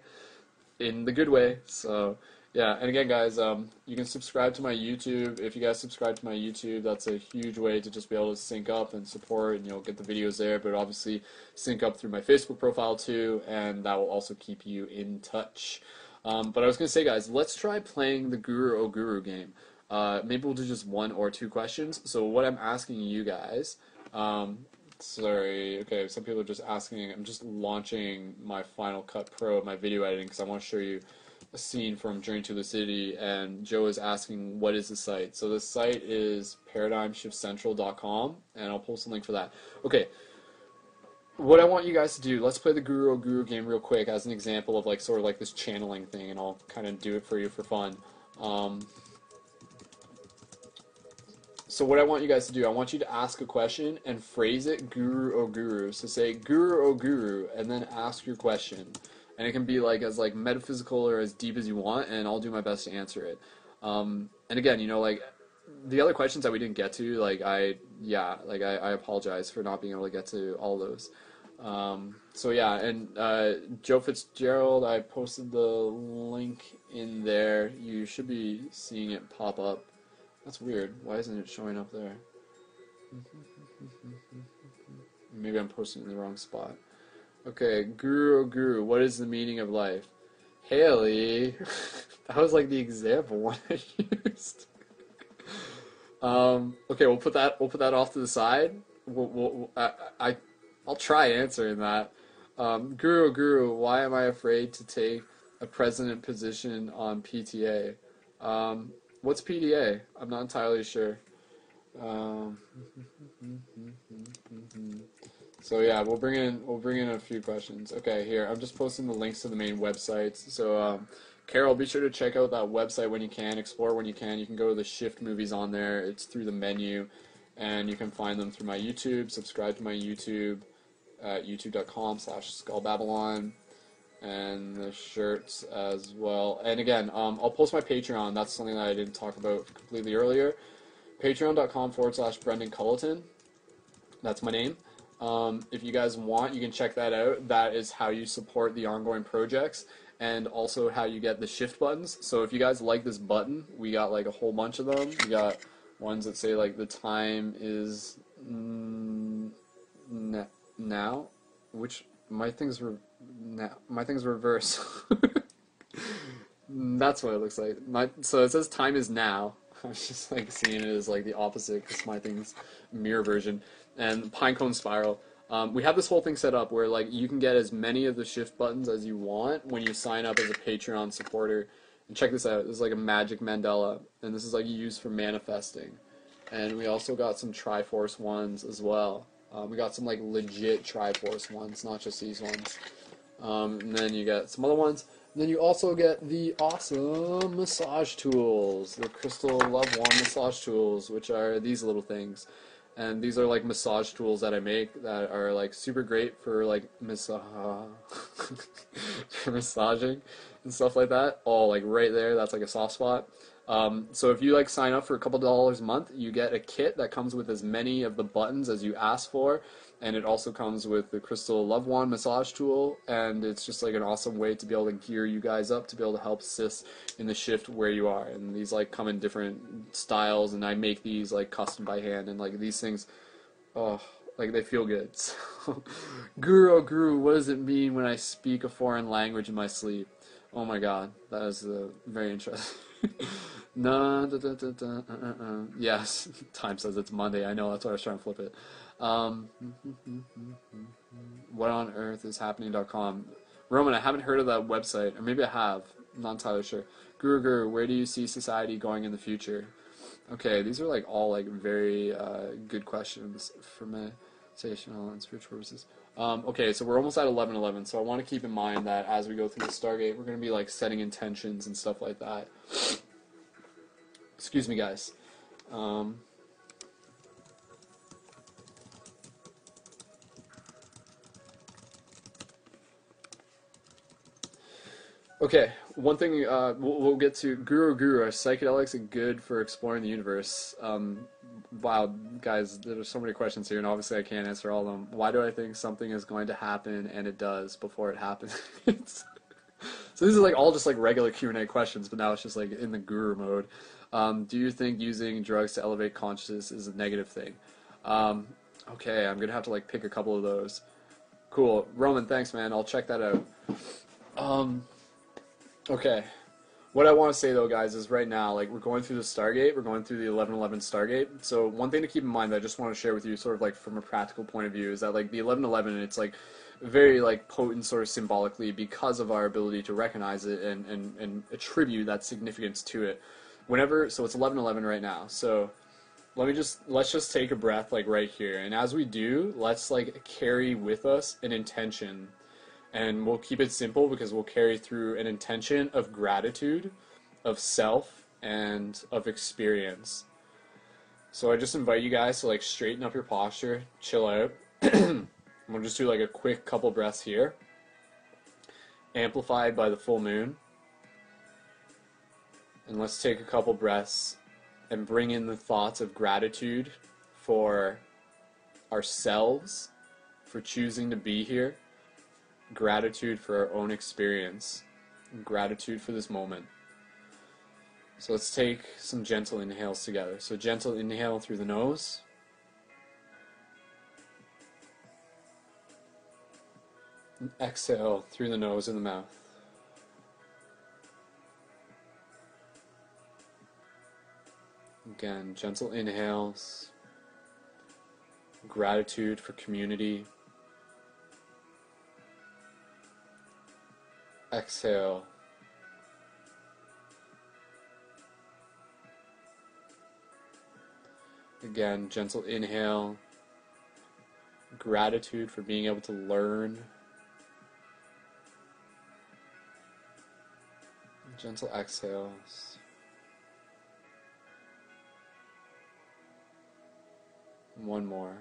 in the good way. So, yeah, and again, guys, um, you can subscribe to my YouTube. If you guys subscribe to my YouTube, that's a huge way to just be able to sync up and support, and you'll get the videos there. But obviously, sync up through my Facebook profile too, and that will also keep you in touch. Um, but I was going to say, guys, let's try playing the Guru O Guru game. Uh, maybe we'll do just one or two questions. So what I'm asking you guys, um, sorry, okay, some people are just asking. I'm just launching my Final Cut Pro, my video editing, because I want to show you a scene from Journey to Lucidity, and Joe is asking, what is the site? So the site is paradigmshiftcentral.com, and I'll post a link for that. Okay, what I want you guys to do, let's play the Guru O Guru game real quick as an example of like sort of like this channeling thing, and I'll kind of do it for you for fun. Um, so what I want you guys to do, I want you to ask a question and phrase it Guru O Guru. So say Guru O Guru, and then ask your question, and it can be like as like metaphysical or as deep as you want, and I'll do my best to answer it. Um, and again, you know, like the other questions that we didn't get to, like I, yeah, like I, I apologize for not being able to get to all those. Um, so yeah, and uh, Joe Fitzgerald, I posted the link in there. You should be seeing it pop up. That's weird. Why isn't it showing up there? Maybe I'm posting in the wrong spot. Okay, Guru Guru, what is the meaning of life? Haley, that was like the example one I used. um, okay, we'll put that we'll put that off to the side. We'll, we'll, I, I I'll try answering that. Um, Guru, Guru, why am I afraid to take a president position on PTA? Um, what's PTA? I'm not entirely sure. Um, so yeah, we'll bring in we'll bring in a few questions. Okay, here I'm just posting the links to the main websites. So um, Carol, be sure to check out that website when you can, explore when you can. You can go to the Shift movies on there. It's through the menu, and you can find them through my YouTube. Subscribe to my YouTube at youtube.com slash skullbabylon and the shirts as well. And again, um, I'll post my Patreon. That's something that I didn't talk about completely earlier. Patreon.com forward slash Brendon Culliton. That's my name. Um, if you guys want, you can check that out. That is how you support the ongoing projects and also how you get the shift buttons. So if you guys like this button, we got like a whole bunch of them. We got ones that say like the time is mm, now, which my things were now my things reverse. That's what it looks like. My so it says time is now. I'm just like seeing it as like the opposite because my thing's mirror version and pinecone spiral. Um, we have this whole thing set up where like you can get as many of the shift buttons as you want when you sign up as a Patreon supporter. And check this out. This is like a magic mandala, and this is like used for manifesting. And we also got some Triforce ones as well. Um, we got some like legit Triforce ones, not just these ones. Um, and then you get some other ones. And then you also get the awesome massage tools, the Crystal Love Wand massage tools, which are these little things. And these are like massage tools that I make that are like super great for like massage for massaging and stuff like that. All like right there, that's like a soft spot. Um, so if you like sign up for a couple dollars a month, you get a kit that comes with as many of the buttons as you ask for, and it also comes with the Crystal Love Wand massage tool, and it's just like an awesome way to be able to gear you guys up to be able to help sis in the shift where you are. And these like come in different styles, and I make these like custom by hand, and like these things, oh, like they feel good. So, guru, oh, guru, what does it mean when I speak a foreign language in my sleep? Oh my god, that is uh, very interesting. no, da, da, da, da, uh, uh, uh. Yes, time says it's Monday. I know that's why I was trying to flip it. Um, what on earth is happening.com? Roman, I haven't heard of that website, or maybe I have. I'm not entirely sure. Guru Guru, where do you see society going in the future? Okay, these are like all like very uh, good questions for meditational and spiritual purposes. Um, okay, so we're almost at 11:11, so I want to keep in mind that as we go through the Stargate, we're going to be like setting intentions and stuff like that. Excuse me, guys. Um, Okay, one thing uh, we'll, we'll, get to Guru Guru. Are psychedelics good for exploring the universe? Um, wow, guys, there's so many questions here, and obviously I can't answer all of them. Why do I think something is going to happen and it does before it happens? so these are like all just like regular Q and A questions, but now it's just like in the Guru mode. Um, do you think using drugs to elevate consciousness is a negative thing? Um, okay, I'm gonna have to like pick a couple of those. Cool, Roman. Thanks, man. I'll check that out. Um, Okay. What I want to say though, guys, is right now, like we're going through the Stargate, we're going through the 1111 Stargate. So one thing to keep in mind that I just want to share with you, sort of like from a practical point of view, is that like the 1111, it's like very like potent sort of symbolically because of our ability to recognize it and, and, and attribute that significance to it. Whenever, so it's 1111 right now. So let me just let's just take a breath like right here, and as we do, let's like carry with us an intention and we'll keep it simple because we'll carry through an intention of gratitude, of self, and of experience. So I just invite you guys to like straighten up your posture, chill out. we'll just do like a quick couple breaths here, amplified by the full moon. And let's take a couple breaths and bring in the thoughts of gratitude for ourselves, for choosing to be here gratitude for our own experience, gratitude for this moment. So let's take some gentle inhales together. So gentle inhale through the nose. And exhale through the nose and the mouth. Again, gentle inhales, gratitude for community, exhale. Again, gentle inhale. Gratitude for being able to learn. Gentle exhales. One more.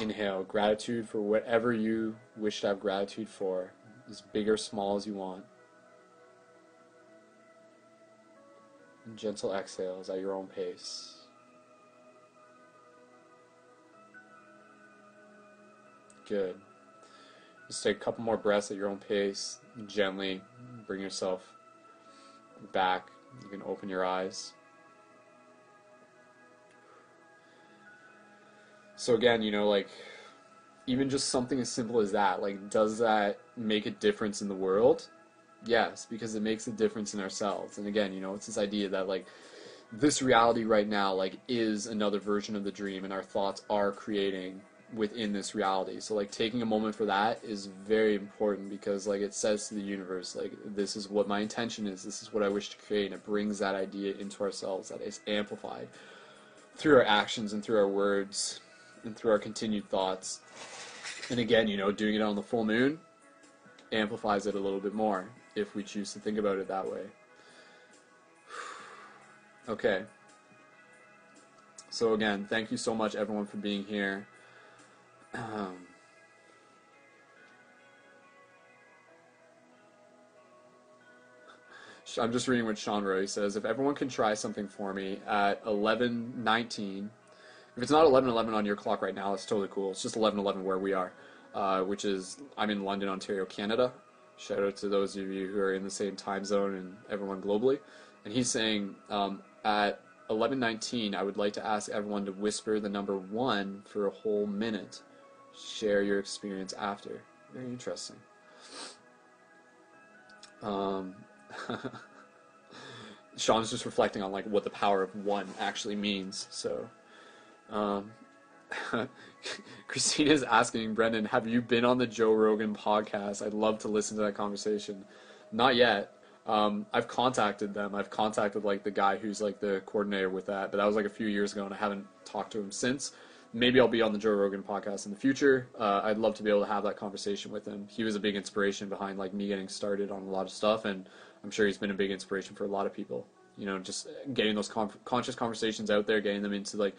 Inhale, gratitude for whatever you wish to have gratitude for as big or small as you want. And gentle exhales at your own pace. Good. Just take a couple more breaths at your own pace. Gently bring yourself back. You can open your eyes. So, again, you know, like even just something as simple as that, like, does that make a difference in the world? Yes, because it makes a difference in ourselves. And again, you know, it's this idea that, like, this reality right now, like, is another version of the dream, and our thoughts are creating within this reality. So like taking a moment for that is very important because like it says to the universe like this is what my intention is. This is what I wish to create and it brings that idea into ourselves that is amplified through our actions and through our words and through our continued thoughts. And again, you know, doing it on the full moon amplifies it a little bit more if we choose to think about it that way. Okay. So again, thank you so much everyone for being here. Um, I'm just reading what Sean Roy says. If everyone can try something for me at 11:19, if it's not 11:11 on your clock right now, it's totally cool. It's just 11:11 where we are, uh, which is I'm in London, Ontario, Canada. Shout out to those of you who are in the same time zone and everyone globally. And he's saying um, at 11:19, I would like to ask everyone to whisper the number one for a whole minute. Share your experience after. Very interesting. Um, Sean's just reflecting on like what the power of one actually means. So, um, Christina's asking Brendon, "Have you been on the Joe Rogan podcast? I'd love to listen to that conversation." Not yet. Um, I've contacted them. I've contacted like the guy who's like the coordinator with that, but that was like a few years ago, and I haven't talked to him since. Maybe I'll be on the Joe Rogan podcast in the future. Uh, I'd love to be able to have that conversation with him. He was a big inspiration behind like me getting started on a lot of stuff, and I'm sure he's been a big inspiration for a lot of people. You know, just getting those con- conscious conversations out there, getting them into like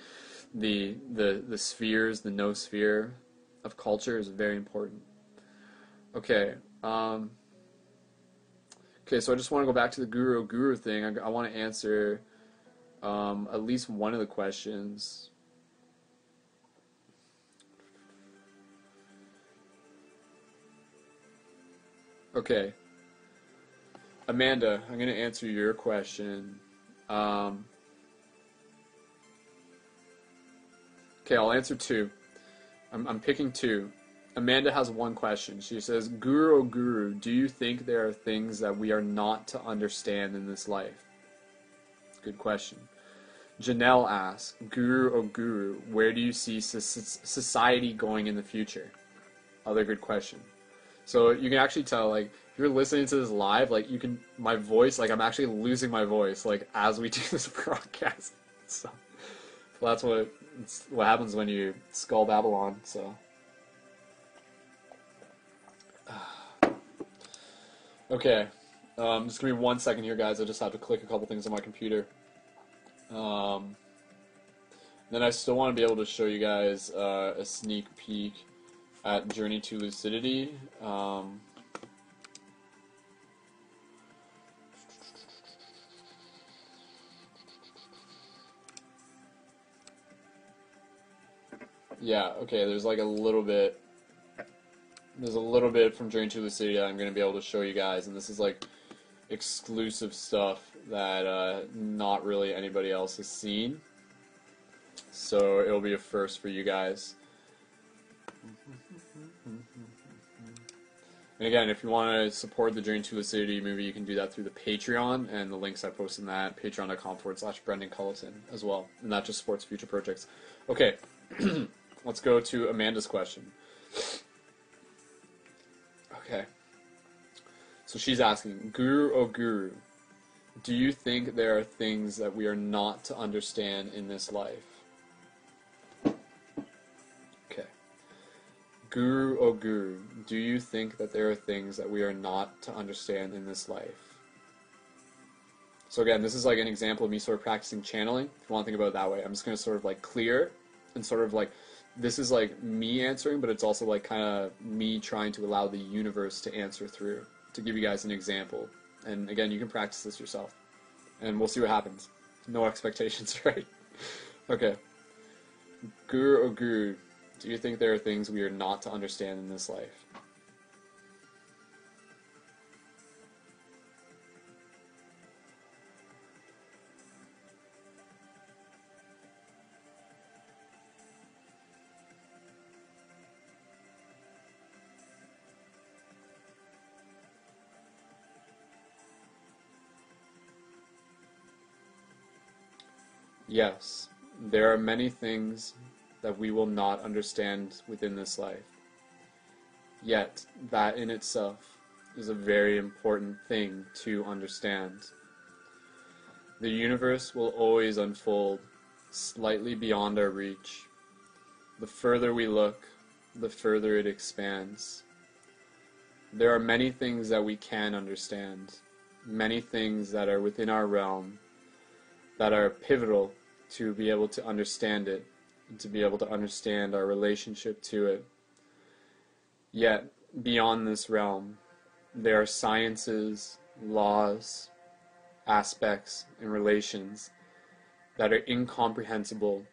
the the the spheres, the noosphere of culture is very important. Okay. Um, Okay, so I just want to go back to the guru guru thing. I, I want to answer um, at least one of the questions. Okay. Amanda, I'm going to answer your question. Um, okay, I'll answer two. I'm, I'm picking two. Amanda has one question. She says, Guru, oh Guru, do you think there are things that we are not to understand in this life? Good question. Janelle asks, Guru, oh Guru, where do you see society going in the future? Other good question. So you can actually tell, like, if you're listening to this live, like, you can, my voice, like, I'm actually losing my voice, like, as we do this broadcast. So, that's what, what happens when you skull Babylon, so. Okay, um, just give me one second here, guys. I just have to click a couple things on my computer. Um, then I still want to be able to show you guys uh, a sneak peek at Journey to Lucidity. Um, yeah, okay, there's like a little bit there's a little bit from Journey to Lucidity that I'm going to be able to show you guys, and this is like exclusive stuff that uh, not really anybody else has seen. So it'll be a first for you guys. And again, if you want to support the Journey to Lucidity movie, you can do that through the Patreon, and the links I post in that, patreon.com forward slash Brendon Culliton as well, and that just supports future projects. Okay, let's go to Amanda's question. Okay. So she's asking, Guru, oh Guru, do you think there are things that we are not to understand in this life? Okay. Guru, oh Guru, do you think that there are things that we are not to understand in this life? So again, this is like an example of me sort of practicing channeling. If you want to think about it that way, I'm just going to sort of like clear and sort of like this is like me answering, but it's also like kind of me trying to allow the universe to answer through. To give you guys an example, and again, you can practice this yourself, and we'll see what happens. No expectations, right? okay. Guru or Guru, do you think there are things we are not to understand in this life? Yes, there are many things that we will not understand within this life. Yet, that in itself is a very important thing to understand. The universe will always unfold slightly beyond our reach. The further we look, the further it expands. There are many things that we can understand, many things that are within our realm that are pivotal to be able to understand it, and to be able to understand our relationship to it. Yet, beyond this realm, there are sciences, laws, aspects, and relations that are incomprehensible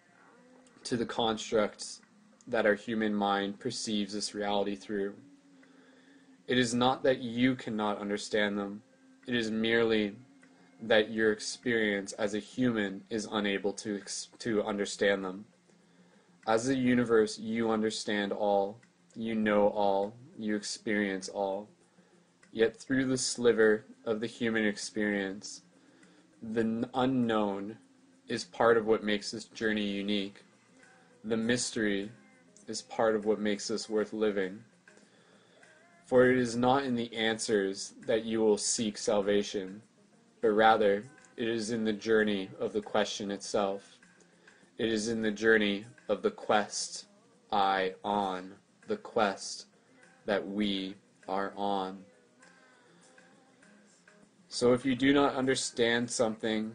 to the constructs that our human mind perceives this reality through. It is not that you cannot understand them, it is merely that your experience as a human is unable to, to understand them. As a universe, you understand all, you know all, you experience all. Yet through the sliver of the human experience, the unknown is part of what makes this journey unique. The mystery is part of what makes this worth living. For it is not in the answers that you will seek salvation, but rather it is in the journey of the question itself. It is in the journey of the quest I on, the quest that we are on. So if you do not understand something,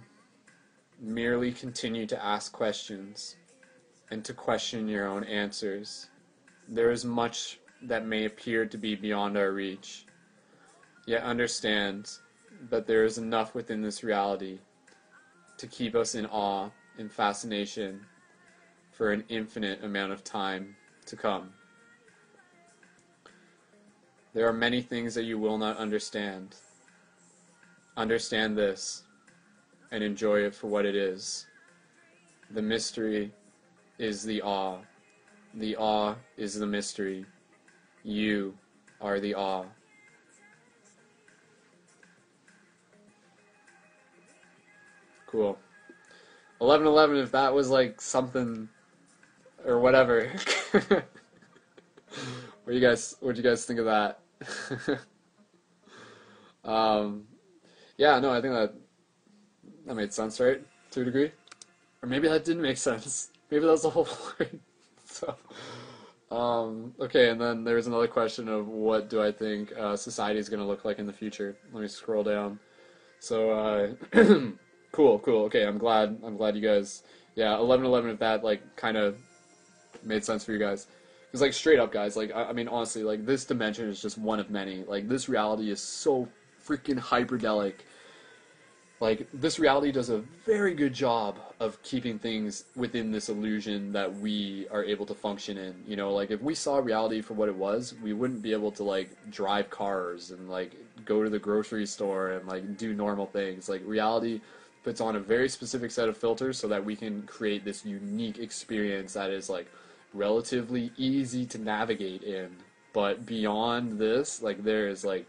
merely continue to ask questions and to question your own answers. There is much that may appear to be beyond our reach, yet understand that there is enough within this reality to keep us in awe and fascination for an infinite amount of time to come. There are many things that you will not understand. Understand this and enjoy it for what it is. The mystery is the awe. The awe is the mystery. You are the awe. Cool. 1111 if that was like something or whatever. what do you guys what you guys think of that? um yeah, no, I think that that made sense, right? To a degree. Or maybe that didn't make sense. Maybe that was the whole point. so um, okay, and then there's another question of what do I think uh, society is going to look like in the future. Let me scroll down. So uh, cool, cool. Okay, I'm glad. I'm glad you guys. Yeah, 1111. If that like kind of made sense for you guys, because like straight up, guys. Like I, I mean, honestly, like this dimension is just one of many. Like this reality is so freaking hyperdelic like this reality does a very good job of keeping things within this illusion that we are able to function in you know like if we saw reality for what it was we wouldn't be able to like drive cars and like go to the grocery store and like do normal things like reality puts on a very specific set of filters so that we can create this unique experience that is like relatively easy to navigate in but beyond this like there is like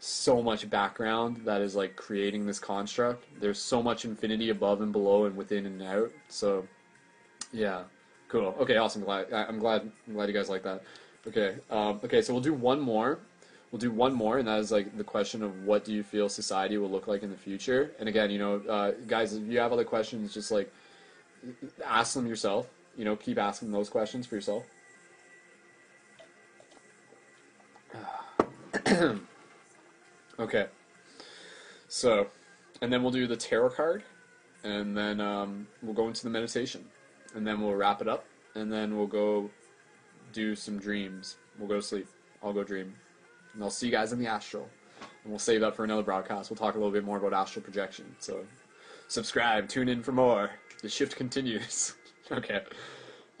so much background that is like creating this construct. There's so much infinity above and below and within and out. So, yeah, cool. Okay, awesome. Glad I'm glad I'm glad you guys like that. Okay, um, okay. So we'll do one more. We'll do one more, and that is like the question of what do you feel society will look like in the future. And again, you know, uh, guys, if you have other questions, just like ask them yourself. You know, keep asking those questions for yourself. Okay. So, and then we'll do the tarot card, and then um, we'll go into the meditation, and then we'll wrap it up, and then we'll go do some dreams. We'll go sleep. I'll go dream, and I'll see you guys in the astral, and we'll save that for another broadcast. We'll talk a little bit more about astral projection. So, subscribe, tune in for more. The shift continues. okay.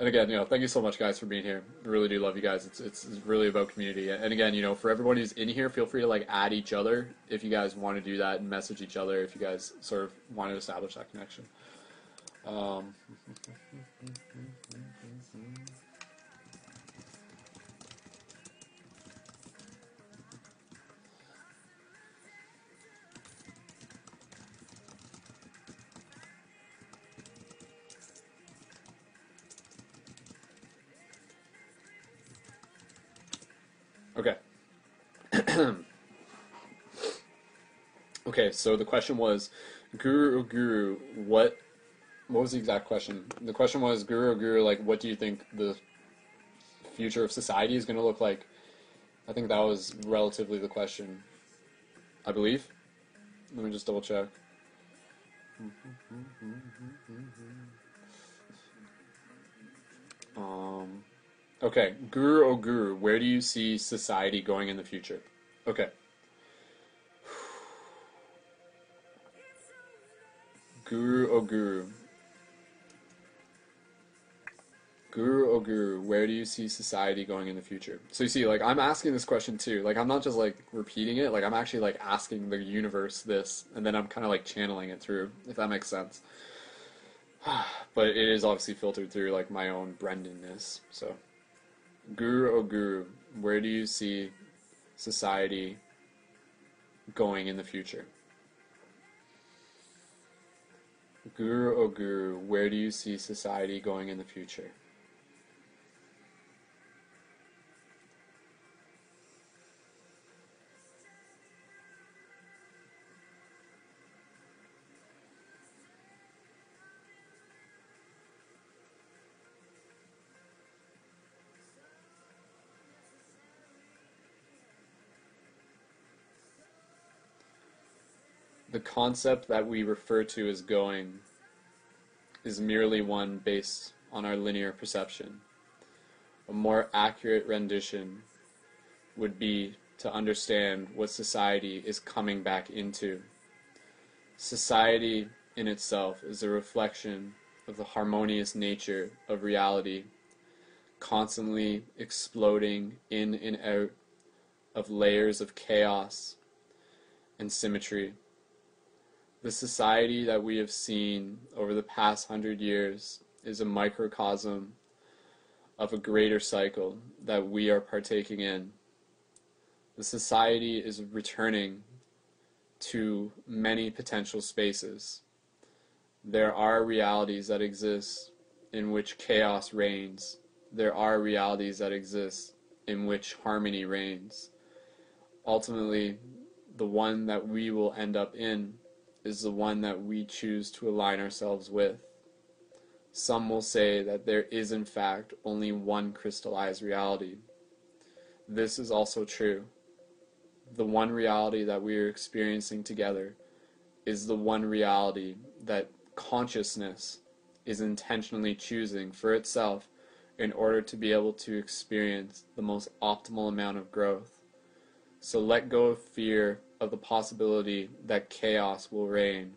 And again, you know, thank you so much, guys, for being here. I really do love you guys. It's, it's, it's really about community. And again, you know, for everyone who's in here, feel free to like add each other if you guys want to do that and message each other if you guys sort of want to establish that connection. Um, okay, so the question was, Guru, Guru, what? What was the exact question? The question was, Guru, Guru, like, what do you think the future of society is going to look like? I think that was relatively the question. I believe. Let me just double check. Um, okay, Guru oh Guru, where do you see society going in the future? Okay. Guru oh Guru. Guru oh Guru, where do you see society going in the future? So you see, like I'm asking this question too. Like I'm not just like repeating it. Like I'm actually like asking the universe this, and then I'm kind of like channeling it through. If that makes sense. but it is obviously filtered through like my own Brendonness. So, Guru oh Guru, where do you see society going in the future? Guru oh Guru, where do you see society going in the future? Concept that we refer to as going is merely one based on our linear perception. A more accurate rendition would be to understand what society is coming back into. Society in itself is a reflection of the harmonious nature of reality, constantly exploding in and out of layers of chaos and symmetry. The society that we have seen over the past hundred years is a microcosm of a greater cycle that we are partaking in. The society is returning to many potential spaces. There are realities that exist in which chaos reigns. There are realities that exist in which harmony reigns. Ultimately, the one that we will end up in is the one that we choose to align ourselves with. Some will say that there is, in fact, only one crystallized reality. This is also true. The one reality that we are experiencing together is the one reality that consciousness is intentionally choosing for itself in order to be able to experience the most optimal amount of growth. So let go of fear of the possibility that chaos will reign.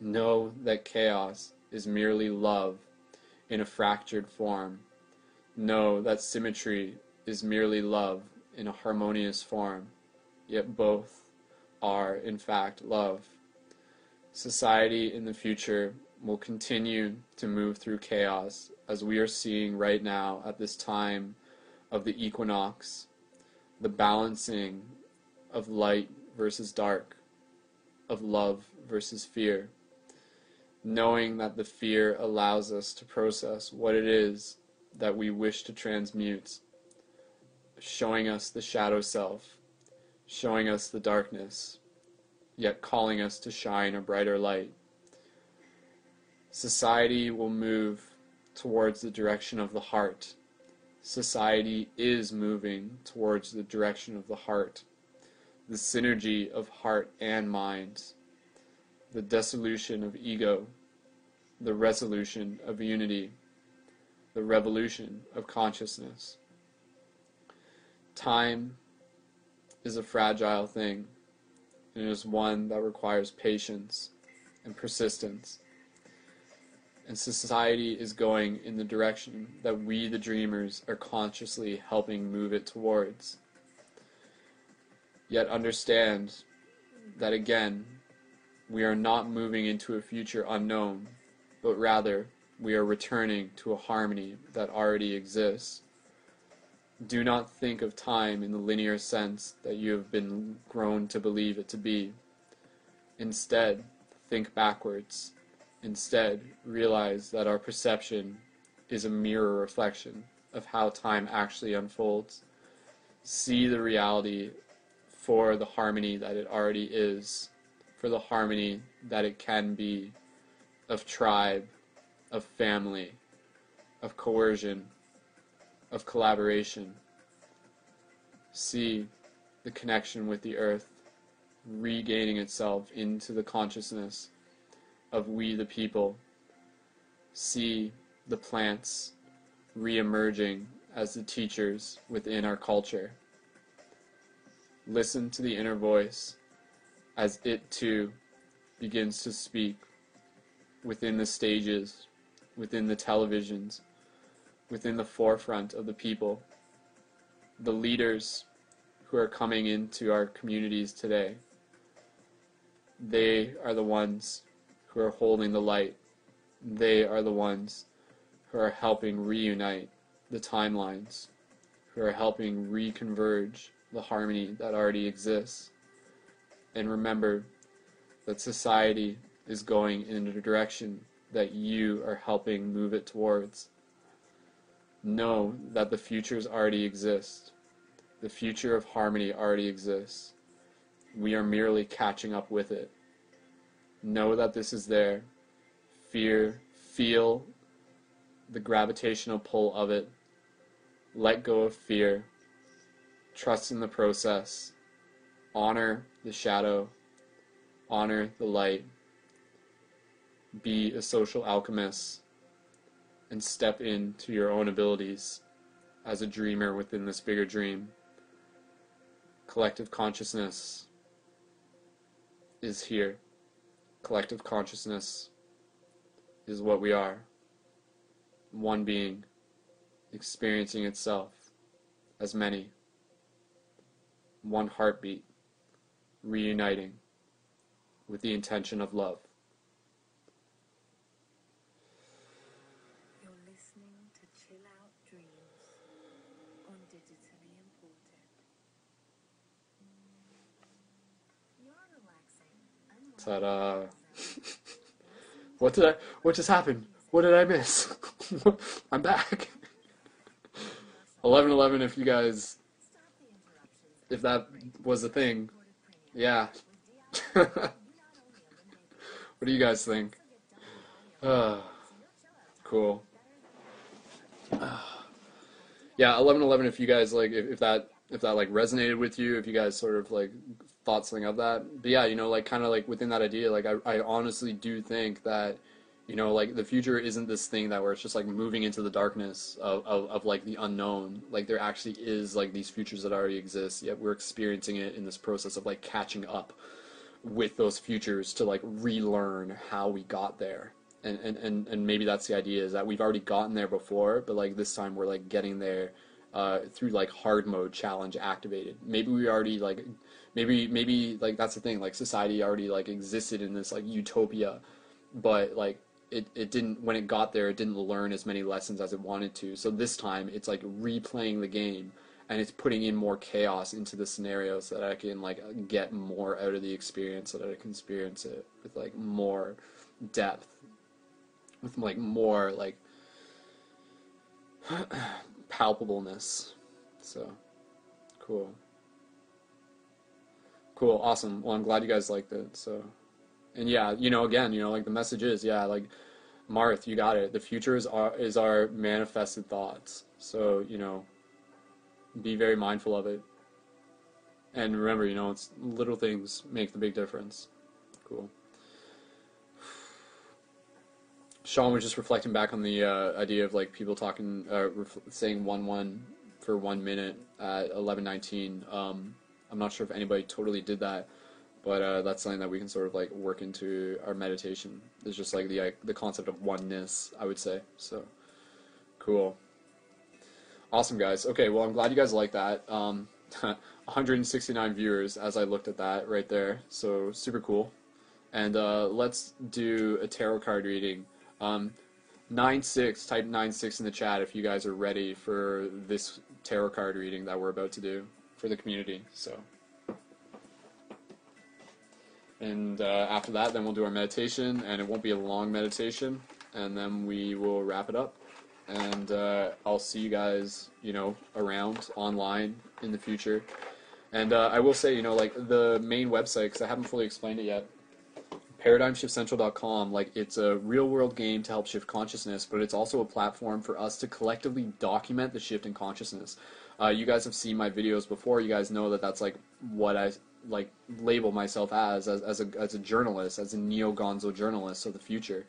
Know that chaos is merely love in a fractured form. Know that symmetry is merely love in a harmonious form, yet both are, in fact, love. Society in the future will continue to move through chaos as we are seeing right now at this time of the equinox, the balancing of light versus dark, of love versus fear. Knowing that the fear allows us to process what it is that we wish to transmute, showing us the shadow self, showing us the darkness, yet calling us to shine a brighter light. Society will move towards the direction of the heart. Society is moving towards the direction of the heart the synergy of heart and mind, the dissolution of ego, the resolution of unity, the revolution of consciousness. Time is a fragile thing, and it is one that requires patience and persistence. And society is going in the direction that we, the dreamers, are consciously helping move it towards. Yet understand that again, we are not moving into a future unknown, but rather we are returning to a harmony that already exists. Do not think of time in the linear sense that you have been grown to believe it to be. Instead, think backwards. Instead, realize that our perception is a mirror reflection of how time actually unfolds. see the reality for the harmony that it already is, for the harmony that it can be of tribe, of family, of coercion, of collaboration. See the connection with the earth regaining itself into the consciousness of we the people. See the plants re-emerging as the teachers within our culture. Listen to the inner voice as it too begins to speak within the stages, within the televisions, within the forefront of the people, the leaders who are coming into our communities today. They are the ones who are holding the light. They are the ones who are helping reunite the timelines, who are helping reconverge the harmony that already exists. And remember that society is going in a direction that you are helping move it towards. Know that the futures already exist. The future of harmony already exists. We are merely catching up with it. Know that this is there. Fear, feel the gravitational pull of it. Let go of fear. Trust in the process. Honor the shadow. Honor the light. Be a social alchemist and step into your own abilities as a dreamer within this bigger dream. Collective consciousness is here. Collective consciousness is what we are. One being experiencing itself as many. One heartbeat reuniting with the intention of love. You're listening to Chill Out Dreams on Digitally Imported. Ta-da. What did I? What just happened? What did I miss? I'm back. Eleven eleven. If you guys, Stop the interruptions. If that was a thing, yeah. What do you guys think? Uh, cool. yeah, eleven eleven. If you guys like, if, if that if that like resonated with you, if you guys sort of like thought something of that, but yeah, you know, like kind of like within that idea, like I I honestly do think that. You know, like the future isn't this thing that where it's just like moving into the darkness of, of, of like the unknown. Like there actually is like these futures that already exist, yet we're experiencing it in this process of like catching up with those futures to like relearn how we got there and, and and and maybe that's the idea is that we've already gotten there before but like this time we're like getting there uh, through like hard mode challenge activated maybe we already like maybe maybe like that's the thing like society already like existed in this like utopia but like it, it didn't when it got there it didn't learn as many lessons as it wanted to. So this time it's like replaying the game and it's putting in more chaos into the scenario so that I can like get more out of the experience so that I can experience it with like more depth with like more like palpableness. So cool. Cool. Awesome. Well I'm glad you guys liked it so and yeah you know again you know like the message is yeah like Marth you got it the future is our is our manifested thoughts so you know be very mindful of it. And remember, you know, it's little things make the big difference. Cool. Sean was just reflecting back on the uh, idea of like people talking, uh, ref- saying one one for one minute at eleven nineteen. Um, I'm not sure if anybody totally did that, but uh, that's something that we can sort of like work into our meditation. It's just like the the concept of oneness, I would say. So, cool. Awesome, guys. Okay, well, I'm glad you guys like that. Um, 169 viewers as I looked at that right there, so super cool. And uh, let's do a tarot card reading. Um, 96, type nine six in the chat if you guys are ready for this tarot card reading that we're about to do for the community. So, and uh, after that, then we'll do our meditation, and it won't be a long meditation, and then we will wrap it up and uh, I'll see you guys, you know, around online in the future. And uh, I will say, you know, like the main website, because I haven't fully explained it yet, paradigmshiftcentral.com, like it's a real world game to help shift consciousness, but it's also a platform for us to collectively document the shift in consciousness. Uh, you guys have seen my videos before. You guys know that that's like what I like label myself as, as, as a as a journalist, as a neo Gonzo journalist of the future.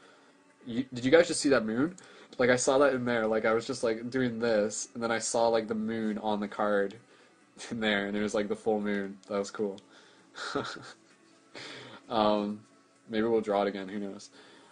You, did you guys just see that moon? Like I saw that in there. Like I was just like doing this, and then I saw like the moon on the card in there, and it was like the full moon. That was cool. um, maybe we'll draw it again. Who knows?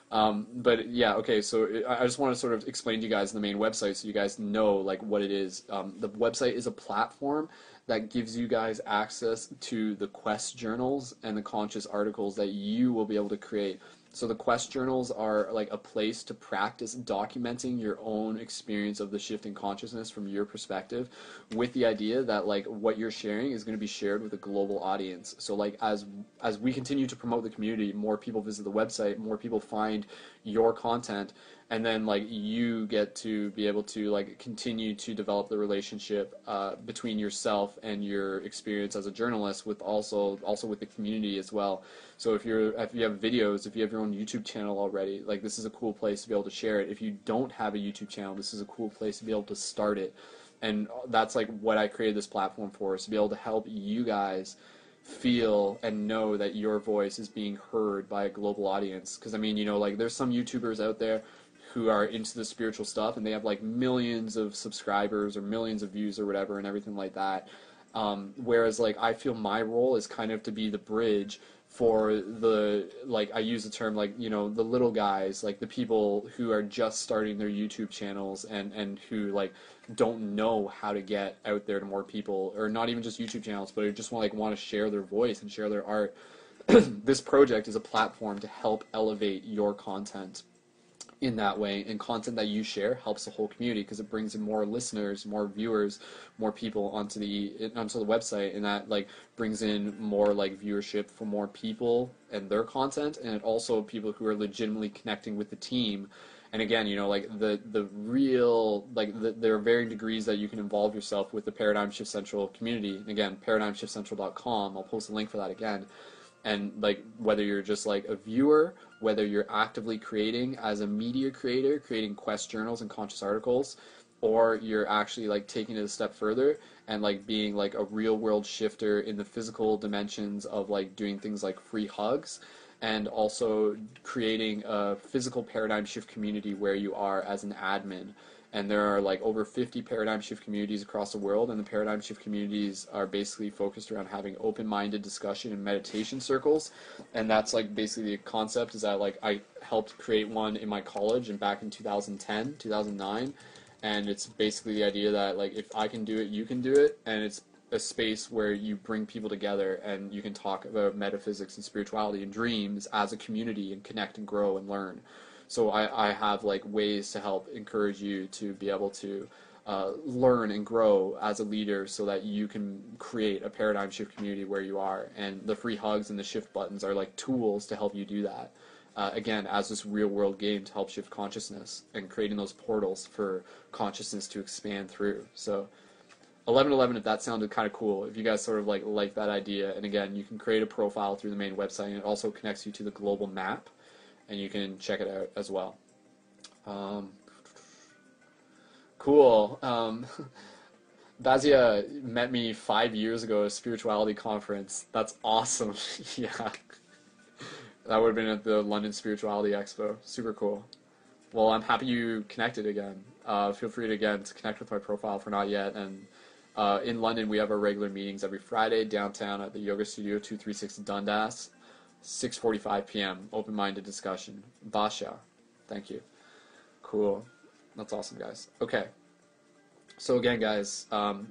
Um, but yeah, okay. So I just want to sort of explain to you guys the main website, so you guys know like what it is. Um, the website is a platform that gives you guys access to the quest journals and the conscious articles that you will be able to create so the quest journals are like a place to practice documenting your own experience of the shifting consciousness from your perspective with the idea that like what you're sharing is going to be shared with a global audience. So like as as we continue to promote the community, more people visit the website, more people find your content and then like you get to be able to like continue to develop the relationship uh, between yourself and your experience as a journalist with also also with the community as well. So if you're if you have videos if you have your own youtube channel already like this is a cool place to be able to share it. If you don't have a youtube channel this is a cool place to be able to start it. And that's like what i created this platform for is to be able to help you guys feel and know that your voice is being heard by a global audience. Because i mean you know like there's some youtubers out there who are into the spiritual stuff and they have like millions of subscribers or millions of views or whatever and everything like that. Um, whereas like I feel my role is kind of to be the bridge for the like I use the term like you know the little guys like the people who are just starting their YouTube channels and and who like don't know how to get out there to more people or not even just YouTube channels but just want like want to share their voice and share their art. this project is a platform to help elevate your content in that way and content that you share helps the whole community because it brings in more listeners more viewers more people onto the onto the website and that like brings in more like viewership for more people and their content and also people who are legitimately connecting with the team. And again you know like the the real like the, there are varying degrees that you can involve yourself with the paradigm shift central community. And again paradigmshiftcentral.com i'll post a link for that again and like whether you're just like a viewer whether you're actively creating as a media creator creating quest journals and conscious articles or you're actually like taking it a step further and like being like a real world shifter in the physical dimensions of like doing things like free hugs and also creating a physical paradigm shift community where you are as an admin and there are like over 50 paradigm shift communities across the world and the paradigm shift communities are basically focused around having open-minded discussion and meditation circles. And that's like basically the concept is that like i helped create one in my college and back in 2010 2009 and it's basically the idea that like if i can do it you can do it. And it's a space where you bring people together and you can talk about metaphysics and spirituality and dreams as a community and connect and grow and learn so I, I have like ways to help encourage you to be able to uh, learn and grow as a leader so that you can create a paradigm shift community where you are. And the free hugs and the shift buttons are like tools to help you do that. Uh, again, as this real world game to help shift consciousness and creating those portals for consciousness to expand through. So, 1111, if that sounded kind of cool, if you guys sort of like like that idea, and again, you can create a profile through the main website, and it also connects you to the global map and you can check it out as well. Um, cool. Um, Bazia met me five years ago at a spirituality conference. That's awesome. yeah. That would have been at the London Spirituality Expo. Super cool. Well, I'm happy you connected again. Uh, feel free to again to connect with my profile for not yet. And uh, in London, we have our regular meetings every Friday downtown at the Yoga Studio 236 Dundas. 6:45 p.m. Open-minded discussion. Basha, thank you. Cool. That's awesome, guys. Okay. So again, guys, um,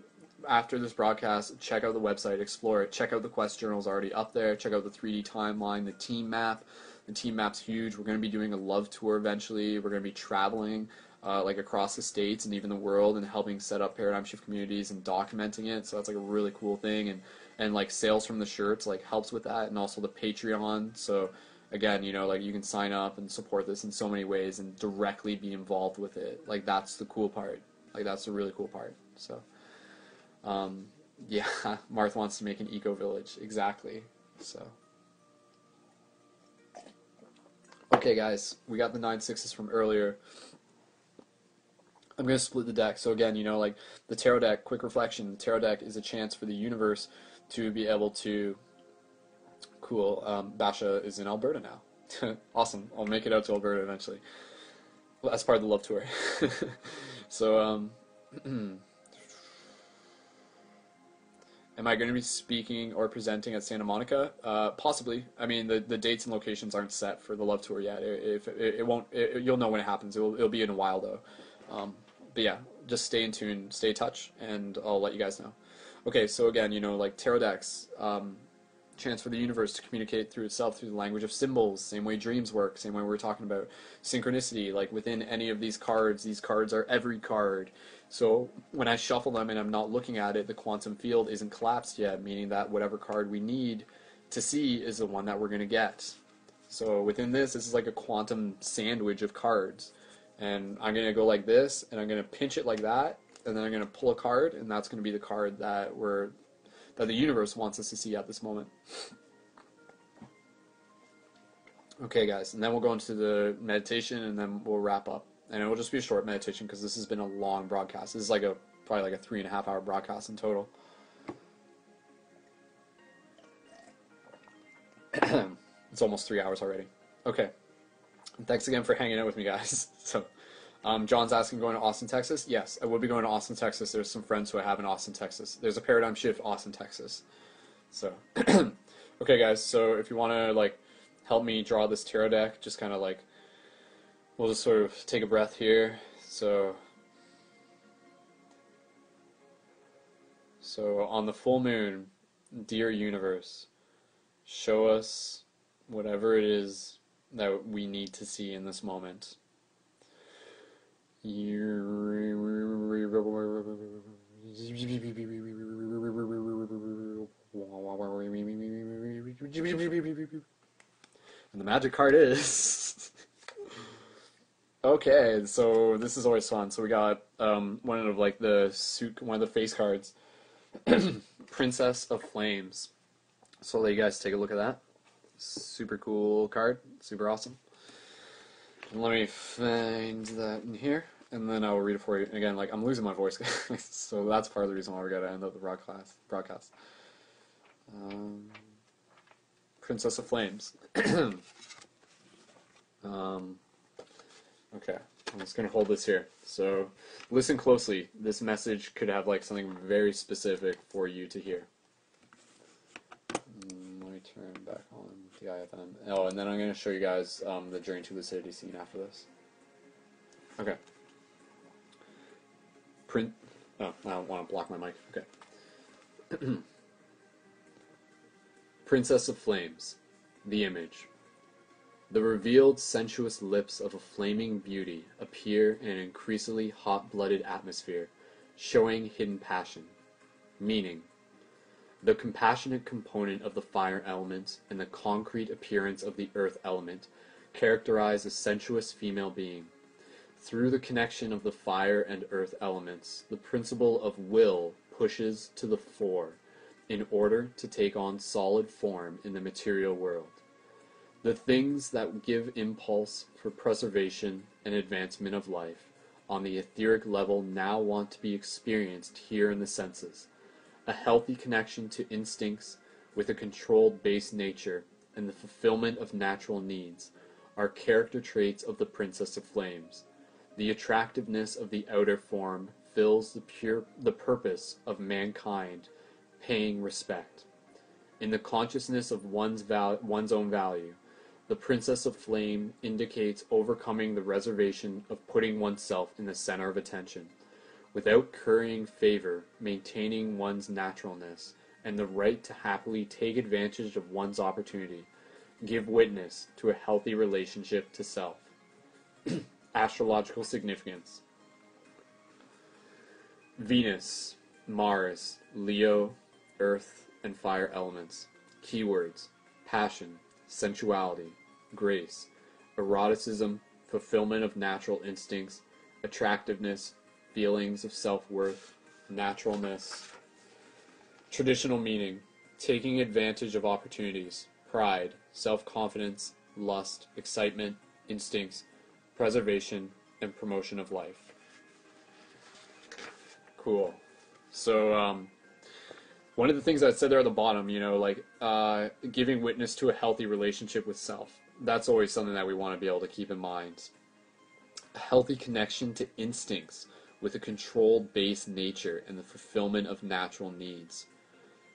after this broadcast, check out the website, explore it. Check out the quest journals already up there. Check out the 3D timeline, the team map. The team map's huge. We're going to be doing a love tour eventually. We're going to be traveling uh, like across the states and even the world and helping set up paradigm shift communities and documenting it. So that's like a really cool thing. And and like sales from the shirts like helps with that and also the patreon so again you know like you can sign up and support this in so many ways and directly be involved with it like that's the cool part like that's the really cool part so um, Yeah, Marth wants to make an eco village. Exactly. So. Okay, guys, we got the nine sixes from earlier. I'm gonna split the deck. So again, you know, like the tarot deck, quick reflection. The tarot deck is a chance for the universe to be able to. Cool. Um, Basha is in Alberta now. awesome. I'll make it out to Alberta eventually. Well, as part of the love tour. so um. Am I going to be speaking or presenting at Santa Monica? Uh, possibly. I mean, the, the dates and locations aren't set for the Love Tour yet. If it, it, it, won't, it, you'll know when it happens. It'll, it'll be in a while though. Um, but yeah, just stay in tune, stay in touch, and I'll let you guys know. Okay, so again, you know, like tarot decks, um, chance for the universe to communicate through itself through the language of symbols, same way dreams work, same way we are talking about synchronicity. Like within any of these cards, these cards are every card. So when I shuffle them and I'm not looking at it, the quantum field isn't collapsed yet, meaning that whatever card we need to see is the one that we're going to get. So within this, this is like a quantum sandwich of cards. And I'm going to go like this, and I'm going to pinch it like that, and then I'm going to pull a card, and that's going to be the card that we're that the universe wants us to see at this moment. Okay, guys, and then we'll go into the meditation, and then we'll wrap up and it will just be a short meditation because this has been a long broadcast. This is like a probably like a three and a half hour broadcast in total. it's almost three hours already. Okay. Thanks again for hanging out with me, guys. So, um, John's asking, going to Austin, Texas? Yes, I will be going to Austin, Texas. There's some friends who I have in Austin, Texas. There's a paradigm shift, Austin, Texas. So, okay, guys. So if you want to like help me draw this tarot deck, just kind of like we'll just sort of take a breath here. So, so on the full moon, dear universe, show us whatever it is that we need to see in this moment. And the magic card is Okay, so this is always fun. So we got um, one of like the suit, one of the face cards, Princess of Flames. So I'll let you guys take a look at that. Super cool card, super awesome. Let me find that in here, and then I will read it for you. again, like I'm losing my voice, so that's part of the reason why we got to end up the broadcast. Broadcast. Um, Princess of Flames. um, Okay, I'm just gonna hold this here. So listen closely. This message could have like something very specific for you to hear. Mm, let me turn back on the IFM. Oh, and then I'm gonna show you guys um, the Journey to Lucidity scene after this. Okay. Print. Oh, I don't want to block my mic. Okay. Princess of Flames. The image. The revealed sensuous lips of a flaming beauty appear in an increasingly hot-blooded atmosphere, showing hidden passion. Meaning The compassionate component of the fire element and the concrete appearance of the earth element characterize a sensuous female being. Through the connection of the fire and earth elements, the principle of will pushes to the fore in order to take on solid form in the material world. The things that give impulse for preservation and advancement of life on the etheric level now want to be experienced here in the senses. A healthy connection to instincts with a controlled base nature and the fulfillment of natural needs are character traits of the Princess of Flames. The attractiveness of the outer form fills the pure the purpose of mankind paying respect. In the consciousness of one's val- one's own value, the Princess of Flame indicates overcoming the reservation of putting oneself in the center of attention, without currying favor, maintaining one's naturalness, and the right to happily take advantage of one's opportunity, give witness to a healthy relationship to self. Astrological significance Venus, Mars, Leo, Earth, and fire elements. Keywords Passion, sensuality, grace, eroticism, fulfillment of natural instincts, attractiveness, feelings of self worth, naturalness, Traditional meaning taking advantage of opportunities, pride, self confidence, lust, excitement, instincts, preservation, and promotion of life. Cool. So, um, one of the things I said there at the bottom, you know, like uh, giving witness to a healthy relationship with self. That's always something that we want to be able to keep in mind. A healthy connection to instincts with a controlled based nature and the fulfillment of natural needs.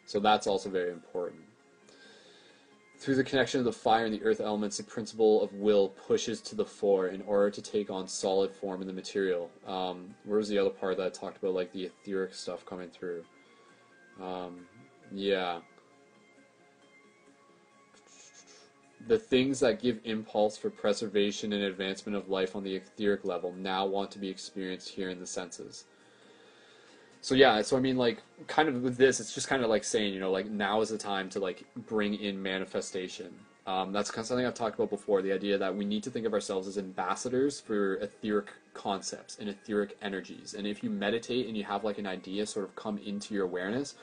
So that's also very important. Through the connection of the fire and the earth elements, the principle of will pushes to the fore in order to take on solid form in the material. Um, where's the other part that I talked about, like the etheric stuff coming through? Um, yeah. The things that give impulse for preservation and advancement of life on the etheric level now want to be experienced here in the senses. So yeah, so I mean, like, kind of with this, it's just kind of like saying, you know, like now is the time to like bring in manifestation. Um, that's kind of something I've talked about before. The idea that we need to think of ourselves as ambassadors for etheric concepts and etheric energies. And if you meditate and you have like an idea sort of come into your awareness,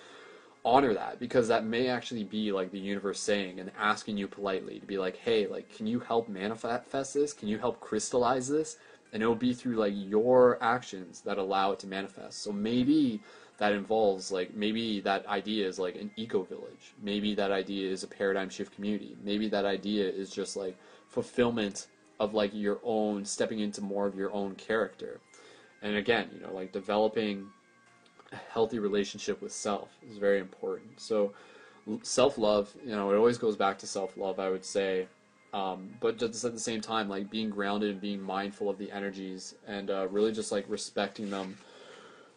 honor that because that may actually be like the universe saying and asking you politely to be like, hey, like, can you help manifest this? Can you help crystallize this? And it'll be through like your actions that allow it to manifest. So maybe that involves like maybe that idea is like an eco village. Maybe that idea is a paradigm shift community. Maybe that idea is just like fulfillment of like your own stepping into more of your own character. And again you know like developing a healthy relationship with self is very important. So self-love you know it always goes back to self-love i would say um, but just at the same time, like being grounded and being mindful of the energies and uh, really just like respecting them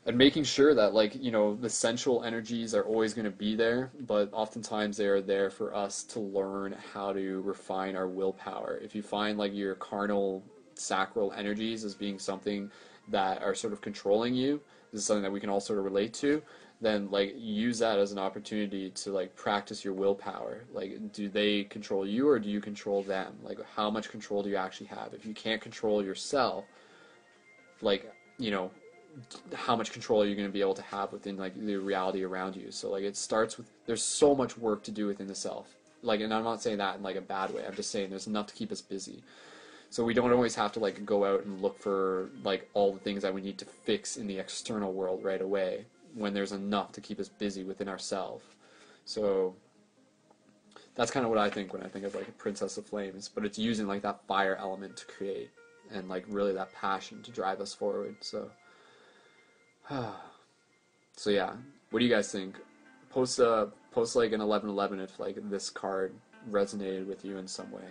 and making sure that like you know the sensual energies are always going to be there but oftentimes they are there for us to learn how to refine our willpower. If you find like your carnal sacral energies as being something that are sort of controlling you this is something that we can all sort of relate to then like use that as an opportunity to like practice your willpower. Like do they control you or do you control them? Like how much control do you actually have? If you can't control yourself like you know how much control are you going to be able to have within like the reality around you? So like it starts with there's so much work to do within the self. Like and i'm not saying that in like a bad way. I'm just saying there's enough to keep us busy. So we don't always have to like go out and look for like all the things that we need to fix in the external world right away when there's enough to keep us busy within ourselves. So that's kind of what I think when I think of like a Princess of Flames, but it's using like that fire element to create and like really that passion to drive us forward. So so yeah, what do you guys think? Post a post like an 1111 if like this card resonated with you in some way.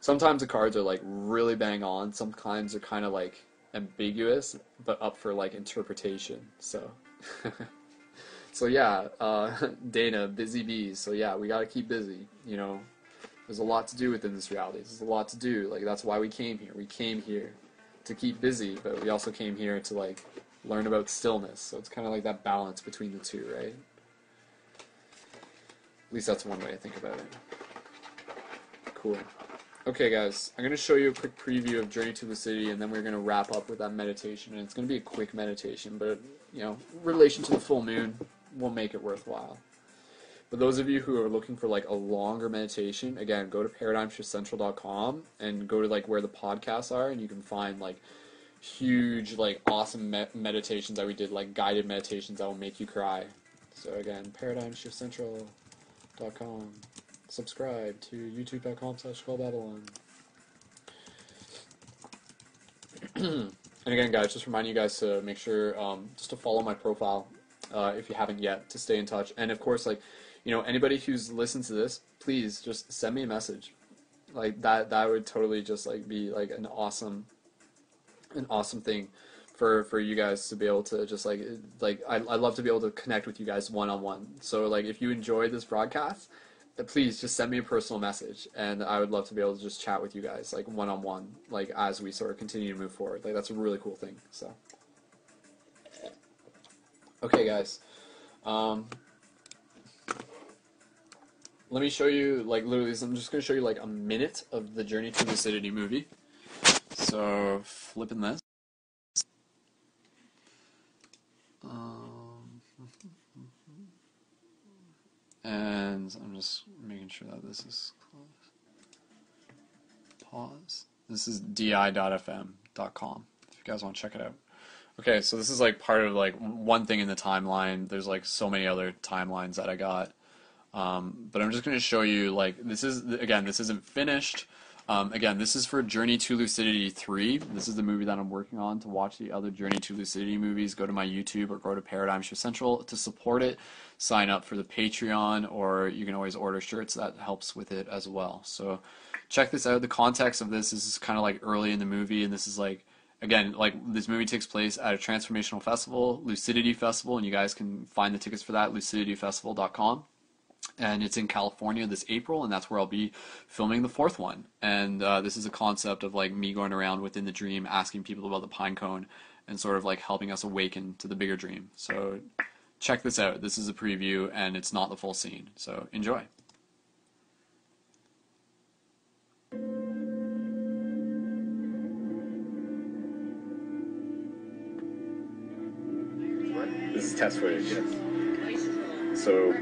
Sometimes the cards are like really bang on, sometimes they're kind of like ambiguous but up for like interpretation. So so yeah, uh, Dana, busy bees. So yeah, we got to keep busy. You know, there's a lot to do within this reality. There's a lot to do. Like that's why we came here. We came here to keep busy, but we also came here to like learn about stillness. So it's kind of like that balance between the two, right? At least that's one way to think about it. Cool. Okay, guys, I'm going to show you a quick preview of Journey to Lucidity, and then we're going to wrap up with that meditation. And it's going to be a quick meditation, but, you know, relation to the full moon will make it worthwhile. But those of you who are looking for, like, a longer meditation, again, go to paradigmshiftcentral.com and go to, like, where the podcasts are, and you can find, like, huge, like, awesome me- meditations that we did, like, guided meditations that will make you cry. So, again, paradigmshiftcentral.com subscribe to youtube.com slash Babylon. and again, guys, just remind you guys to make sure um, just to follow my profile uh, if you haven't yet to stay in touch. And of course, like you know, anybody who's listened to this, please just send me a message. Like that, that would totally just like be like an awesome, an awesome thing for for you guys to be able to just like like I I love to be able to connect with you guys one on one. So like if you enjoy this broadcast please just send me a personal message and i would love to be able to just chat with you guys like one-on-one like as we sort of continue to move forward. Like that's a really cool thing so. Okay guys um, let me show you like literally i'm just to show you like a minute of the journey to lucidity movie. So flipping this and I'm just making sure that this is closed. Pause. This is di.fm.com if you guys want to check it out. Okay, so this is like part of like one thing in the timeline. There's like so many other timelines that I got. Um, but I'm just going to show you like this is again this isn't finished. Um, again, this is for Journey to Lucidity 3. This is the movie that I'm working on. To watch the other Journey to Lucidity movies, go to my YouTube or go to Paradigm Shift Central to support it. Sign up for the Patreon, or you can always order shirts. That helps with it as well. So check this out. The context of this is kind of like early in the movie, and this is like again, like this movie takes place at a transformational festival, Lucidity Festival, and you guys can find the tickets for that lucidityfestival.com and it's in California this April, and that's where I'll be filming the fourth one. And uh, this is a concept of like me going around within the dream, asking people about the pine cone, and sort of like helping us awaken to the bigger dream. So check this out. This is a preview, and it's not the full scene. So enjoy. This is test footage. So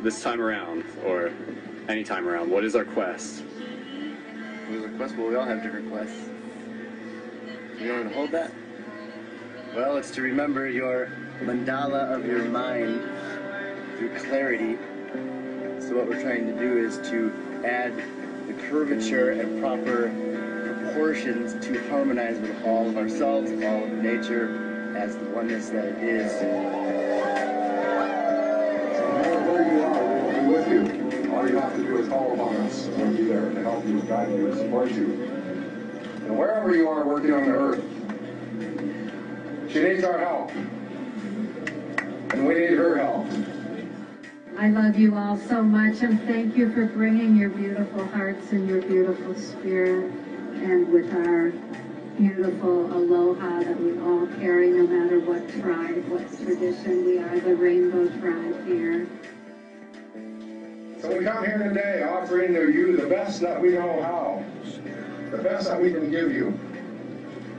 this time around, or any time around, what is our quest? What is our quest? Well, we all have different quests. You want to hold that? Well, it's to remember your mandala of your mind through clarity. So what we're trying to do is to add the curvature and proper proportions to harmonize with all of ourselves, all of nature, as the oneness that it is. With you. All you have to do is call upon us, we'll be there to help you, guide you, and support you. And wherever you are working on the earth, she needs our help. And we need her help. I love you all so much and thank you for bringing your beautiful hearts and your beautiful spirit and with our beautiful aloha that we all carry no matter what tribe, what tradition. We are the rainbow tribe here. So we come here today offering to you the best that we know how, the best that we can give you,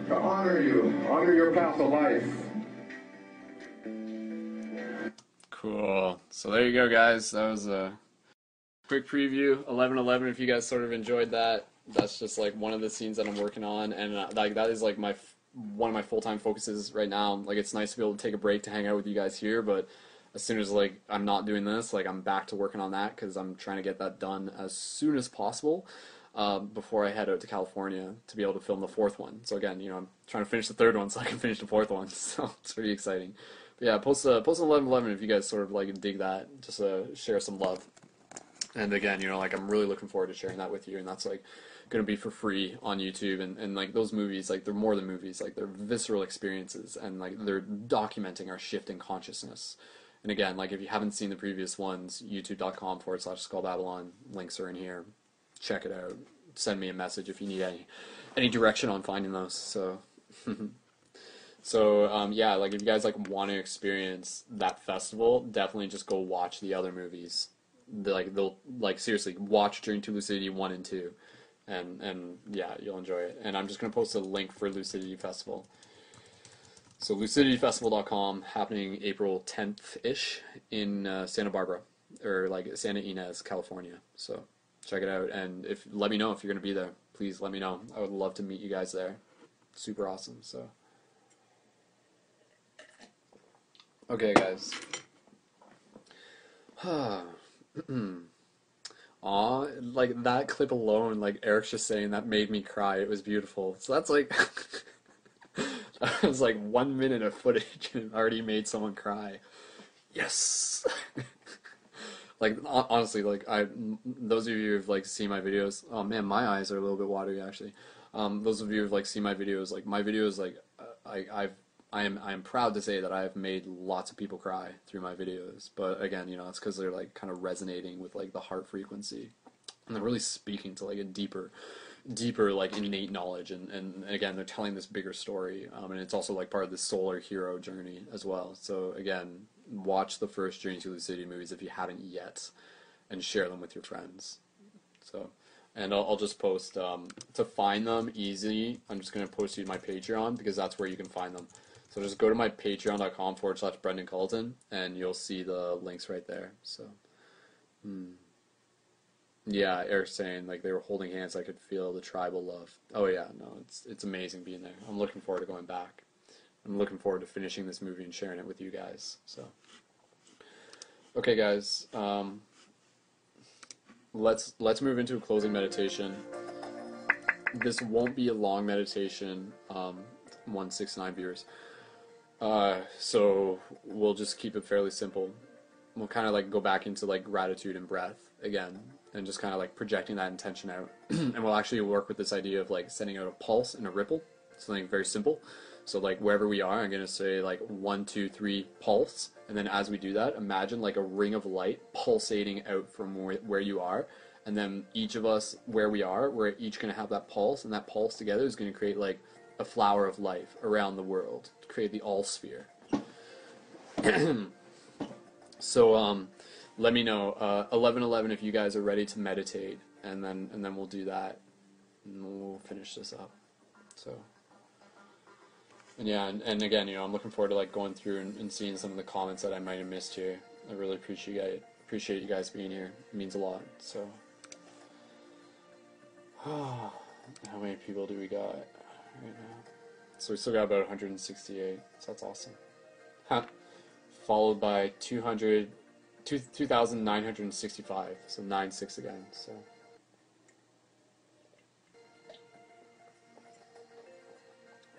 to honor you, honor your path of life. Cool. So there you go, guys. That was a quick preview. Eleven Eleven. If you guys sort of enjoyed that, that's just like one of the scenes that I'm working on, and uh, like that is like my one of my full time focuses right now. Like it's nice to be able to take a break to hang out with you guys here, but as soon as like I'm not doing this, like I'm back to working on that because I'm trying to get that done as soon as possible. Um, before I head out to California to be able to film the fourth one. So again, you know, I'm trying to finish the third one so I can finish the fourth one. So it's pretty exciting. But yeah, post uh, post eleven eleven if you guys sort of like dig that. Just uh, share some love. And again, you know, like I'm really looking forward to sharing that with you, and that's like gonna be for free on YouTube. And, and like those movies, like they're more than movies, like they're visceral experiences, and like they're documenting our shift in consciousness. And again, like if you haven't seen the previous ones, youtube.com forward slash skull babylon links are in here. Check it out. Send me a message if you need any any direction on finding those. So. So um, yeah, like if you guys like want to experience that festival, definitely just go watch the other movies. they like they'll like seriously watch Journey to Lucidity one and two, and and yeah, you'll enjoy it. And I'm just gonna post a link for Lucidity Festival. So lucidityfestival.com happening April 10th ish in uh, Santa Barbara or like Santa Ynez, California. So check it out and if let me know if you're gonna be there. Please let me know. I would love to meet you guys there. Super awesome. So. Okay, guys. Aw, like that clip alone, like Eric's just saying that made me cry. It was beautiful. So that's like, that was like one minute of footage and it already made someone cry. Yes! like, honestly, like, I, those of you who've like seen my videos, oh man, my eyes are a little bit watery actually. Um, those of you who've like seen my videos, like, my videos, like, uh, I, I've I am I am proud to say that I've made lots of people cry through my videos. But again, you know, it's because they're like kind of resonating with like the heart frequency, and they're really speaking to like a deeper, deeper like innate knowledge. And and again, they're telling this bigger story. Um, and it's also like part of the solar hero journey as well. So again, watch the first Journey to Lucidity movies if you haven't yet, and share them with your friends. So. And I'll, I'll just post um, to find them easy. I'm just gonna post you to my Patreon because that's where you can find them. So just go to my patreon.com forward slash Brendon Culliton and you'll see the links right there. So, hmm. Yeah, Eric's saying like they were holding hands. I could feel the tribal love. Oh yeah, no, it's it's amazing being there. I'm looking forward to going back. I'm looking forward to finishing this movie and sharing it with you guys. So, okay, guys, um, let's let's move into a closing meditation. This won't be a long meditation. Um, one six nine viewers. Uh, so we'll just keep it fairly simple. We'll kind of like go back into like gratitude and breath again, and just kind of like projecting that intention out. and we'll actually work with this idea of like sending out a pulse and a ripple, something very simple. So like wherever we are, I'm gonna say like one, two, three, pulse, and then as we do that, imagine like a ring of light pulsating out from where, you are, and then each of us where we are, we're each gonna have that pulse, and that pulse together is gonna create like a flower of life around the world, to create the noosphere. so um, let me know uh, eleven eleven if you guys are ready to meditate, and then and then we'll do that, and we'll finish this up. So. And yeah, and, and again, you know, I'm looking forward to like going through and, and seeing some of the comments that I might have missed here. I really appreciate appreciate you guys being here. It means a lot. So, how many people do we got right now? So we still got about 168. So that's awesome. Huh. Followed by 200, 2, 2,965. So 9 6 again. So.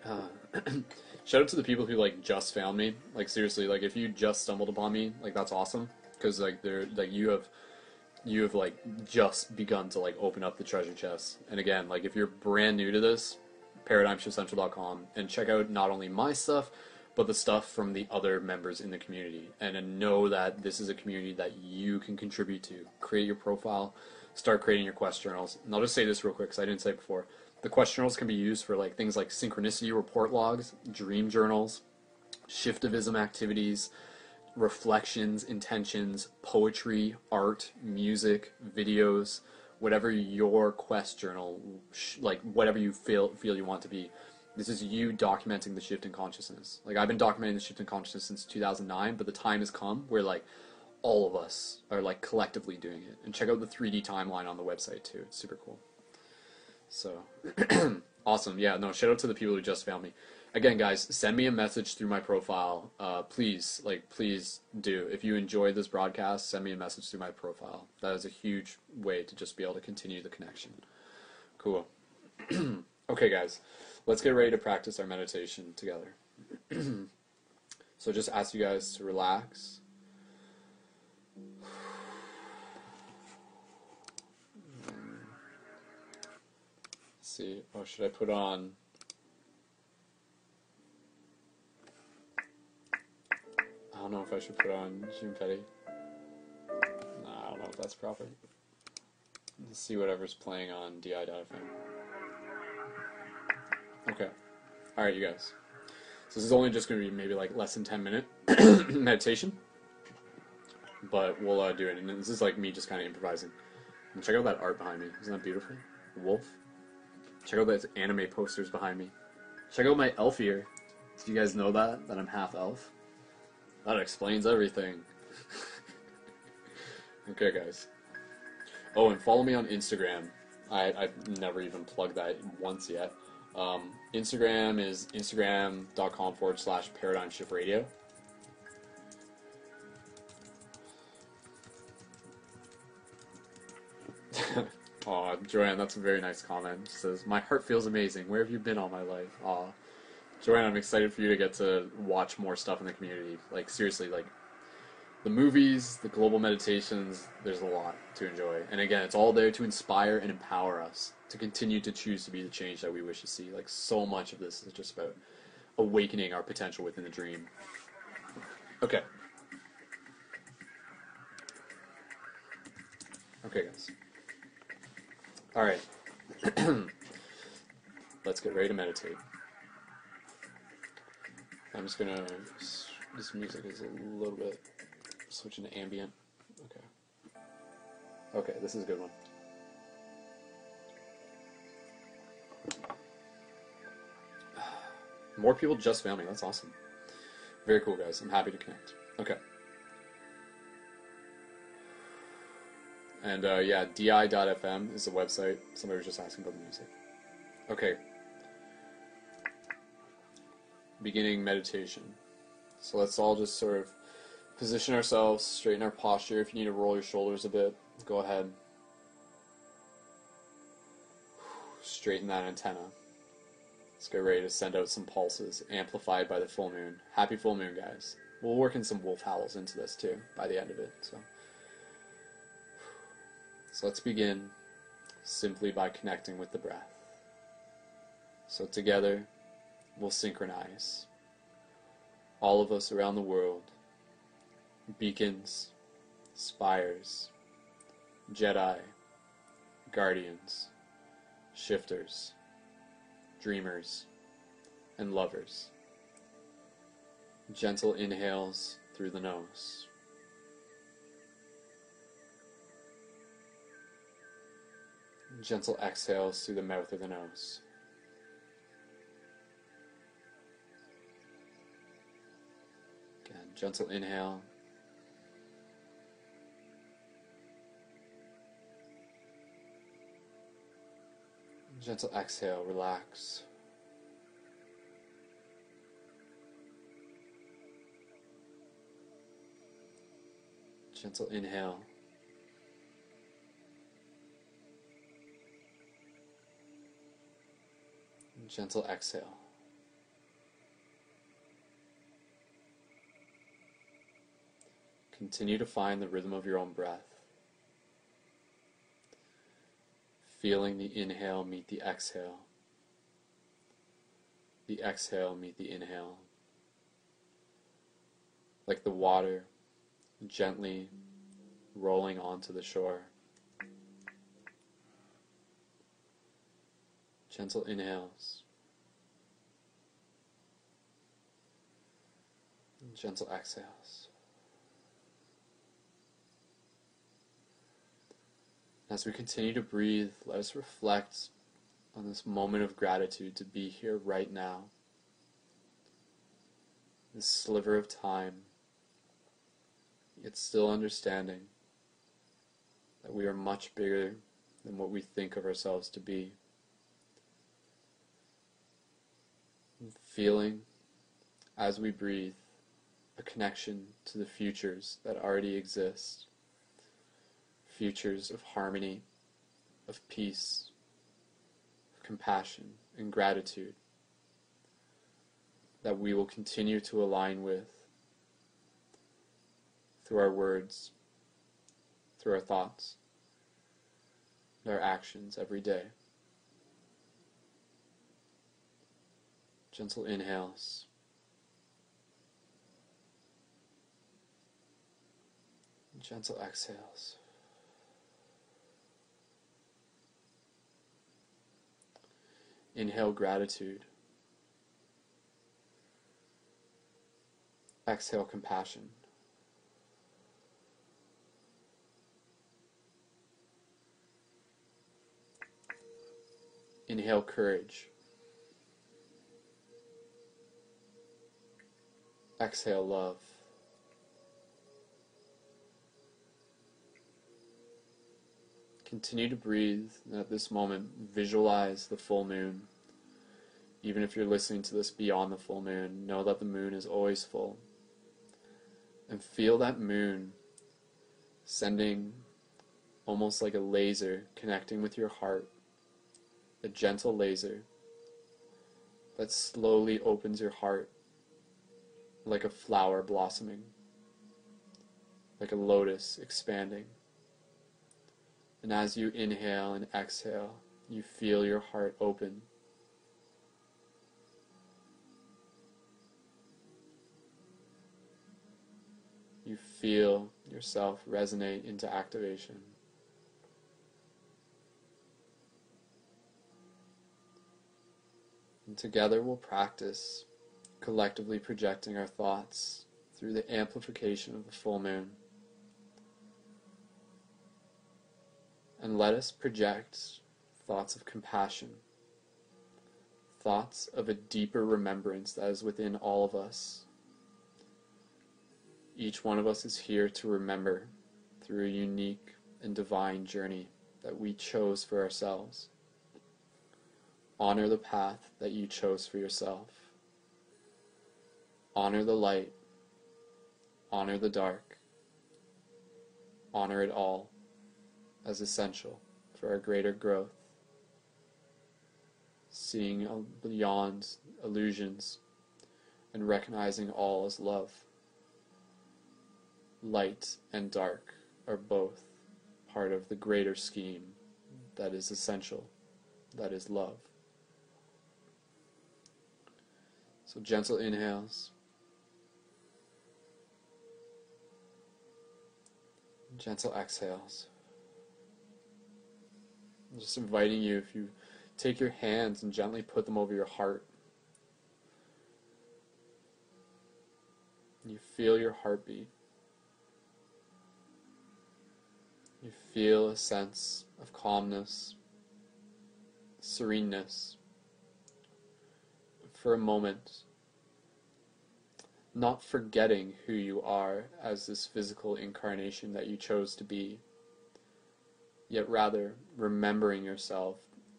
Uh, shout out to the people who like just found me. Like seriously, like if you just stumbled upon me, like that's awesome because like they're like you have you have like just begun to like open up the treasure chest. And again, like if you're brand new to this, paradigmshiftcentral.com and check out not only my stuff but the stuff from the other members in the community and know that this is a community that you can contribute to. Create your profile, start creating your quest journals. And I'll just say this real quick because I didn't say it before. The quest journals can be used for like things like synchronicity report logs, dream journals, shiftivism activities, reflections, intentions, poetry, art, music, videos, whatever your quest journal, like whatever you feel feel you want to be. This is you documenting the shift in consciousness. Like I've been documenting the shift in consciousness since 2009, but the time has come where like all of us are like collectively doing it. And check out the 3D timeline on the website too. It's super cool. So awesome. Yeah, no, shout out to the people who just found me. Again, guys, send me a message through my profile. Uh, please, like, please do. If you enjoyed this broadcast, send me a message through my profile. That is a huge way to just be able to continue the connection. Cool. okay, guys, let's get ready to practice our meditation together. so, just ask you guys to relax. see. Oh, should I put on? I don't know if I should put on June Petty. No, I don't know if that's proper. Let's see whatever's playing on DI.fm. Okay. Alright, you guys. So this is only just going to be maybe like less than 10 minute meditation. But we'll uh, do it. And this is like me just kind of improvising. And check out that art behind me. Isn't that beautiful? The wolf. Check out those anime posters behind me. Check out my elf ear. Do you guys know that? That I'm half elf? That explains everything. okay, guys. Oh, and follow me on Instagram. I, I've never even plugged that once yet. Um, Instagram is instagram.com forward slash paradigm shift radio. Aw, Joanne, that's a very nice comment. Says, My heart feels amazing. Where have you been all my life? Aw. Joanne, I'm excited for you to get to watch more stuff in the community. Like, seriously, like, the movies, the global meditations, there's a lot to enjoy. And again, it's all there to inspire and empower us to continue to choose to be the change that we wish to see. Like, so much of this is just about awakening our potential within the dream. Okay. Okay, guys. All right. Let's get ready to meditate. I'm just gonna. This music is a little bit switching to ambient. Okay. Okay, this is a good one. More people just found me. That's awesome. Very cool, guys. I'm happy to connect. Okay. And uh, yeah, di.fm is the website. Somebody was just asking about the music. Okay. Beginning meditation. So let's all just sort of position ourselves, straighten our posture. If you need to roll your shoulders a bit, go ahead. Straighten that antenna. Let's get ready to send out some pulses, amplified by the full moon. Happy full moon, guys. We'll work in some wolf howls into this too by the end of it. So, so let's begin simply by connecting with the breath. So together, we'll synchronize. All of us around the world, beacons, spires, Jedi, guardians, shifters, dreamers, and lovers. Gentle inhales through the nose. Gentle exhales through the mouth or the nose. Again, gentle inhale. Gentle exhale, relax. Gentle inhale. Gentle exhale. Continue to find the rhythm of your own breath. Feeling the inhale meet the exhale. The exhale meet the inhale. Like the water gently rolling onto the shore. Gentle inhales. Gentle exhales. As we continue to breathe, let us reflect on this moment of gratitude to be here right now. This sliver of time, yet still understanding that we are much bigger than what we think of ourselves to be. And feeling, as we breathe, a connection to the futures that already exist futures of harmony, of peace, of compassion, and gratitude that we will continue to align with through our words, through our thoughts, and our actions every day. Gentle inhales. Gentle exhales. Inhale gratitude. Exhale compassion. Inhale courage. Exhale love. Continue to breathe, and at this moment, visualize the full moon. Even if you're listening to this beyond the full moon, know that the moon is always full. And feel that moon sending almost like a laser connecting with your heart, a gentle laser that slowly opens your heart like a flower blossoming, like a lotus expanding. And as you inhale and exhale, you feel your heart open. Feel yourself resonate into activation. And together we'll practice collectively projecting our thoughts through the amplification of the full moon. And let us project thoughts of compassion, thoughts of a deeper remembrance that is within all of us. Each one of us is here to remember through a unique and divine journey that we chose for ourselves. Honor the path that you chose for yourself. Honor the light. Honor the dark. Honor it all as essential for our greater growth. Seeing beyond illusions and recognizing all as love. Light and dark are both part of the greater scheme that is essential, that is love. So gentle inhales. Gentle exhales. I'm just inviting you, if you take your hands and gently put them over your heart, you feel your heartbeat. Feel a sense of calmness, sereneness. For a moment, not forgetting who you are as this physical incarnation that you chose to be, yet rather remembering yourself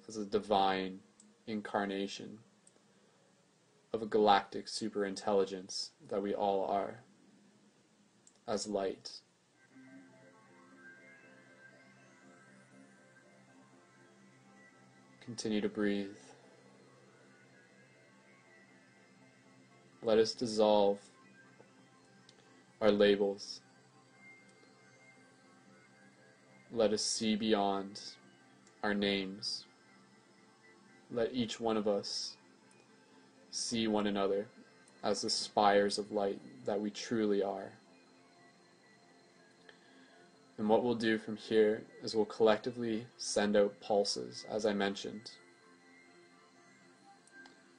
as a divine incarnation of a galactic superintelligence that we all are, as light. Continue to breathe. Let us dissolve our labels. Let us see beyond our names. Let each one of us see one another as the spires of light that we truly are. And what we'll do from here is we'll collectively send out pulses, as I mentioned.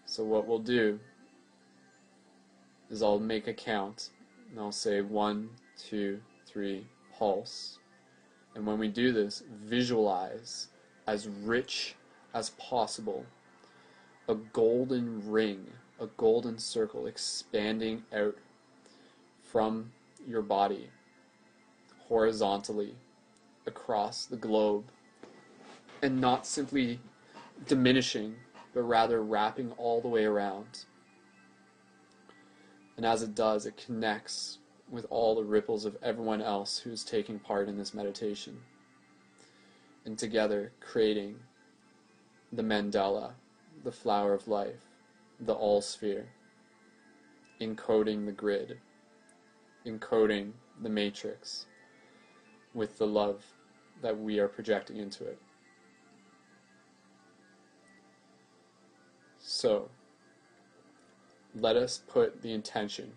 So what we'll do is I'll make a count, and I'll say one, two, three, pulse. And when we do this, visualize as rich as possible a golden ring, a golden circle expanding out from your body horizontally across the globe and not simply diminishing, but rather wrapping all the way around. And as it does, it connects with all the ripples of everyone else who's taking part in this meditation. And together, creating the mandala, the flower of life, the noosphere, encoding the grid, encoding the matrix with the love that we are projecting into it. So, let us put the intention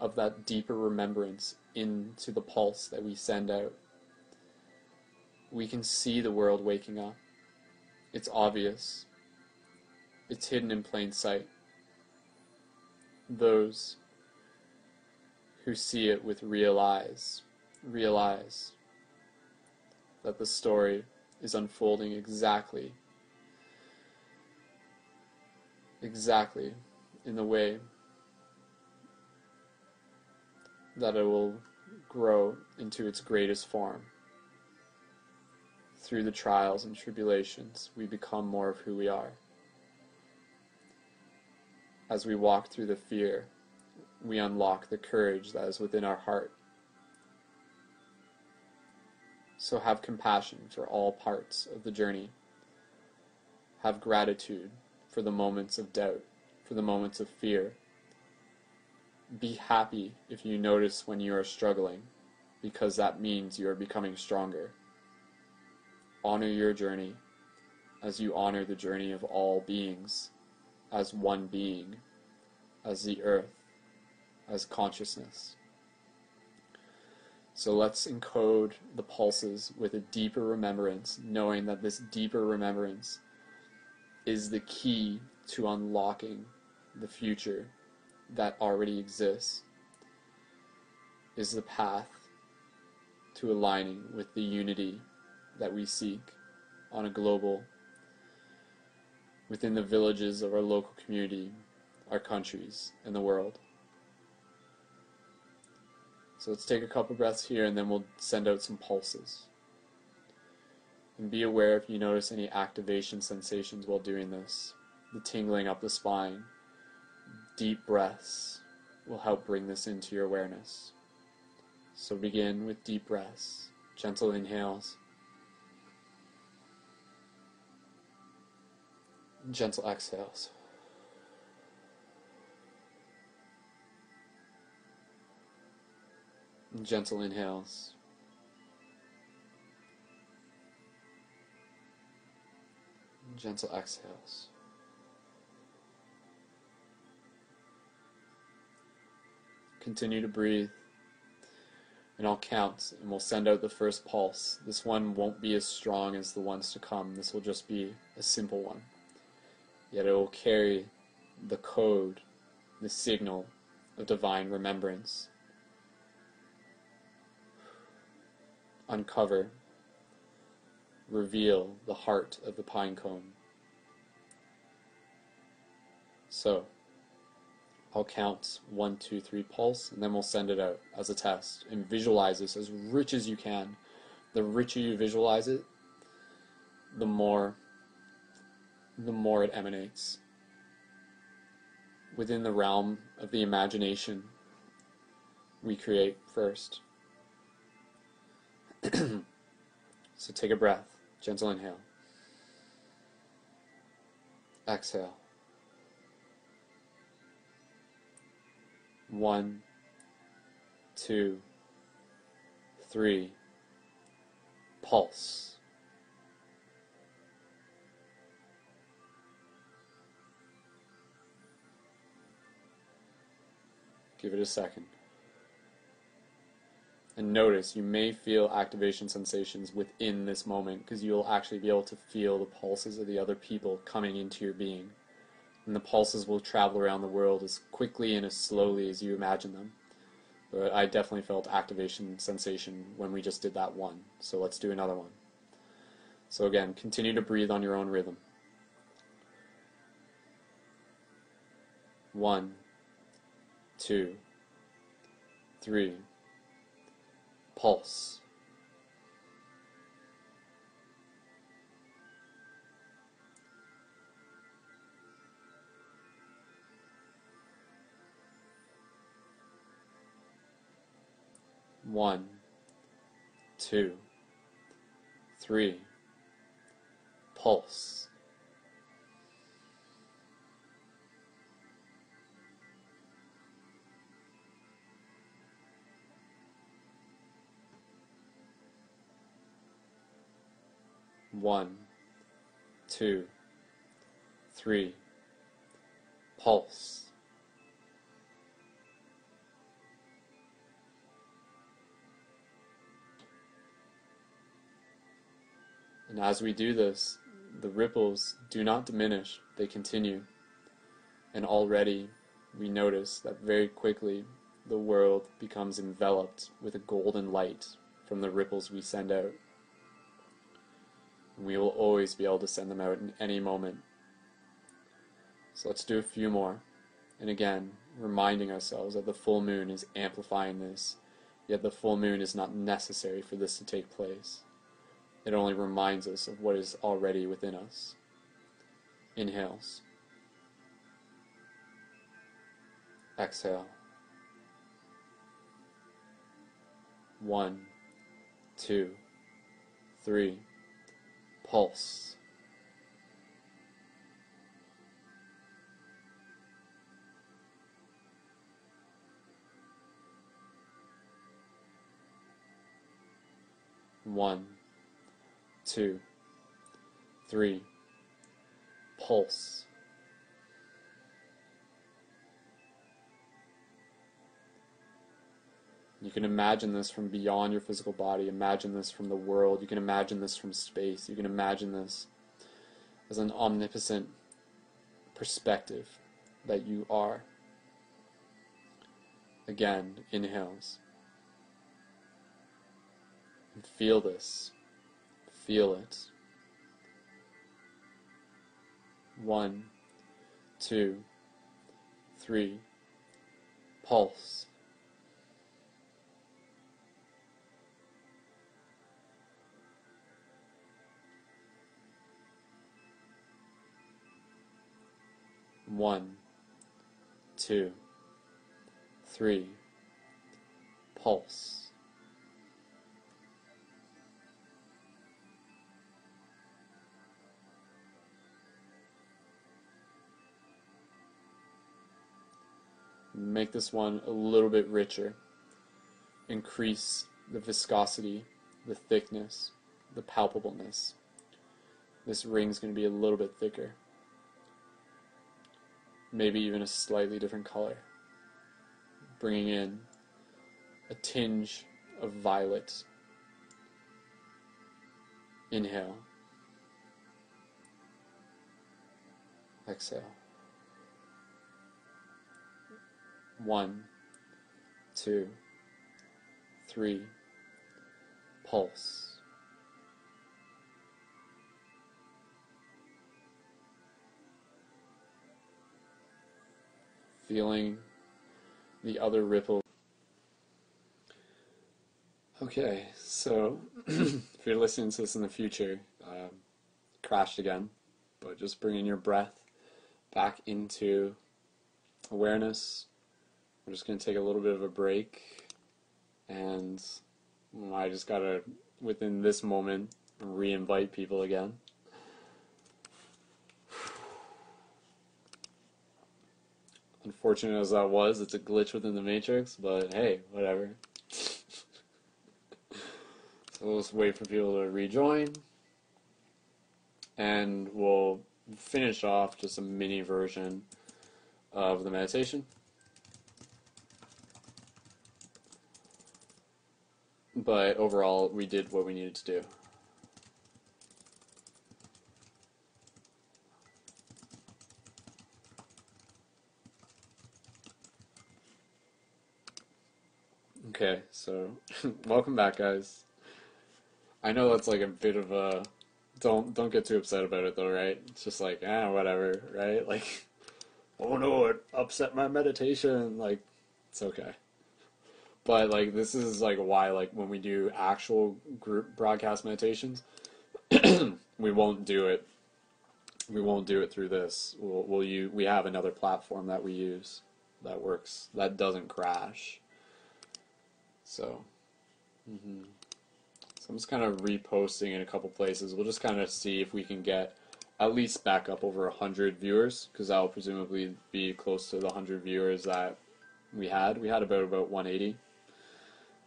of that deeper remembrance into the pulse that we send out. We can see the world waking up. It's obvious. It's hidden in plain sight. Those who see it with real eyes realize that the story is unfolding exactly exactly in the way that it will grow into its greatest form. Through the trials and tribulations, we become more of who we are. As we walk through the fear, we unlock the courage that is within our heart. So have compassion for all parts of the journey. Have gratitude for the moments of doubt, for the moments of fear. Be happy if you notice when you are struggling, because that means you are becoming stronger. Honor your journey as you honor the journey of all beings, as one being, as the earth, as consciousness. So let's encode the pulses with a deeper remembrance, knowing that this deeper remembrance is the key to unlocking the future that already exists, is the path to aligning with the unity that we seek on a global within the villages of our local community, our countries, and the world. So let's take a couple breaths here and then we'll send out some pulses. And be aware if you notice any activation sensations while doing this. The tingling up the spine, deep breaths will help bring this into your awareness. So begin with deep breaths, gentle inhales, gentle exhales. Gentle inhales. Gentle exhales. Continue to breathe. And I'll count and we'll send out the first pulse. This one won't be as strong as the ones to come. This will just be a simple one. Yet it will carry the code, the signal of divine remembrance. Uncover, reveal the heart of the pine cone. So, I'll count one, two, three pulse, and then we'll send it out as a test. And visualize this as rich as you can. The richer you visualize it, the more the more it emanates. Within the realm of the imagination, we create first. so take a breath, gentle inhale. Exhale. One, two, three. Pulse. Give it a second. And notice you may feel activation sensations within this moment because you'll actually be able to feel the pulses of the other people coming into your being. And the pulses will travel around the world as quickly and as slowly as you imagine them. But I definitely felt activation sensation when we just did that one. So let's do another one. So again, continue to breathe on your own rhythm. One, two, three. Pulse. One, two, three. Pulse. One, two, three. Pulse. And as we do this, the ripples do not diminish, they continue. And already we notice that very quickly the world becomes enveloped with a golden light from the ripples we send out. We will always be able to send them out in any moment. So let's do a few more. And again, reminding ourselves that the full moon is amplifying this, yet the full moon is not necessary for this to take place. It only reminds us of what is already within us. Inhales. Exhale. One, two, three. Pulse. One, two, three. Pulse. You can imagine this from beyond your physical body. Imagine this from the world. You can imagine this from space. You can imagine this as an omnipotent perspective that you are. Again, inhales. And feel this. Feel it. One, two, three. Pulse. One, two, three. Pulse. Make this one a little bit richer. Increase the viscosity, the thickness, the palpableness. This ring's going to be a little bit thicker. Maybe even a slightly different color. Bringing in a tinge of violet. Inhale. Exhale. One, two, three. Pulse. Feeling the other ripple. Okay, so if you're listening to this in the future, um, crashed again, but just bringing your breath back into awareness. We're just going to take a little bit of a break, and I just got to, within this moment, re invite people again. Unfortunate as that was, it's a glitch within the matrix, but hey, whatever. So we'll just wait for people to rejoin. And we'll finish off just a mini version of the meditation. But overall, we did what we needed to do. Okay, so welcome back, guys. I know that's like a bit of a don't don't get too upset about it though, right? It's just like ah whatever, right? Like oh no, it upset my meditation. Like it's okay. But like this is like why like when we do actual group broadcast meditations, we won't do it. We won't do it through this. We'll we'll use, we have another platform that we use that works that doesn't crash. So. hmm so I'm just kind of reposting in a couple places. We'll just kind of see if we can get at least back up over 100 viewers, because that will presumably be close to the 100 viewers that we had. We had about about 180.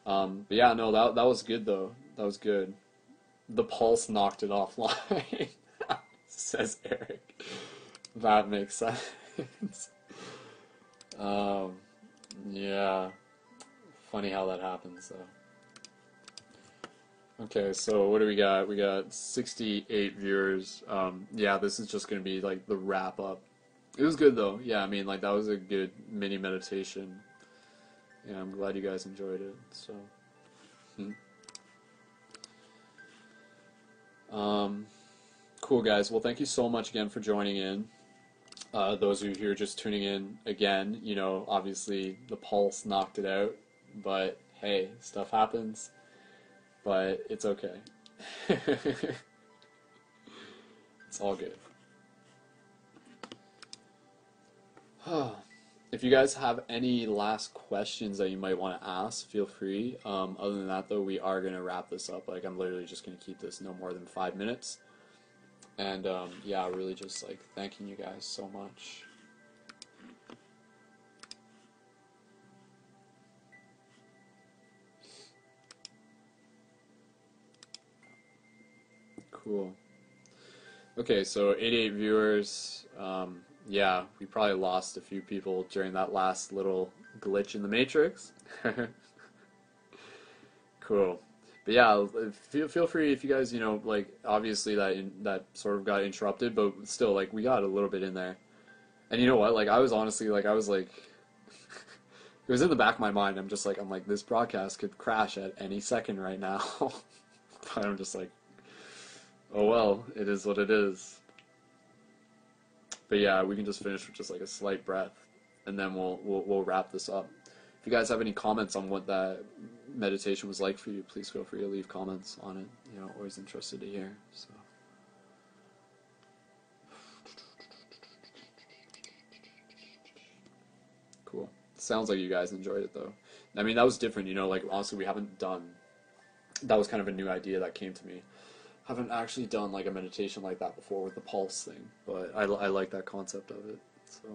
Um, but yeah, no, that that was good though. That was good. The pulse knocked it offline, says Eric. That makes sense. um, yeah, funny how that happens. Okay, so what do we got? We got 68 viewers. Um, yeah, this is just going to be like the wrap up. It was good though. Yeah, I mean, like that was a good mini meditation. Yeah, I'm glad you guys enjoyed it. So, hmm. um, cool guys. Well, thank you so much again for joining in. Uh, those of you who are just tuning in again, you know, obviously the pulse knocked it out, but hey, stuff happens but it's okay. it's all good. if you guys have any last questions that you might want to ask, feel free. Um, other than that, though, we are going to wrap this up. Like, I'm literally just going to keep this no more than five minutes. And um, yeah, really just like thanking you guys so much. Cool. Okay, so 88 viewers. Um, yeah, we probably lost a few people during that last little glitch in the matrix. cool. But yeah, feel feel free if you guys, you know, like obviously that in, that sort of got interrupted, but still like we got a little bit in there. And you know what? Like I was honestly like I was like it was in the back of my mind. I'm just like I'm like this broadcast could crash at any second right now. but I'm just like oh well, it is what it is. but yeah, we can just finish with just like a slight breath, and then we'll we'll, we'll wrap this up. If you guys have any comments on what that meditation was like for you, please feel free to leave comments on it. You know, always interested to hear. So. Cool. Sounds like you guys enjoyed it though. I mean, that was different. You know, like honestly, we haven't done. That was kind of a new idea that came to me. I haven't actually done like a meditation like that before with the pulse thing, but I, I like that concept of it. So,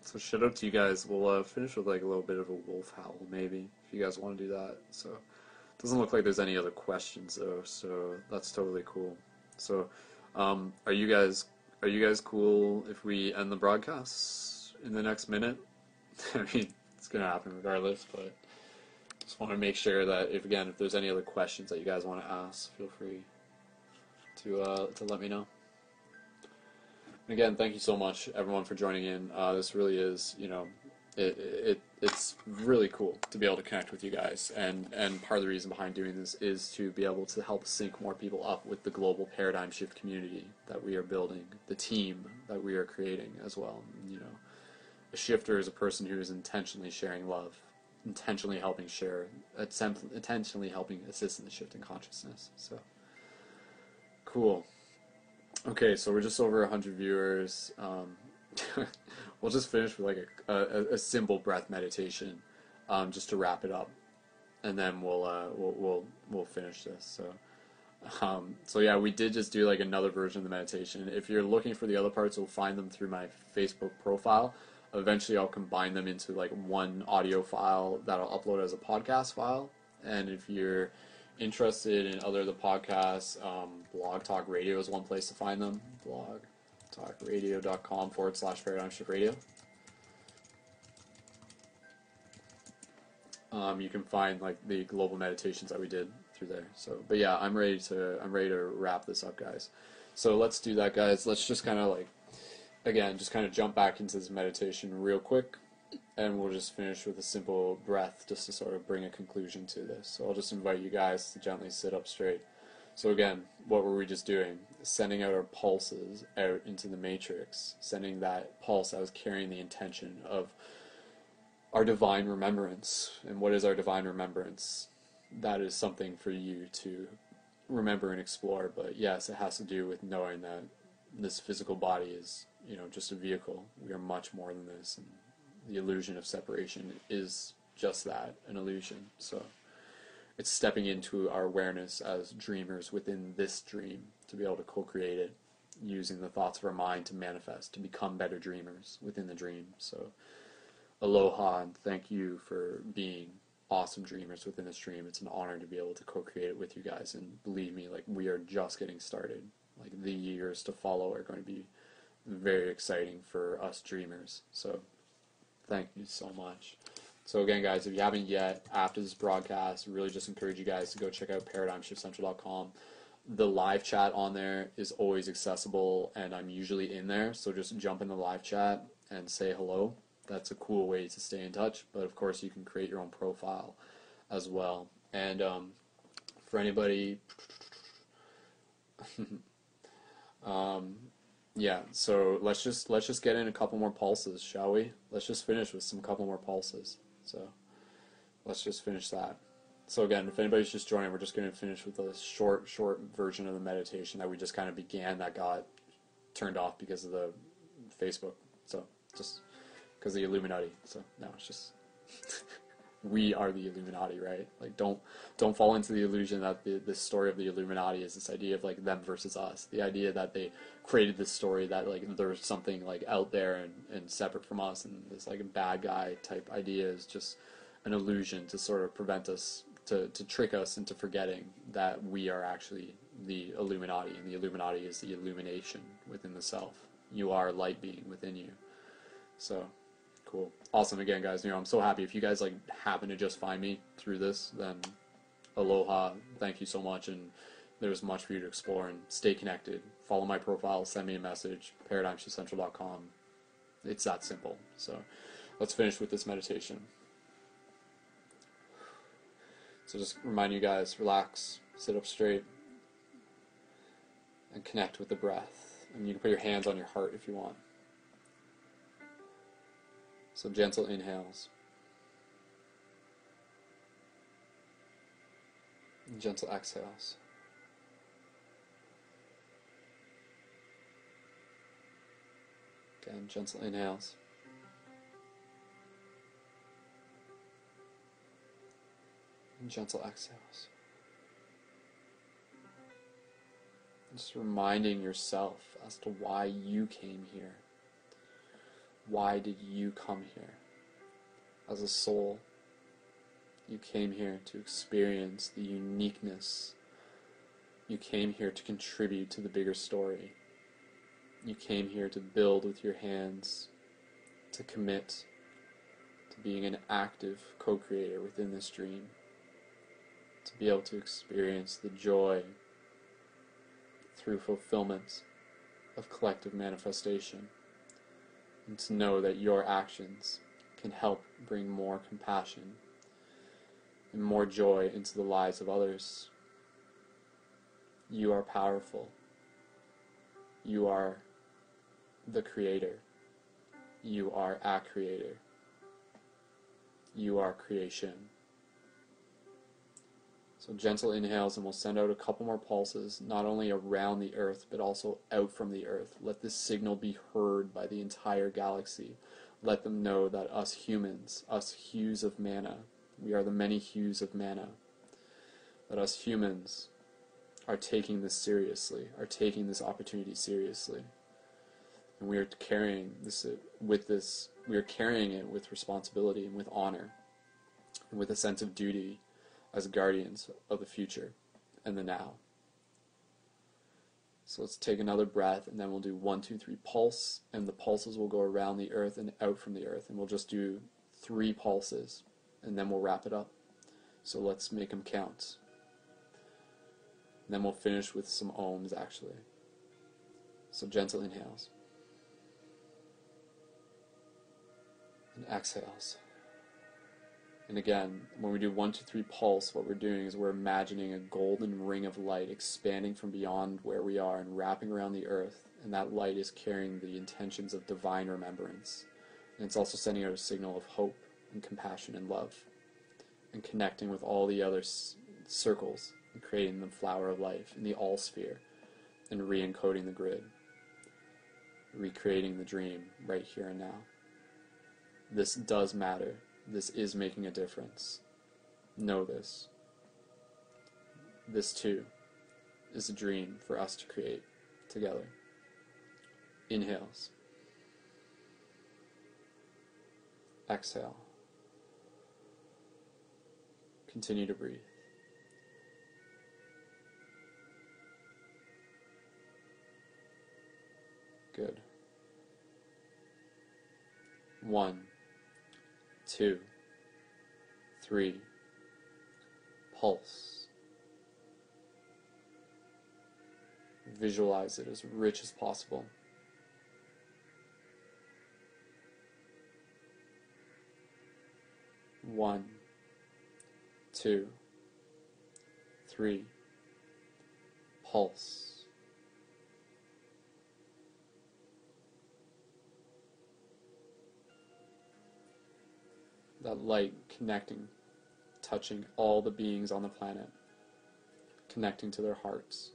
so shout out to you guys. We'll uh, finish with like a little bit of a wolf howl, maybe if you guys want to do that. So, it doesn't look like there's any other questions though, so that's totally cool. So, um, are you guys are you guys cool if we end the broadcast in the next minute? I mean, it's gonna happen regardless, but just want to make sure that if again, if there's any other questions that you guys want to ask, feel free to uh, to let me know. And again, thank you so much, everyone, for joining in. Uh, this really is, you know, it, it it's really cool to be able to connect with you guys, and and part of the reason behind doing this is to be able to help sync more people up with the global paradigm shift community that we are building, the team that we are creating as well. You know, a shifter is a person who is intentionally sharing love, intentionally helping share, intentionally helping assist in the shift in consciousness. So cool. Okay, so we're just over 100 viewers. Um, we'll just finish with like a, a, a simple breath meditation, um, just to wrap it up, and then we'll uh, we'll, we'll we'll finish this. So, um, so yeah, we did just do like another version of the meditation. If you're looking for the other parts, you'll find them through my Facebook profile. Eventually, I'll combine them into like one audio file that I'll upload as a podcast file. And if you're interested in other of the podcasts, um, Blog Talk Radio is one place to find them. blogtalkradio.com forward slash paradigm shift radio. Um, you can find like the global meditations that we did through there. So, but yeah, I'm ready to I'm ready to wrap this up, guys. So let's do that, guys. Let's just kind of like again, just kind of jump back into this meditation real quick, and we'll just finish with a simple breath just to sort of bring a conclusion to this. So I'll just invite you guys to gently sit up straight. So again, what were we just doing? Sending out our pulses out into the matrix, sending that pulse that was carrying the intention of our divine remembrance. And what is our divine remembrance? That is something for you to remember and explore. But yes, it has to do with knowing that this physical body is, you know, just a vehicle. We are much more than this, and the illusion of separation is just that, an illusion. So it's stepping into our awareness as dreamers within this dream to be able to co-create it using the thoughts of our mind to manifest, to become better dreamers within the dream. So aloha and thank you for being awesome dreamers within this dream. It's an honor to be able to co-create it with you guys and believe me, like we are just getting started. Like the years to follow are going to be very exciting for us dreamers. So thank you so much. So again, guys, if you haven't yet, after this broadcast, really just encourage you guys to go check out ParadigmShiftCentral.com. The live chat on there is always accessible, and I'm usually in there. So just jump in the live chat and say hello. That's a cool way to stay in touch. But of course, you can create your own profile as well. And um, for anybody, um, yeah. So let's just let's just get in a couple more pulses, shall we? Let's just finish with some couple more pulses. So let's just finish that. So again, if anybody's just joining, we're just going to finish with a short, short version of the meditation that we just kind of began that got turned off because of the Facebook. So just because the Illuminati. So no, it's just we are the Illuminati, right? Like don't don't fall into the illusion that the the story of the Illuminati is this idea of like them versus us. The idea that they created this story that like there's something like out there and, and separate from us and this like a bad guy type idea is just an illusion to sort of prevent us to, to trick us into forgetting that we are actually the Illuminati and the Illuminati is the illumination within the self. You are light being within you. So cool. Awesome again guys. You know, I'm so happy if you guys like happen to just find me through this, then aloha. Thank you so much and there's much for you to explore and stay connected. Follow my profile, send me a message, paradigmshiftcentral.com. It's that simple. So let's finish with this meditation. So just remind you guys, relax, sit up straight, and connect with the breath. And you can put your hands on your heart if you want. So gentle inhales. And gentle exhales. Again, gentle inhales. And gentle exhales. Just reminding yourself as to why you came here. Why did you come here? As a soul, you came here to experience the uniqueness. You came here to contribute to the bigger story. You came here to build with your hands, to commit to being an active co creator within this dream, to be able to experience the joy through fulfillment of collective manifestation, and to know that your actions can help bring more compassion and more joy into the lives of others. You are powerful. You are the creator. You are a creator. You are creation. So gentle inhales, and we'll send out a couple more pulses, not only around the Earth, but also out from the Earth. Let this signal be heard by the entire galaxy. Let them know that us humans, us hues of mana, we are the many hues of mana, that us humans are taking this seriously, are taking this opportunity seriously. And we are carrying this uh, with this, we are carrying it with responsibility and with honor, and with a sense of duty as guardians of the future and the now. So let's take another breath and then we'll do one, two, three pulse, and the pulses will go around the earth and out from the earth, and we'll just do three pulses and then we'll wrap it up. So let's make them count. And then we'll finish with some ohms actually. So gentle inhales and exhales. And again, when we do one, two, three pulse, what we're doing is we're imagining a golden ring of light expanding from beyond where we are and wrapping around the earth. And that light is carrying the intentions of divine remembrance. And it's also sending out a signal of hope and compassion and love. And connecting with all the other s- circles and creating the flower of life in the all sphere and re encoding the grid. Recreating the dream right here and now. This does matter this is making a difference. Know this. This too is a dream for us to create together. Inhales. Exhale. Continue to breathe. Good. One two, three, pulse. Visualize it as rich as possible. One, two, three, pulse. That light connecting, touching all the beings on the planet, connecting to their hearts,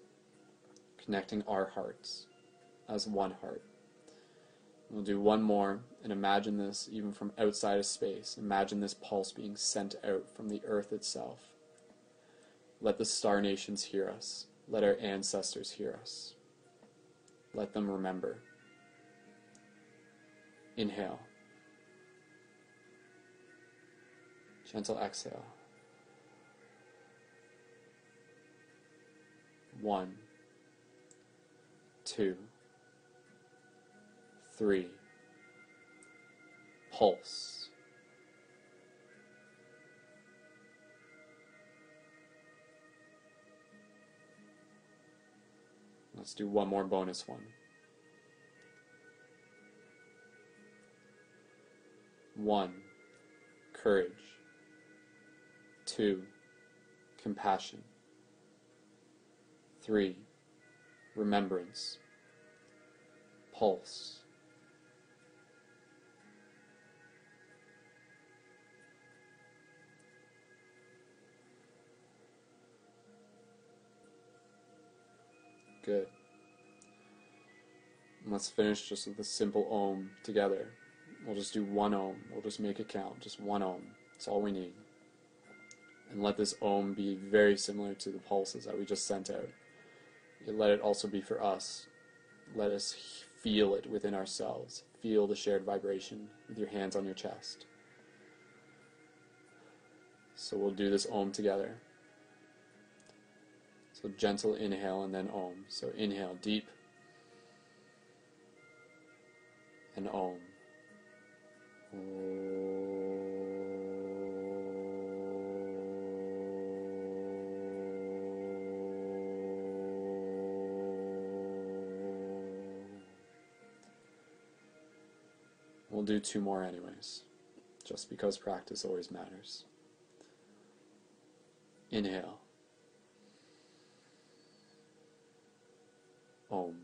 connecting our hearts as one heart. We'll do one more and imagine this even from outside of space. Imagine this pulse being sent out from the earth itself. Let the star nations hear us. Let our ancestors hear us. Let them remember. Inhale. Gentle exhale. One, two, three. Pulse. Let's do one more bonus one. One, courage. 2. Compassion. 3. Remembrance. Pulse. Good. Let's finish just with a simple ohm together. We'll just do one ohm. We'll just make it count. Just one ohm. That's all we need. And let this Om be very similar to the pulses that we just sent out. Let it also be for us. Let us feel it within ourselves. Feel the shared vibration with your hands on your chest. So we'll do this Om together. So gentle inhale and then Om. So inhale deep and Om. Do two more anyways, just because practice always matters. Inhale. Om.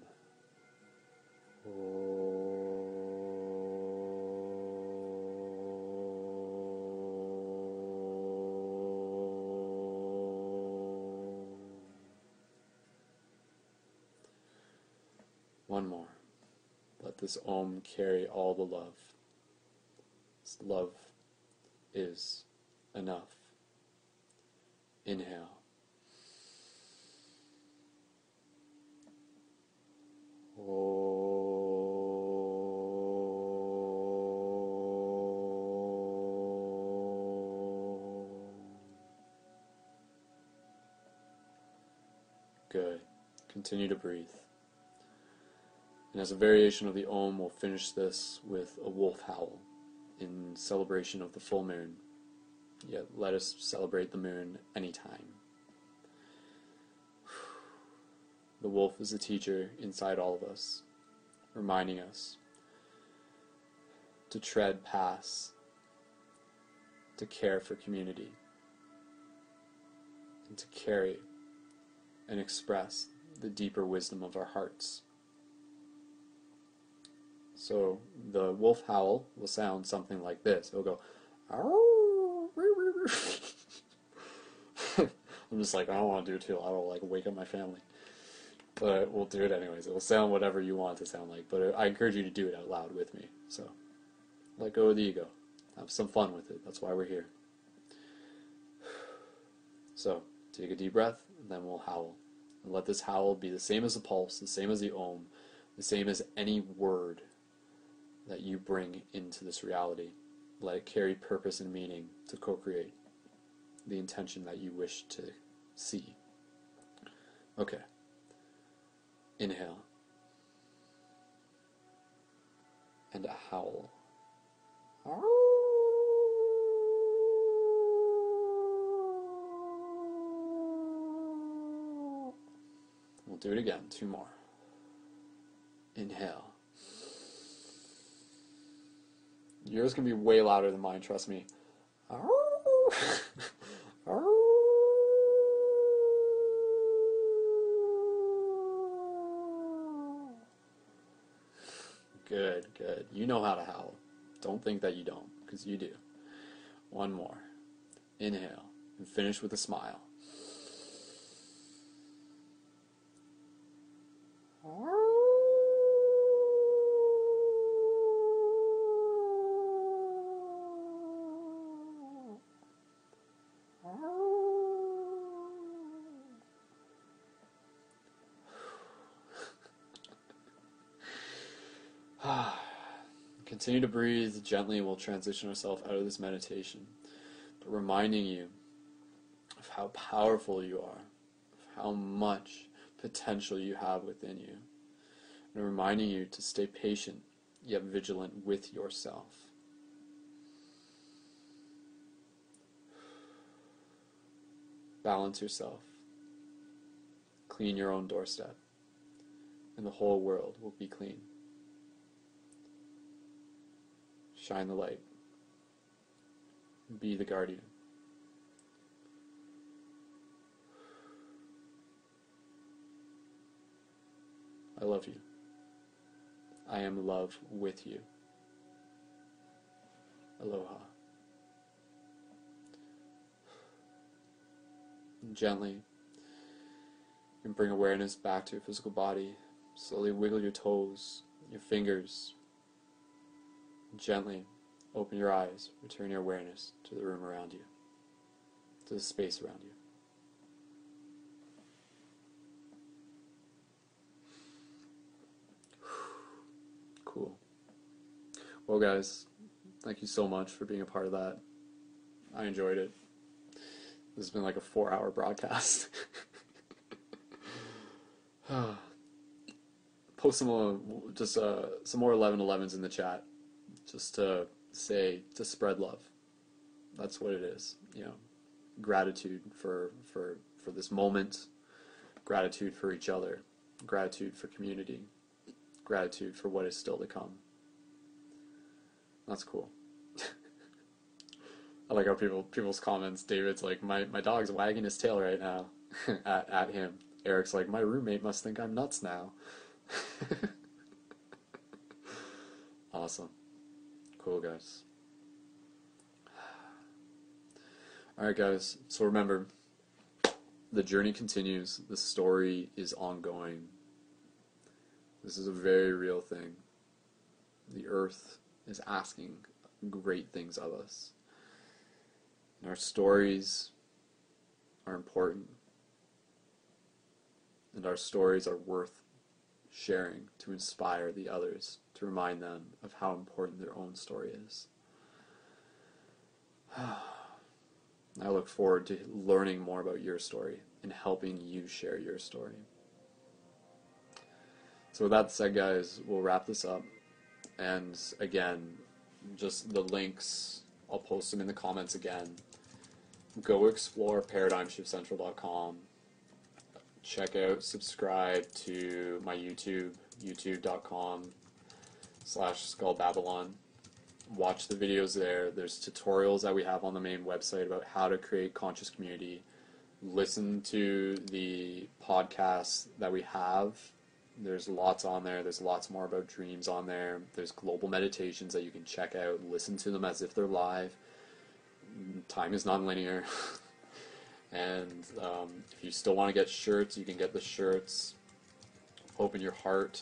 One more. Let this Om carry all the love. Love is enough. Inhale. Good. Continue to breathe. And as a variation of the Om, we'll finish this with a wolf howl in celebration of the full moon. Yet let us celebrate the moon anytime. The wolf is a teacher inside all of us, reminding us to tread paths, to care for community, and to carry and express the deeper wisdom of our hearts. So the wolf howl will sound something like this. It'll go. I'm just like, I don't want to do it too. I don't like wake up my family. But we'll do it anyways. It will sound whatever you want it to sound like. But I encourage you to do it out loud with me. So let go of the ego. Have some fun with it. That's why we're here. So take a deep breath, and then we'll howl. And let this howl be the same as the pulse, the same as the om, the same as any word that you bring into this reality. Let it carry purpose and meaning to co create the intention that you wish to see. Okay. Inhale. And a howl. We'll do it again. Two more. Inhale. Yours can be way louder than mine, trust me. Good, good. You know how to howl. Don't think that you don't, because you do. One more. Inhale and finish with a smile. Continue to breathe gently. And we'll transition ourselves out of this meditation, but reminding you of how powerful you are, of how much potential you have within you, and reminding you to stay patient yet vigilant with yourself. Balance yourself. Clean your own doorstep, and the whole world will be clean. Shine the light. Be the guardian. I love you. I am love with you. Aloha. Gently and bring awareness back to your physical body. Slowly wiggle your toes, your fingers. Gently open your eyes. Return your awareness to the room around you, to the space around you. Cool. Well, guys, thank you so much for being a part of that. I enjoyed it. This has been like a four hour broadcast. Post some more, just uh, some more 1111s in the chat, just to say to spread love. That's what it is, you know. Gratitude for for for this moment, gratitude for each other, gratitude for community, gratitude for what is still to come. That's cool. I like how people people's comments. David's like, my, my dog's wagging his tail right now at at him. Eric's like, my roommate must think I'm nuts now. awesome. Cool guys. Alright guys, so remember the journey continues, the story is ongoing. This is a very real thing. The earth is asking great things of us. And our stories are important. And our stories are worth sharing to inspire the others, remind them of how important their own story is. I look forward to learning more about your story and helping you share your story. So, with that said, guys, we'll wrap this up. And again, just the links, I'll post them in the comments again. Go explore paradigmshiftcentral.com. Check out, subscribe to my YouTube, youtube.com slash Skull Babylon. Watch the videos there. There's tutorials that we have on the main website about how to create conscious community. Listen to the podcasts that we have there's lots on there. There's lots more about dreams on there. There's global meditations that you can check out. Listen to them as if they're live. Time is non-linear. and um, if you still want to get shirts, you can get the shirts. Open your heart.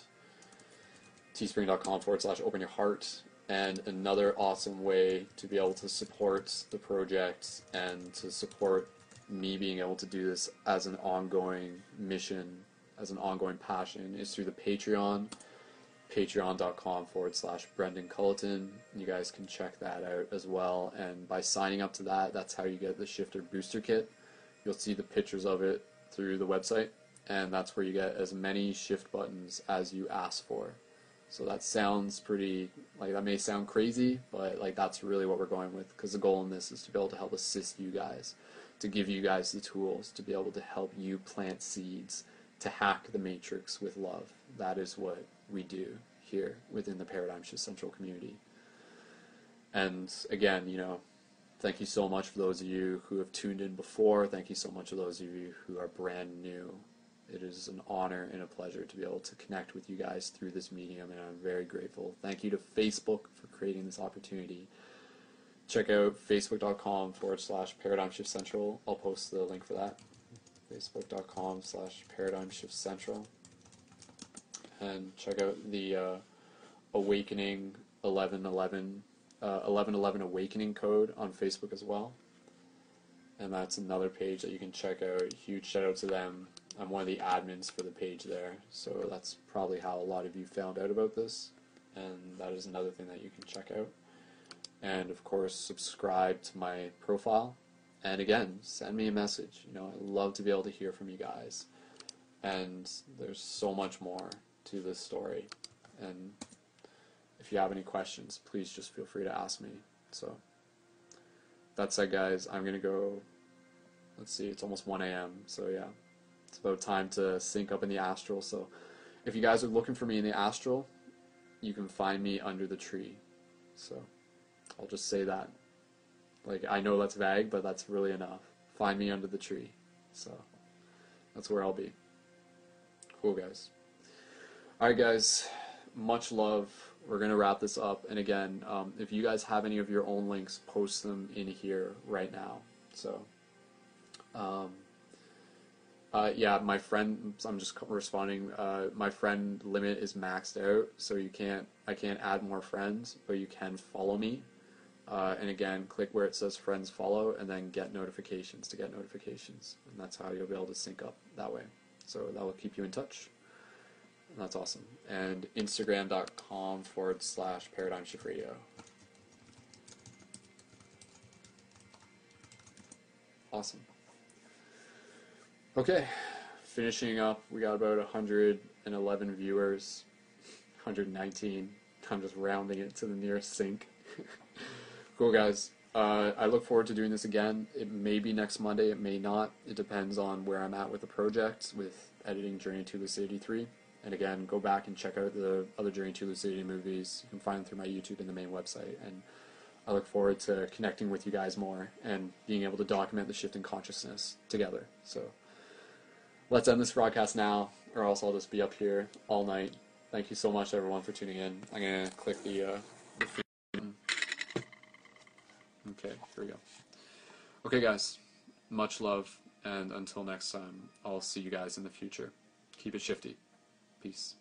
Teespring.com forward slash open your heart. And another awesome way to be able to support the project and to support me being able to do this as an ongoing mission as an ongoing passion is through the Patreon, patreon.com forward slash Brendon Culliton. You guys can check that out as well. And by signing up to that, that's how you get the Shifter Booster Kit. You'll see the pictures of it through the website, and that's where you get as many shift buttons as you ask for. So that sounds pretty, like, that may sound crazy, but, like, that's really what we're going with, because the goal in this is to be able to help assist you guys, to give you guys the tools to be able to help you plant seeds to hack the matrix with love. That is what we do here within the Paradigm Shift Central community. And again, you know, thank you so much for those of you who have tuned in before. Thank you so much for those of you who are brand new. It is an honor and a pleasure to be able to connect with you guys through this medium, and I'm very grateful. Thank you to Facebook for creating this opportunity. Check out facebook.com forward slash paradigm shift central. I'll post the link for that facebook.com slash paradigm shift central and check out the uh, awakening 1111 uh, 1111 awakening code on facebook as well and that's another page that you can check out huge shout out to them i'm one of the admins for the page there so that's probably how a lot of you found out about this and that is another thing that you can check out and of course subscribe to my profile and again, send me a message. You know, I love to be able to hear from you guys. And there's so much more to this story. And if you have any questions, please just feel free to ask me. So, that said, guys, I'm to go. Let's see, it's almost 1 a.m. So, yeah, about time to sync up in the astral. So, if you guys are looking for me in the astral, you can find me under the tree. So, I'll just say that. Like I know that's vague, but that's really enough. Find me under the tree. So that's where I'll be. Cool guys. Alright guys, much love. We're gonna wrap this up and again, um, if you guys have any of your own links, post them in here right now. So um, Uh, yeah, my friend. I'm just responding. Uh, my friend limit is maxed out, so you can't. I can't add more friends, but you can follow me. Uh, and again, click where it says friends follow, and then get notifications to get notifications, and that's how you'll be able to sync up that way. So that will keep you in touch. And that's awesome. And Instagram.com forward slash Paradigm Shift Radio. Awesome. Okay, finishing up, we got about 111 viewers, 119. I'm just rounding it to the nearest sync. cool, guys. Uh, I look forward to doing this again. It may be next Monday, it may not. It depends on where I'm at with the project, with editing Journey to Lucidity 3. And again, go back and check out the other Journey to Lucidity movies. You can find them through my YouTube and the main website. And I look forward to connecting with you guys more and being able to document the shift in consciousness together. So let's end this broadcast now, or else I'll just be up here all night. Thank you so much, everyone, for tuning in. I'm gonna click the. Uh, the okay, here we go. Okay, guys, much love, and until next time, I'll see you guys in the future. Keep it shifty. Peace.